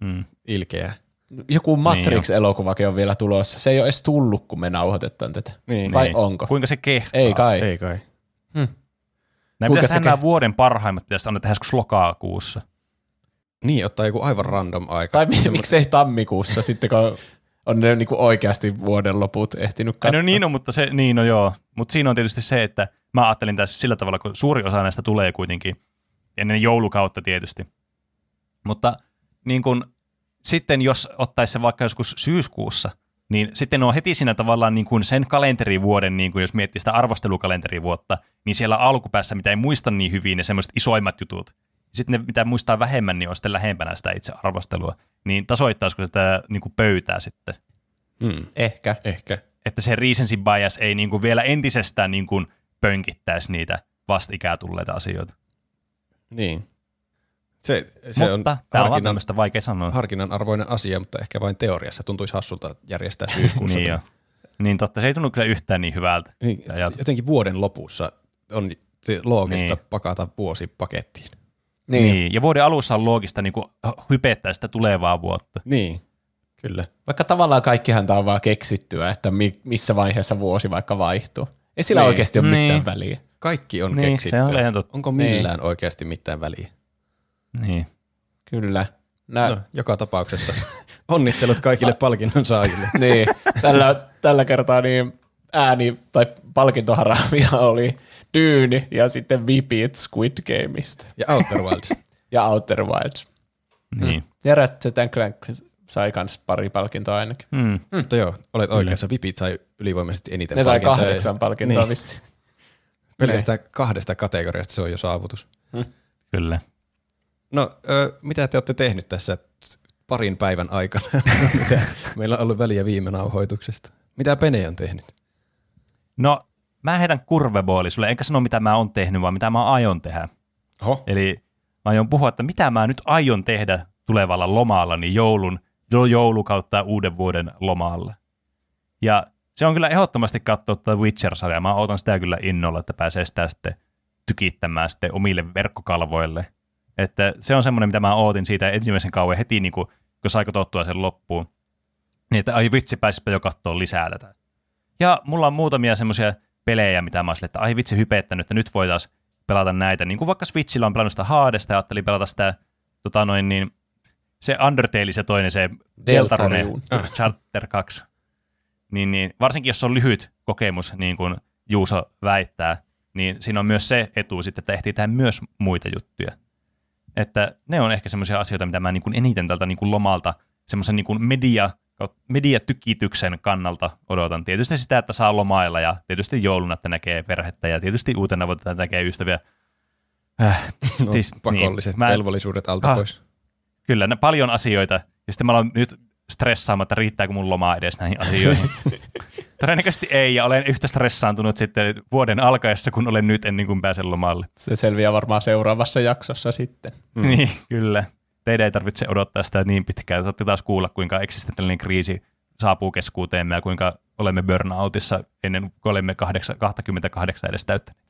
Mm. ilkeää. Joku Matrix-elokuvakin on vielä tulossa. Se ei ole edes tullut, kun me nauhoitetaan tätä. Niin. Vai Niin. onko? Kuinka se kehtaa? Ei kai. Ei kai. Nämä Kuinka pitäisi tehdä nämä vuoden parhaimmat, pitäisi aina tehdä joskus lokakuussa. Niin, ottaa joku aivan random aika. Tai mi- Semmo- miksei tammikuussa sitten, kun on ne niinku oikeasti vuoden loput ehtinyt Ai katsoa. no niin on, mutta se, niin no joo. Mutta siinä on tietysti se, että mä ajattelin tässä sillä tavalla, kun suuri osa näistä tulee kuitenkin ennen joulukautta tietysti. Mutta niin kun, sitten jos ottaisi se vaikka joskus syyskuussa, niin sitten on heti siinä tavallaan niin kuin sen kalenterivuoden, niin kuin jos miettii sitä arvostelukalenterivuotta, niin siellä alkupäässä, mitä ei muista niin hyvin, ne semmoiset isoimmat jutut. Sitten ne, mitä muistaa vähemmän, niin on sitten lähempänä sitä itse arvostelua. Niin tasoittaisiko sitä niin kuin pöytää sitten? Mm, Ehkä. ehkä. että se recency bias ei niin kuin vielä entisestään niin kuin pönkittäisi niitä vastikää tulleita asioita. Niin. Se, se mutta on tämä on harkinnan, tämmöistä vaikea sanoa. harkinnan arvoinen asia, mutta ehkä vain teoriassa tuntuisi hassulta järjestää syyskuussa. niin, jo. niin totta, se ei tunnu kyllä yhtään niin hyvältä. Niin, jotenkin vuoden lopussa on se loogista Niin. pakata vuosi pakettiin. Niin. niin. Ja vuoden alussa on loogista niin kuin hypettää sitä tulevaa vuotta. Niin, kyllä. Vaikka tavallaan kaikkihan tämä on vaan keksittyä, että mi- missä vaiheessa vuosi vaikka vaihtuu. Ei sillä Niin. oikeasti ole Niin. mitään väliä. Kaikki on Niin, keksittyä. se on. Onko millään oikeasti mitään väliä? Niin. Kyllä. Nä- No, joka tapauksessa [laughs] onnittelut kaikille palkinnon saajille. [laughs] niin, tällä, tällä kertaa niin ääni tai palkintoharamia oli Dyyni ja sitten Vipit Squid Gameista Ja Outer Wilds. [laughs] ja Outer Wilds. niin. Ja Ratchet Clank sai kans pari palkintoa ainakin. Mm. Mutta joo, olet oikeassa. Vipit sai ylivoimaisesti eniten Ne sai kahdeksan palkintoa Niin. vissiin. Pelkästään kahdesta kategoriasta se on jo saavutus. Kyllä. No, ö, mitä te olette tehnyt tässä parin päivän aikana? [laughs] mitä? Meillä on ollut väliä viime nauhoituksesta. Mitä Pene on tehnyt? No, mä heitän kurvebooli sulle, enkä sano mitä mä oon tehnyt, vaan mitä mä aion tehdä. Oho. Eli mä aion puhua, että mitä mä nyt aion tehdä tulevalla lomalla, niin joulun, jo joulu kautta uuden vuoden lomalla. Ja se on kyllä ehdottomasti katsoa tuota Witcher-sarjaa. Mä odotan sitä kyllä innolla, että pääsee sitä sitten tykittämään sitten omille verkkokalvoille. Että se on semmoinen, mitä mä ootin siitä ensimmäisen kauan heti, niin kuin, kun sai tottua sen loppuun. Niin, että ai vitsi, pääsipä jo katsoa lisää tätä. Ja mulla on muutamia semmoisia pelejä, mitä mä oon että ai vitsi hypettänyt, että nyt voitaisiin pelata näitä. Niin kuin vaikka Switchillä on pelannut sitä Haadesta ja ajattelin pelata sitä tota noin, niin, se Undertale, se toinen, se Deltarune. [laughs] Chapter 2. Niin, niin, varsinkin jos on lyhyt kokemus, niin kuin Juuso väittää, niin siinä on myös se etu sitten, että ehtii tehdä myös muita juttuja. Että ne on ehkä semmoisia asioita, mitä mä niin kuin eniten tältä niin kuin lomalta semmoisen niin kuin media, mediatykityksen kannalta odotan. Tietysti sitä, että saa lomailla ja tietysti jouluna, että näkee perhettä ja tietysti uutena vuonna, että näkee ystäviä. Äh, [laughs] No, siis, pakolliset niin, mä- velvollisuudet alta Ah. pois. Kyllä, ne paljon asioita. Ja sitten mä olen nyt stressaamatta, riittääkö mun lomaa edes näihin asioihin. [laughs] Todennäköisesti ei, ja olen yhtä stressaantunut sitten vuoden alkaessa, kun olen nyt ennen kuin pääsen lomalle. Se selviää varmaan seuraavassa jaksossa sitten. Mm. Niin, kyllä. Teidän ei tarvitse odottaa sitä niin pitkään. Saatte taas kuulla, kuinka eksistentiaalinen kriisi saapuu keskuuteemme ja kuinka olemme burnoutissa ennen kuin olemme 8, 28 edes täyttäneet.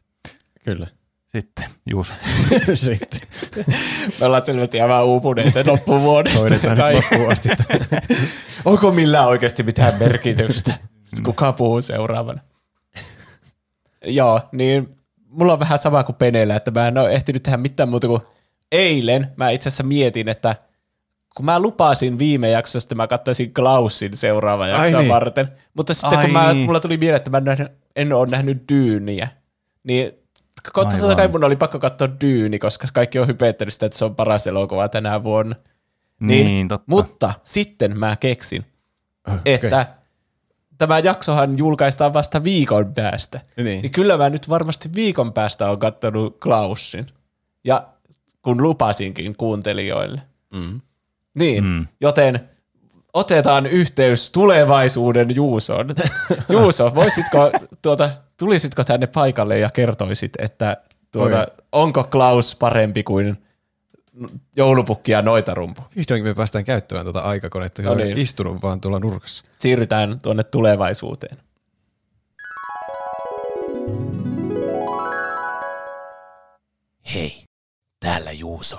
Kyllä. Sitten, Juuso. [laughs] Sitten Me ollaan selvästi aivan uupuneita loppuvuodesta. hoidetaan nyt loppuun asti. [laughs] Onko millään oikeasti mitään merkitystä? Kuka puhuu seuraavana? [laughs] Joo, niin mulla on vähän sama kuin Penellä, että mä en ole ehtinyt tehdä mitään muuta kuin eilen. Mä itse asiassa mietin, että kun mä lupasin viime jaksossa, että mä katsoisin Klausin seuraava Ai jakson niin. varten, mutta sitten Ai kun mä, niin. mulla tuli mieleen, että mä en, nähnyt, en ole nähnyt Dyyniä, niin Totta kai mun oli pakko katsoa Dyyni, koska kaikki on hypettänyt sitä, että se on paras elokuva tänä vuonna. Niin, totta. Mutta sitten mä keksin, Okei. että tämä jaksohan julkaistaan vasta viikon päästä. Niin. Niin kyllä mä nyt varmasti viikon päästä on kattonut Klaussin. Ja kun lupasinkin kuuntelijoille. Mm. Niin, Mm. joten otetaan yhteys tulevaisuuden Juusoon. [laughs] Juuso, voisitko, tuota, tulisitko tänne paikalle ja kertoisit, että tuota, Oi. onko Klaus parempi kuin joulupukki ja noitarumpu? Vihdoinkin me päästään käyttämään tuota aikakonetta, No joka on niin. istunut vaan tuolla nurkassa. Siirrytään tuonne tulevaisuuteen. Hei, täällä Juuso.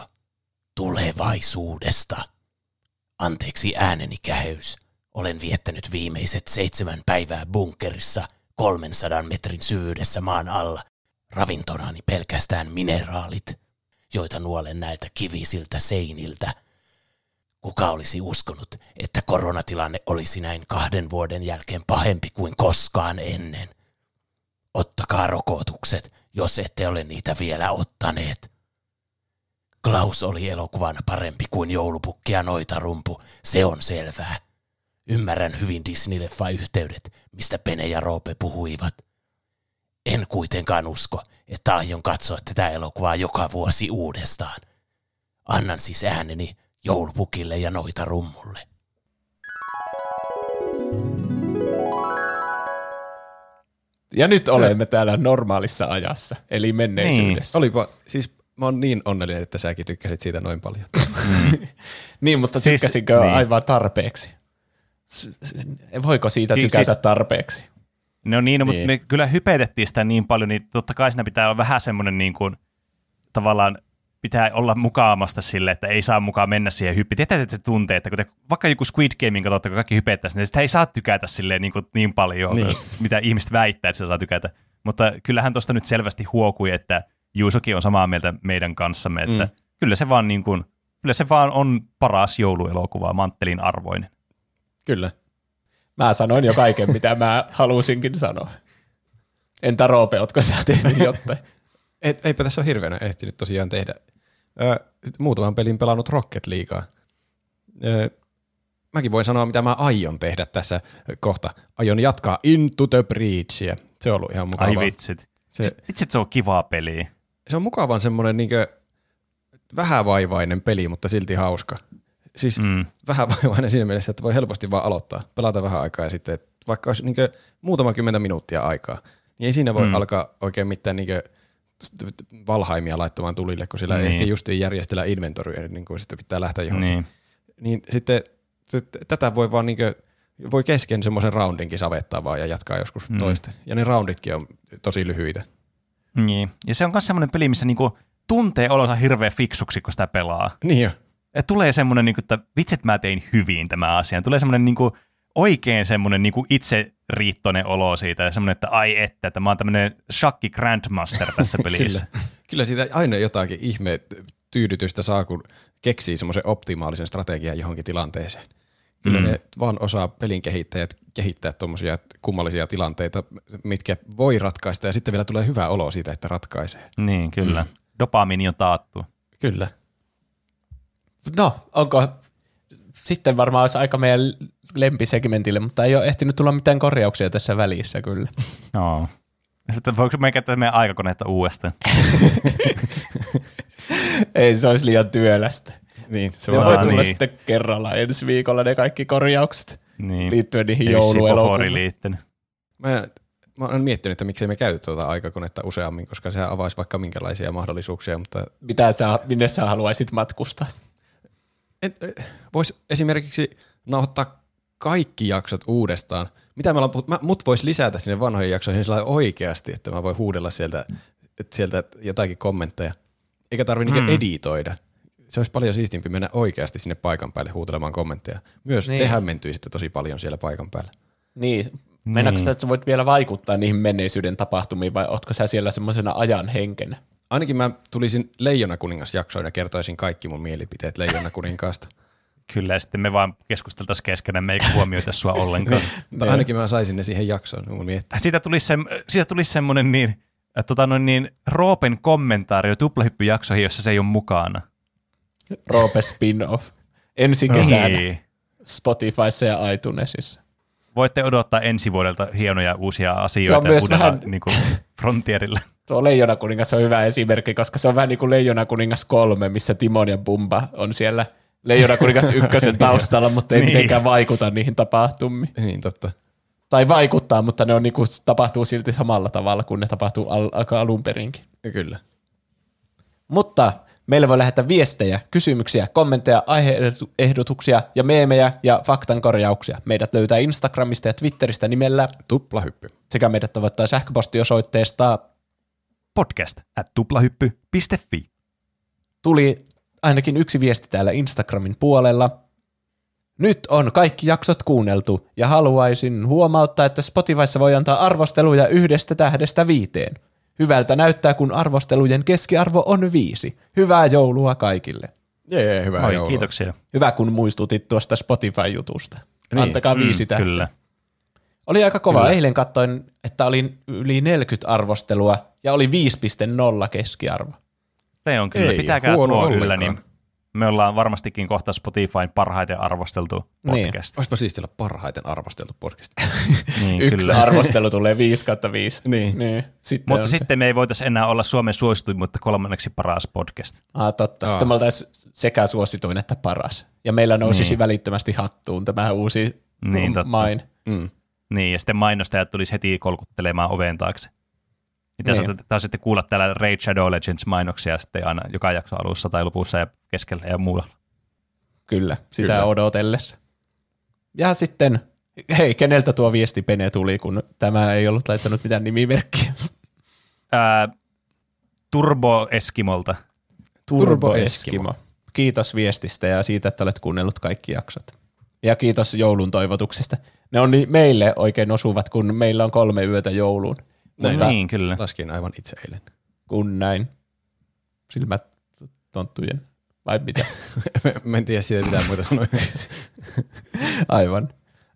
Tulevaisuudesta. Anteeksi ääneni käheys. Olen viettänyt viimeiset seitsemän päivää bunkerissa 300 metrin syvyydessä maan alla. Ravintonani pelkästään mineraalit, joita nuolen näiltä kivisiltä seiniltä. Kuka olisi uskonut, että koronatilanne olisi näin kahden vuoden jälkeen pahempi kuin koskaan ennen? Ottakaa rokotukset, jos ette ole niitä vielä ottaneet. Klaus oli elokuvana parempi kuin joulupukki ja noitarumpu, se on selvää. Ymmärrän hyvin Disney-leffa-yhteydet, mistä Pene ja Roope puhuivat. En kuitenkaan usko, että aion katsoa tätä elokuvaa joka vuosi uudestaan. Annan siis ääneni joulupukille ja noitarummulle. Ja nyt olemme täällä normaalissa ajassa, eli menneisyydessä. Olipa, siis mä oon niin onnellinen, että säkin tykkäsit siitä noin paljon. [laughs] Niin, mutta Siis- tykkäsinkö niin. aivan tarpeeksi? Voiko siitä Niin, tykätä siis- tarpeeksi? No niin, no, mutta Niin. me kyllä hypetettiin sitä niin paljon, niin totta kai siinä pitää olla vähän semmoinen niin kuin, tavallaan pitää olla mukaamasta sille, että ei saa mukaan mennä siihen hyppiin. Tietää, että se tuntee, että kun te, vaikka joku Squid Gamein katsotte, kun kaikki hypettäisiin, niin sitä ei saa tykätä silleen niin, kuin niin paljon, Niin. niin. mitä ihmiset väittää, että se saa tykätä. Mutta kyllähän tuosta nyt selvästi huokui, että Juusokin on samaa mieltä meidän kanssamme, että mm. kyllä se vaan niin kuin, kyllä se vaan on paras jouluelokuva, manttelin arvoinen. Kyllä. Mä sanoin jo kaiken, mitä mä halusinkin sanoa. Entä Roope, ootko sä tehnyt jotain? Et, eipä tässä ole hirveänä ehtinyt tosiaan tehdä. Ö, muutaman pelin pelannut Rocket Leaguea. Ö, mäkin voin sanoa, mitä mä aion tehdä tässä kohta. Aion jatkaa Into the Breachia. Se on ollut ihan mukavaa. Ai vitsit. Se- Se, vitsit, se on kivaa peliä. se on mukavan semmoinen niinkö vähävaivainen peli, mutta silti hauska. Siis mm. Mm. vähävaivainen siinä mielessä, että voi helposti vaan aloittaa, pelata vähän aikaa ja sitten, että vaikka olisi niinkö muutama kymmentä minuuttia aikaa, niin ei siinä voi mm. Alkaa oikein mitään niinkö valhaimia laittamaan tulille, kun sillä niin. Niin. ehtii justiin järjestellä inventoria, niin kuin sitten pitää lähteä johonkin. Niin, Niin. niin sitten sit, tätä voi vaan niinkö, voi kesken semmoisen roundinkin savettaa vaan ja jatkaa joskus. Mm. toista. Ja ne rounditkin on tosi lyhyitä. Niin. Ja se on myös semmoinen peli, missä niinku tuntee olonsa hirveän fiksuksi, kun sitä pelaa. Niin jo. Tulee semmoinen, niinku, että vitsit mä tein hyvin tämä asia. Tulee semmoinen niinku, oikein semmoinen niinku itseriittoinen olo siitä. Ja semmoinen, että ai että, että mä oon tämmöinen shakki grandmaster tässä [laughs] pelissä. Kyllä. Kyllä siitä aina jotakin ihme tyydytystä saa, kun keksii semmoisen optimaalisen strategian johonkin tilanteeseen. Kyllä. Mm. ne vaan osaa pelin kehittäjät kehittää tuommoisia kummallisia tilanteita, mitkä voi ratkaista ja sitten vielä tulee hyvä olo siitä, että ratkaisee. Niin, kyllä. Mm. Dopamiini on taattu. Kyllä. No, onko sitten varmaan olisi aika meidän lempisegmentille, mutta ei ole ehtinyt tulla mitään korjauksia tässä välissä kyllä. [laughs] No. Sitten voiko me käyttää meidän aikakoneetta uudestaan? [laughs] Ei se olisi liian työlästä. Niin, se, Se voi tulla niin. sitten kerralla ensi viikolla ne kaikki korjaukset Niin. liittyen niihin jouluelokuviin. Mä, mä oon miettinyt, että miksei me käy tuota aikakonetta useammin, koska se avaisi vaikka minkälaisia mahdollisuuksia, mutta Mitä sä, minne sä haluaisit matkustaa? Voisi esimerkiksi nauhoittaa kaikki jaksot uudestaan. Mitä me ollaan puhuttu? Mä, mut voisi lisätä sinne vanhoihin jaksoihin sillä lailla oikeasti, että mä voin huudella sieltä, sieltä jotakin kommentteja. Eikä tarvi mm. niinku editoida. Se olisi paljon siistimpi mennä oikeasti sinne paikan päälle huutelemaan kommentteja. Myös niin. Te hämmentyisitte tosi paljon siellä paikan päällä. Niin, Meinaatko Niin. sitä, että sä voit vielä vaikuttaa niihin menneisyyden tapahtumiin vai ootko sä siellä semmoisena ajan henkenä? Ainakin mä tulisin Leijona kuningas jaksoon ja kertoisin kaikki mun mielipiteet Leijona kuninkaasta. [laughs] Kyllä, ja sitten me vaan keskusteltaisiin keskenään, me ei huomioita sua ollenkaan. [laughs] Mutta ainakin mä saisin ne siihen jaksoon mun miettiä. siitä tulisi, se, siitä tulisi semmoinen niin äh, tota noin niin, Roopen kommentaario tuplahyppyjaksoihin, jossa se ei ole mukana. Roope spin-off. Ensi kesänä Niin. Spotifyssa ja iTunesissa. Voitte odottaa ensi vuodelta hienoja uusia Se on asioita myös uudella vähän- niin kuin, frontierilla. [laughs] Tuo Leijona kuningas on hyvä esimerkki, koska se on vähän niin kuin Leijona kuningas 3, missä Timon ja Pumba on siellä Leijona kuningas [laughs] ykkösen taustalla, mutta ei Niin. mitenkään vaikuta niihin tapahtumiin. Niin, totta. Tai vaikuttaa, mutta ne on niin kuin, tapahtuu silti samalla tavalla kuin ne tapahtuu al- alun perinkin. Kyllä. Mutta meille voi lähettää viestejä, kysymyksiä, kommentteja, aiheehdotuksia ja meemejä ja faktankorjauksia. Meidät löytää Instagramista ja Twitteristä nimellä Tuplahyppy. sekä meidät tavoittaa sähköpostiosoitteesta Podcast at tuplahyppy.fi. tuli ainakin yksi viesti täällä Instagramin puolella. Nyt on kaikki jaksot kuunneltu ja haluaisin huomauttaa, että Spotifyssa voi antaa arvosteluja yhdestä tähdestä viiteen. Hyvältä näyttää, kun arvostelujen keskiarvo on viisi. Hyvää joulua kaikille. Jee, hyvää Oi, joulua. kiitoksia. Hyvä, kun muistutit tuosta Spotify-jutusta. Niin. Antakaa viisi Mm, tähteä. Kyllä. Oli aika kova. Kyllä. Eilen katsoin, että oli yli 40 arvostelua ja oli 5.0 keskiarvo. Se on kyllä. Ei Pitäkää tuo yllä, niin me ollaan varmastikin kohta Spotifyn parhaiten arvosteltu Niin. podcast. Olisipa siistiä olla parhaiten arvosteltu podcast. [laughs] Niin, Yksi kyllä. [laughs] arvostelu tulee 5 kautta 5. Niin. niin. Sitten Mutta on se. sitten me ei voitaisi enää olla Suomen suosituin, mutta kolmanneksi paras podcast. Ah, totta. Aa. Sitten me oltaisiin sekä suosituin että paras. Ja meillä nousisi Niin. välittömästi hattuun tämä uusi Niin, totta. main. Mm. Niin, ja sitten mainostajat tulisi heti kolkuttelemaan oven taakse. Mitä Niin. taas sitten kuulla täällä Raid Shadow Legends mainoksia sitten aina joka jakso alussa tai lopussa ja keskellä ja muualla. Kyllä, sitä Kyllä. odotellessa. Ja sitten, hei, keneltä tuo viesti Pene tuli, kun tämä ei ollut laittanut mitään nimimerkkiä? Ää, Turbo Eskimolta. Turbo Eskimo. Eskimo. Kiitos viestistä ja siitä, että olet kuunnellut kaikki jaksot. Ja kiitos joulun toivotuksesta. Ne on niin meille oikein osuvat, kun meillä on kolme yötä jouluun. Näin. Mutta Niin, kyllä. Laskin aivan itse eilen. kun näin silmät tonttujen, vai mitä? [laughs] Mä en tiedä siitä mitään muuta sanoja. [laughs] Aivan.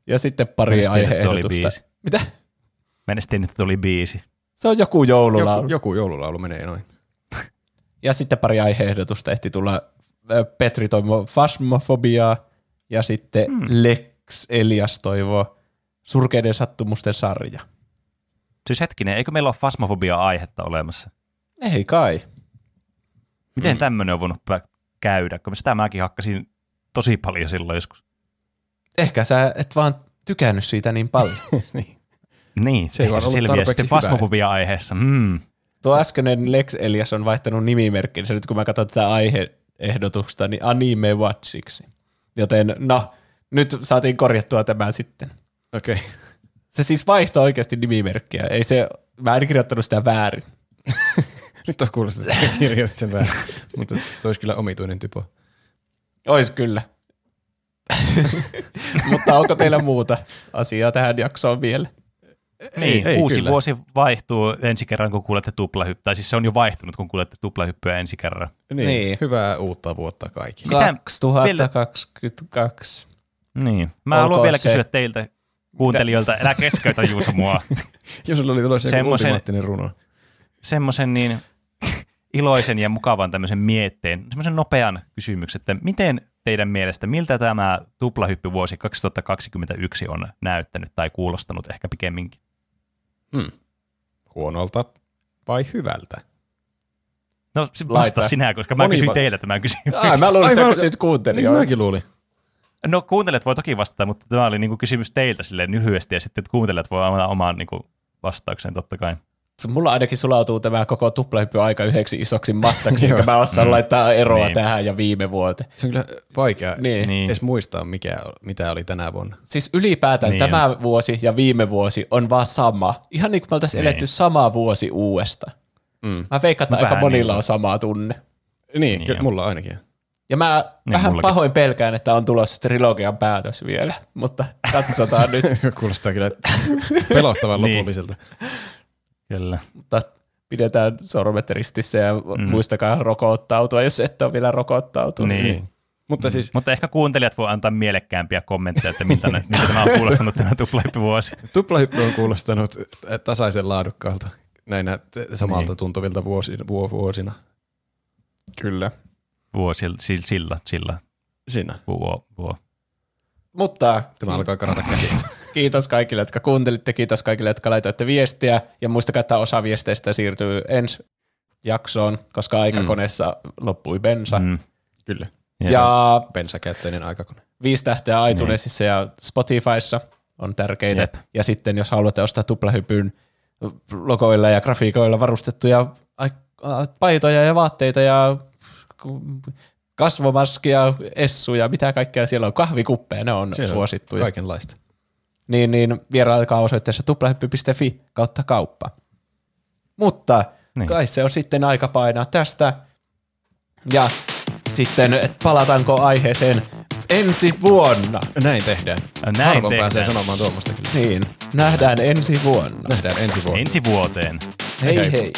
Ja sitten pari oli aiheehdotusta. Mitä? Mä en edes tiennyt, että tuli biisi. Se on joku joululaulu. Joku, joku joululaulu menee noin. Ja sitten pari aiheehdotusta ehti tulla. Petri toivoo fasmofobiaa ja sitten mm. Lex Elias toivoo surkeiden sattumusten sarja. Siis hetkinen, eikö meillä ole fasmofobia-aihetta olemassa? Ei kai. Miten mm. tämmöinen on voinut käydä? Kun sitä mäkin hakkasin tosi paljon silloin joskus. Ehkä sä et vaan tykännyt siitä niin paljon. [laughs] Niin, Se ei vaan ollut selviää tarpeeksi sitten fasmofobia-aiheessa. Mm. Tuo äskeinen Lex Elias on vaihtanut nimimerkkinsä nyt kun mä katson tätä aiheehdotusta, niin anime watchiksi. Joten no, nyt saatiin korjattua tämä sitten. Okei. Okay. Se siis vaihtoi oikeasti nimimerkkiä. Ei se, mä en kirjoittanut sitä väärin. [laughs] Nyt on kuulostaa, että kirjoitit sen väärin. Mutta toi olisi kyllä omituinen typo. Ois kyllä. [laughs] Mutta onko teillä muuta asiaa tähän jaksoon vielä? Niin, ei uusi kyllä. vuosi vaihtuu ensi kerran, kun kuulette tuplahyppyä. Tai siis se on jo vaihtunut, kun kuulette tuplahyppyä ensi kerran. Niin. Niin. Hyvää uutta vuotta kaikille. Mitä- 2022. Niin. Mä Olkoon haluan vielä se- kysyä teiltä kuuntelijoilta, älä keskeytä Juuso mua, [laughs] Jos sulla oli tulossa Semmoisen- ultimaattinen runo. semmoisen niin iloisen ja mukavan tämmöisen mietteen, semmoisen nopean kysymyksen, että miten teidän mielestä, miltä tämä tuplahyppyvuosi 2021 on näyttänyt tai kuulostanut ehkä pikemminkin? Hmm. Huonolta vai hyvältä? No se Laita. vasta sinä, koska mä Moni kysyin va- teiltä tämän kysymyksen. Ai, mä luulin, että sä kysyit Niin kuuntelijoilta. mäkin luulin. No kuuntelijat voi toki vastata, mutta tämä oli niinku kysymys teiltä silleen lyhyesti ja sitten että kuuntelijat voi antaa oman niinku vastauksen totta kai. Mulla ainakin sulautuu tämä koko tuplahyppy aika yhdeksi isoksi massaksi, Joo. enkä mä osaan laittaa eroa Niin. tähän ja viime vuoteen. Se on kyllä vaikea Niin. Niin. edes muistaa, mikä, mitä oli tänä vuonna. Siis ylipäätään Niin niin tämä vuosi ja viime vuosi on vaan sama. Ihan niin kuin me oltaisiin Niin. eletty sama vuosi uudesta. Mm. Mä veikkaan, että aika monilla niin. on sama tunne. Niin, Niin niin mulla ainakin. Ja mä Niin, vähän mullakin. pahoin pelkään, että on tulossa trilogian päätös vielä, mutta katsotaan nyt. [laughs] Kuulostaa kyllä pelottavan Niin. lopulliselta. Kyllä. Mutta pidetään sormet ristissä ja mm. muistakaa rokottautua, jos ette ole vielä rokottautunut. Niin. Niin. Mutta siis Mutta ehkä kuuntelijat voi antaa mielekkäämpiä kommentteja, että miltä, ne, miltä tämä on kuulostanut tämä tuplahyppyvuosi. [laughs] tuplahyppy on kuulostanut tasaisen laadukkaalta. näinä samalta Niin. tuntuvilta vuosina, vuo, vuosina. Kyllä. Vuosil, sillä, sillä, sillä Siinä. vuo, vuo. Mutta Tämä alkaa karata käsistä. [laughs] kiitos kaikille, jotka kuuntelitte. Kiitos kaikille, jotka laitoitte viestiä. Ja muistakaa, että osa viesteistä siirtyy ensi jaksoon, koska aikakoneessa loppui bensa. Mm. Mm. Kyllä. Ja Bensakäyttöinen aikakone. viisi tähteä iTunesissa ja Spotifyssa on tärkeitä. Jep. Ja sitten jos haluatte ostaa tuplahypyn logoilla ja grafiikoilla varustettuja paitoja ja vaatteita ja kasvomaskia, essuja, mitä kaikkea siellä on, kahvikuppeja, ne on Siellä on suosittuja. Kaikenlaista. Niin, niin vierailkaa osoitteessa tuplahyppy.fi kautta kauppa. Mutta niin. Kai se on sitten aika painaa tästä. Ja sitten, palataanko aiheeseen ensi vuonna. Näin tehdään. Näin Harvoin tehdään. pääsee sanomaan tuommoista. Niin, nähdään ensi vuonna. Nähdään ensi vuonna. Ensi vuoteen. Hei hei. hei.